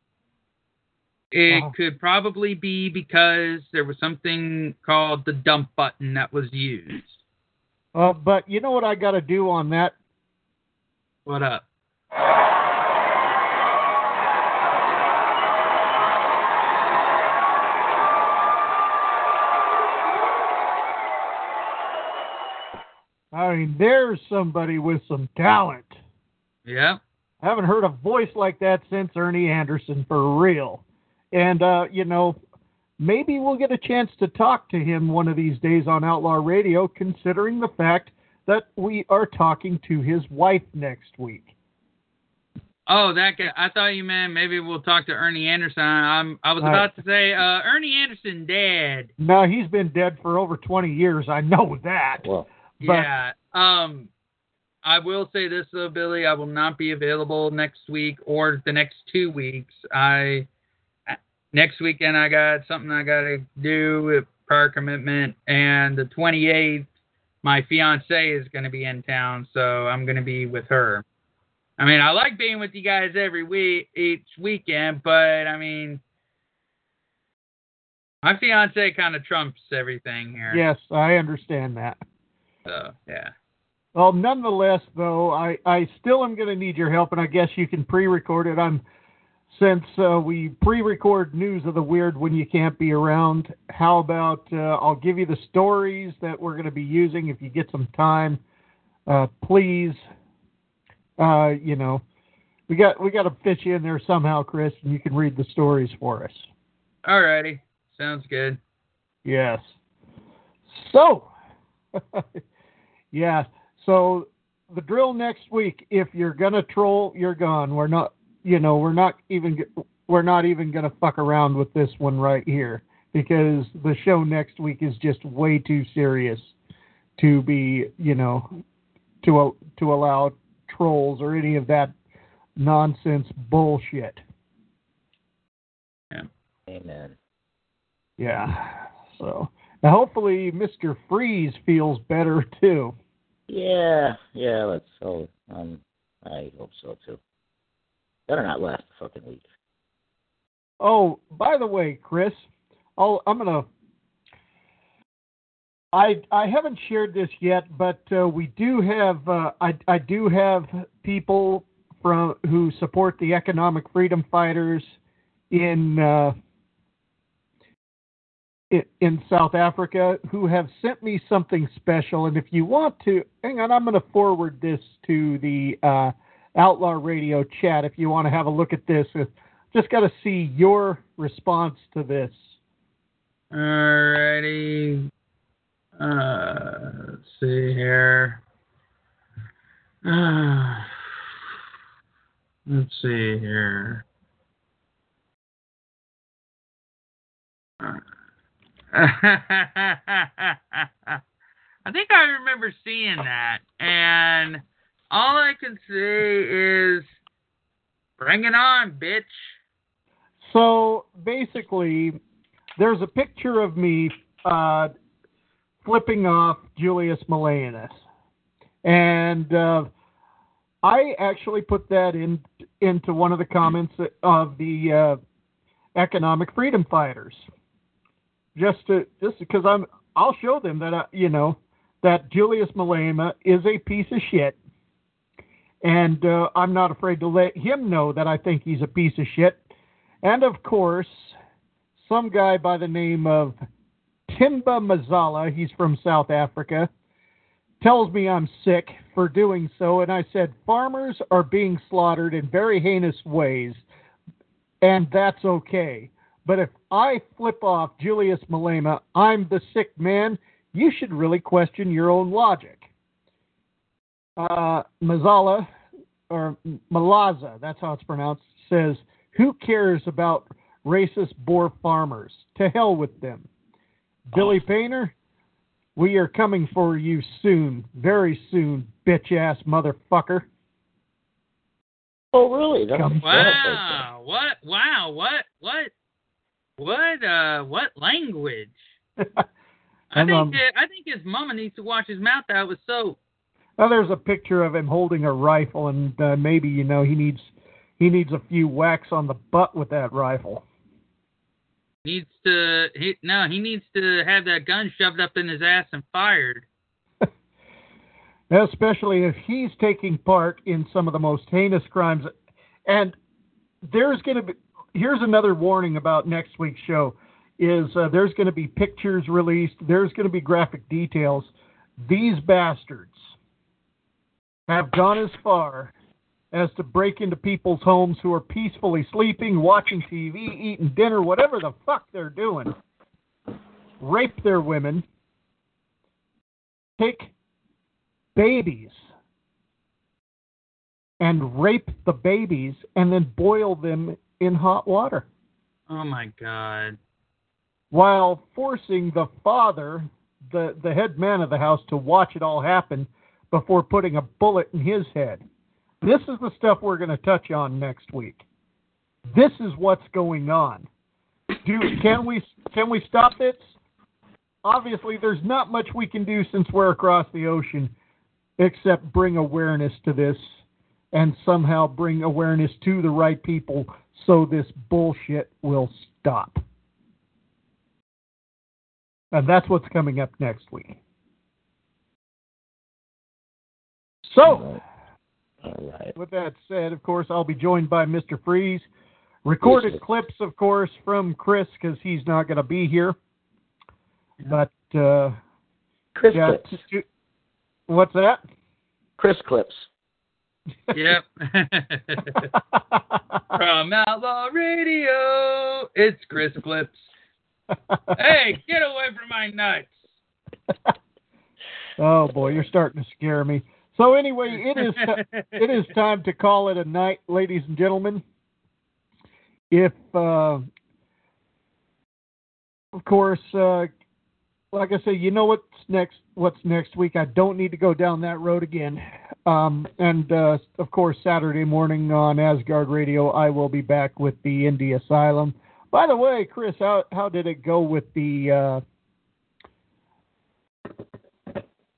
It Oh. could probably be because there was something called the dump button that was used. Uh, but you know what I got to do on that? What up? I mean, there's somebody with some talent. Yeah. I haven't heard a voice like that since Ernie Anderson for real. And uh, you know, maybe we'll get a chance to talk to him one of these days on Outlaw Radio, considering the fact that we are talking to his wife next week. Oh, that guy. I thought you meant maybe we'll talk to Ernie Anderson. I'm. I was Uh, about to say uh, Ernie Anderson dead. No, he's been dead for over 20 years. I know that. Well, But- yeah. Um, I will say this though, Billy. I will not be available next week or the next two weeks. I next weekend I got something I got to do with prior commitment, and the 28th, my fiance is going to be in town, so I'm going to be with her. I mean, I like being with you guys every week, each weekend, but I mean, my fiance kind of trumps everything here. Yes, I understand that. So yeah. Well, nonetheless, though, I, I still am going to need your help, and I guess you can pre-record it. I'm since uh, we pre-record news of the weird when you can't be around. How about uh, I'll give you the stories that we're going to be using if you get some time. Uh, please, uh, you know, we got we got to fit you in there somehow, Chris, and you can read the stories for us. Alrighty. Sounds good. Yes. So, yeah. So the drill next week. If you're gonna troll, you're gone. We're not. You know, we're not even. We're not even gonna fuck around with this one right here because the show next week is just way too serious to be. You know, to to allow trolls or any of that nonsense bullshit. Yeah. Amen. Yeah. So now hopefully Mr. Freeze feels better too. Yeah, yeah. Let's hope. Um, I hope so too. Better not last a fucking week. Oh, by the way, Chris, I'll, I'm gonna. I I haven't shared this yet, but uh, we do have uh, I I do have people from who support the economic freedom fighters in uh, in South Africa who have sent me something special. And if you want to, hang on, I'm going to forward this to the uh, Outlaw Radio chat. If you want to have a look at this, just got to see your response to this. Alrighty. Uh, let's see here. Uh, let's see here. I think I remember seeing that, and all I can say is, "Bring it on, bitch." So basically, there's a picture of me uh, flipping off Julius Malema, and uh, I actually put that in into one of the comments of the uh, economic freedom fighters, just to just because I'm I'll show them that uh, you know that Julius Malema is a piece of shit, and uh, I'm not afraid to let him know that I think he's a piece of shit. And of course, some guy by the name of Timba Mazala, he's from South Africa, tells me I'm sick for doing so. And I said, Farmers are being slaughtered in very heinous ways, and that's okay. But if I flip off Julius Malema, I'm the sick man, you should really question your own logic. Uh, Mazala or Malaza, that's how it's pronounced, says, "Who cares about racist Boer farmers? To hell with them." Billy Painter, we are coming for you soon, very soon, bitch ass motherfucker. Oh, really? That's Wow. What? Wow. What? What? What? Uh. What language? I think. um, uh, I think his mama needs to wash his mouth out with soap. Now there's a picture of him holding a rifle, and uh, maybe you know he needs he needs a few whacks on the butt with that rifle. Needs to. He, no, he needs to have that gun shoved up in his ass and fired. especially if he's taking part in some of the most heinous crimes. And there's going to be here's another warning about next week's show is uh, there's going to be pictures released, there's going to be graphic details. These bastards have gone as far as to break into people's homes who are peacefully sleeping, watching TV, eating dinner, whatever the fuck they're doing. Rape their women, take babies and rape the babies and then boil them in hot water Oh my god. while forcing the father, the, the head man of the house, to watch it all happen before putting a bullet in his head. This is the stuff we're going to touch on next week. This is what's going on. Do can we can we stop this? Obviously, there's not much we can do since we're across the ocean, except bring awareness to this, and somehow bring awareness to the right people so this bullshit will stop. And that's what's coming up next week. So, all right. with that said, of course, I'll be joined by Mr. Freeze. Recorded clips, of course, from Chris because he's not going to be here. But uh, Chris yeah, clips. t- t- what's that? Chris clips. Yep. From Outlaw Radio, it's Chris Clips. hey, get away from my nuts. Oh boy, you're starting to scare me. So anyway, it is ti- it is time to call it a night, ladies and gentlemen. If, uh, of course, uh, like I say, you know what's next. What's next week? I don't need to go down that road again. Um, and uh, of course, Saturday morning on Asgard Radio, I will be back with the Indie Asylum. By the way, Chris, how how did it go with the?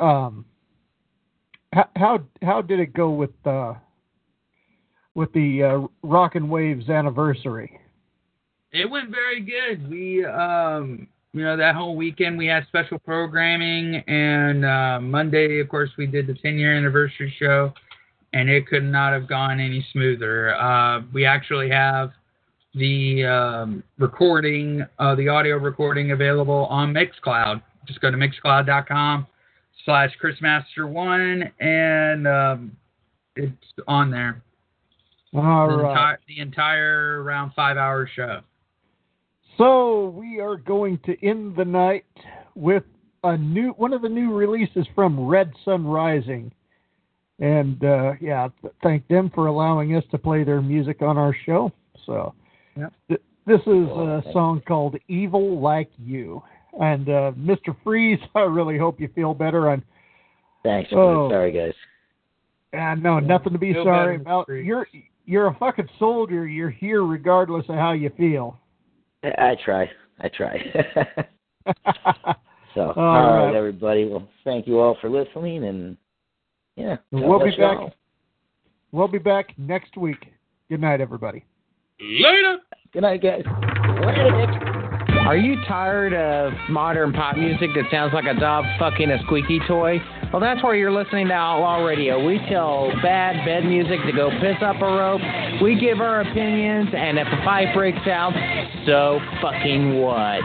Uh, um, how how did it go with uh with the uh, Rock and Waves anniversary? It went very good. We, um, you know, that whole weekend we had special programming, and uh, Monday, of course, we did the 10 year anniversary show, and it could not have gone any smoother. Uh, we actually have the um, recording, uh, the audio recording available on Mixcloud. Just go to mixcloud.com slash chrismaster1, and um, it's on there. All the, right. entire, the entire around five hour show. So we are going to end the night with a new one of the new releases from Red Sun Rising, and uh, yeah, th- thank them for allowing us to play their music on our show. So th- this is a song called "Evil Like You," and uh, Mr. Freeze, I really hope you feel better. And Thanks. Oh. Sorry, guys. uh, no, nothing to be Feel sorry about. You're you're a fucking soldier. You're here regardless of how you feel. I I try. I try. so, All all right, right. everybody. Well, thank you all for listening, and yeah, We'll be back. all. We'll be back next week. Good night, everybody. Later. Good night, guys. Are you tired of modern pop music that sounds like a dog fucking a squeaky toy? Well, that's where you're listening to Outlaw Radio. We tell bad bed music to go piss up a rope. We give our opinions, and if a fight breaks out, so fucking what?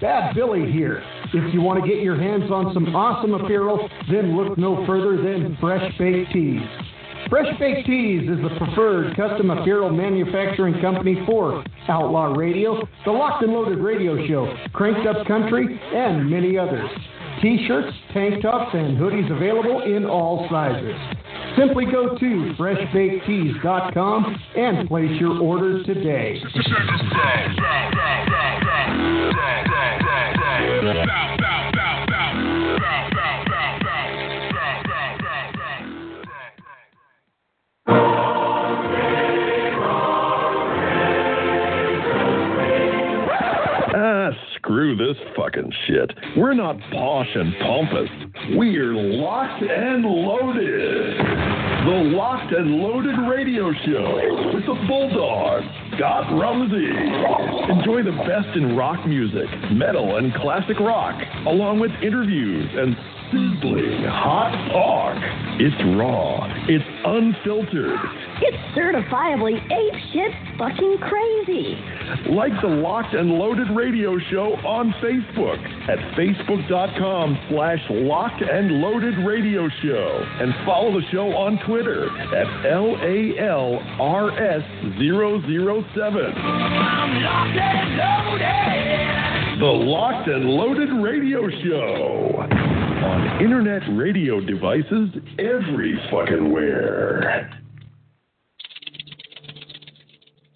Bad Billy here. If you want to get your hands on some awesome apparel, then look no further than Fresh Baked Tees. Fresh Baked Tees is the preferred custom apparel manufacturing company for Outlaw Radio, the Locked and Loaded Radio Show, Cranked Up Country, and many others. T-shirts, tank tops, and hoodies available in all sizes. Simply go to freshbakedtees.com and place your orders today. Ah, screw this fucking shit. We're not posh and pompous. We're locked and loaded. The Locked and Loaded Radio Show with the Bulldog, Scott Rumsey. Enjoy the best in rock music, metal, and classic rock, along with interviews and sizzling hot talk. It's raw, it's unfiltered. It's certifiably ape shit fucking crazy. Like the Locked and Loaded Radio Show on Facebook at facebook.com slash locked and loaded radio show. And follow the show on Twitter at LALRS007. The Locked and Loaded Radio Show. On internet radio devices every fucking where.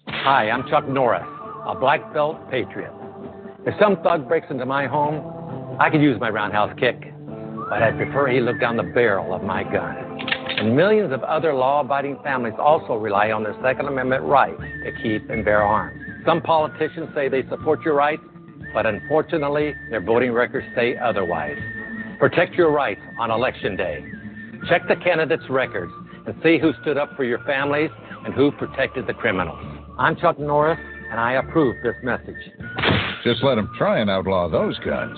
Hi, I'm Chuck Norris, a black belt patriot. If some thug breaks into my home, I could use my roundhouse kick, but I'd prefer he look down the barrel of my gun. And millions of other law abiding families also rely on their Second Amendment right to keep and bear arms. Some politicians say they support your rights, but unfortunately, their voting records say otherwise. Protect your rights on Election Day. Check the candidates' records and see who stood up for your families and who protected the criminals. I'm Chuck Norris, and I approve this message. Just let them try and outlaw those guns.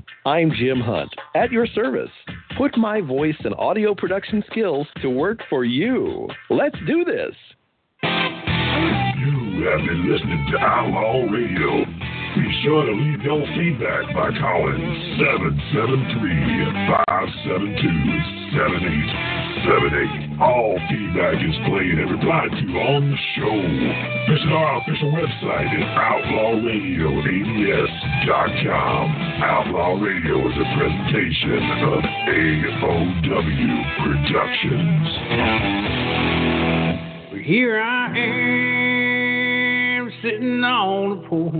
I'm Jim Hunt, at your service. Put my voice and audio production skills to work for you. Let's do this. You have been listening to Outlaw Radio. Be sure to leave your feedback by calling 773-572-7878. All feedback is played and replied to on the show. Visit our official website at outlawradioabs.com. Outlaw Radio is a presentation of AOW Productions. Here I am sitting on the porch,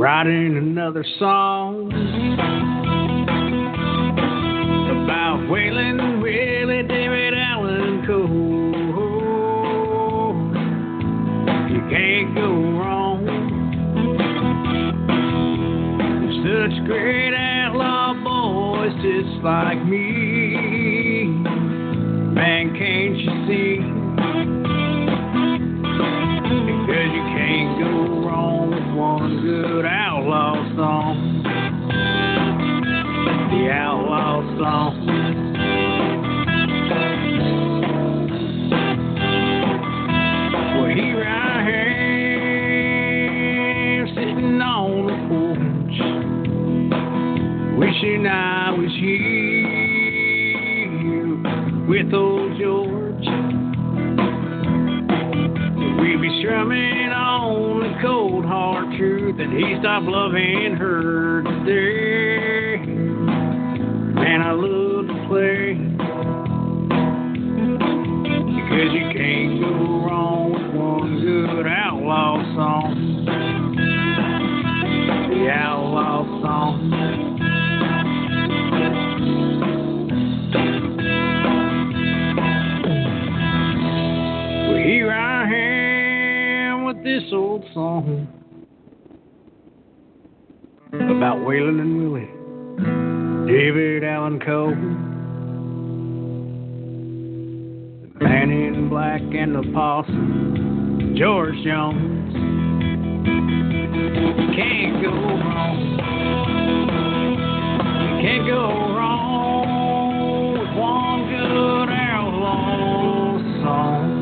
writing another song about Waylon Willie David Allan Coe. You can't go wrong. Such great outlaw boys just like me. Man, can't you see? Because you can't go wrong with one good outlaw song. The outlaw song. Wishing I was here with old George. We'd be strumming on the cold hard truth that he stopped loving her today. Man, I love to play because you can't go wrong with one good outlaw song. The outlaw song. This old song about Waylon and Willie, David Allan Coe, the man in black and the possum, George Jones. Can't go wrong. Can't go wrong with one good outlaw song.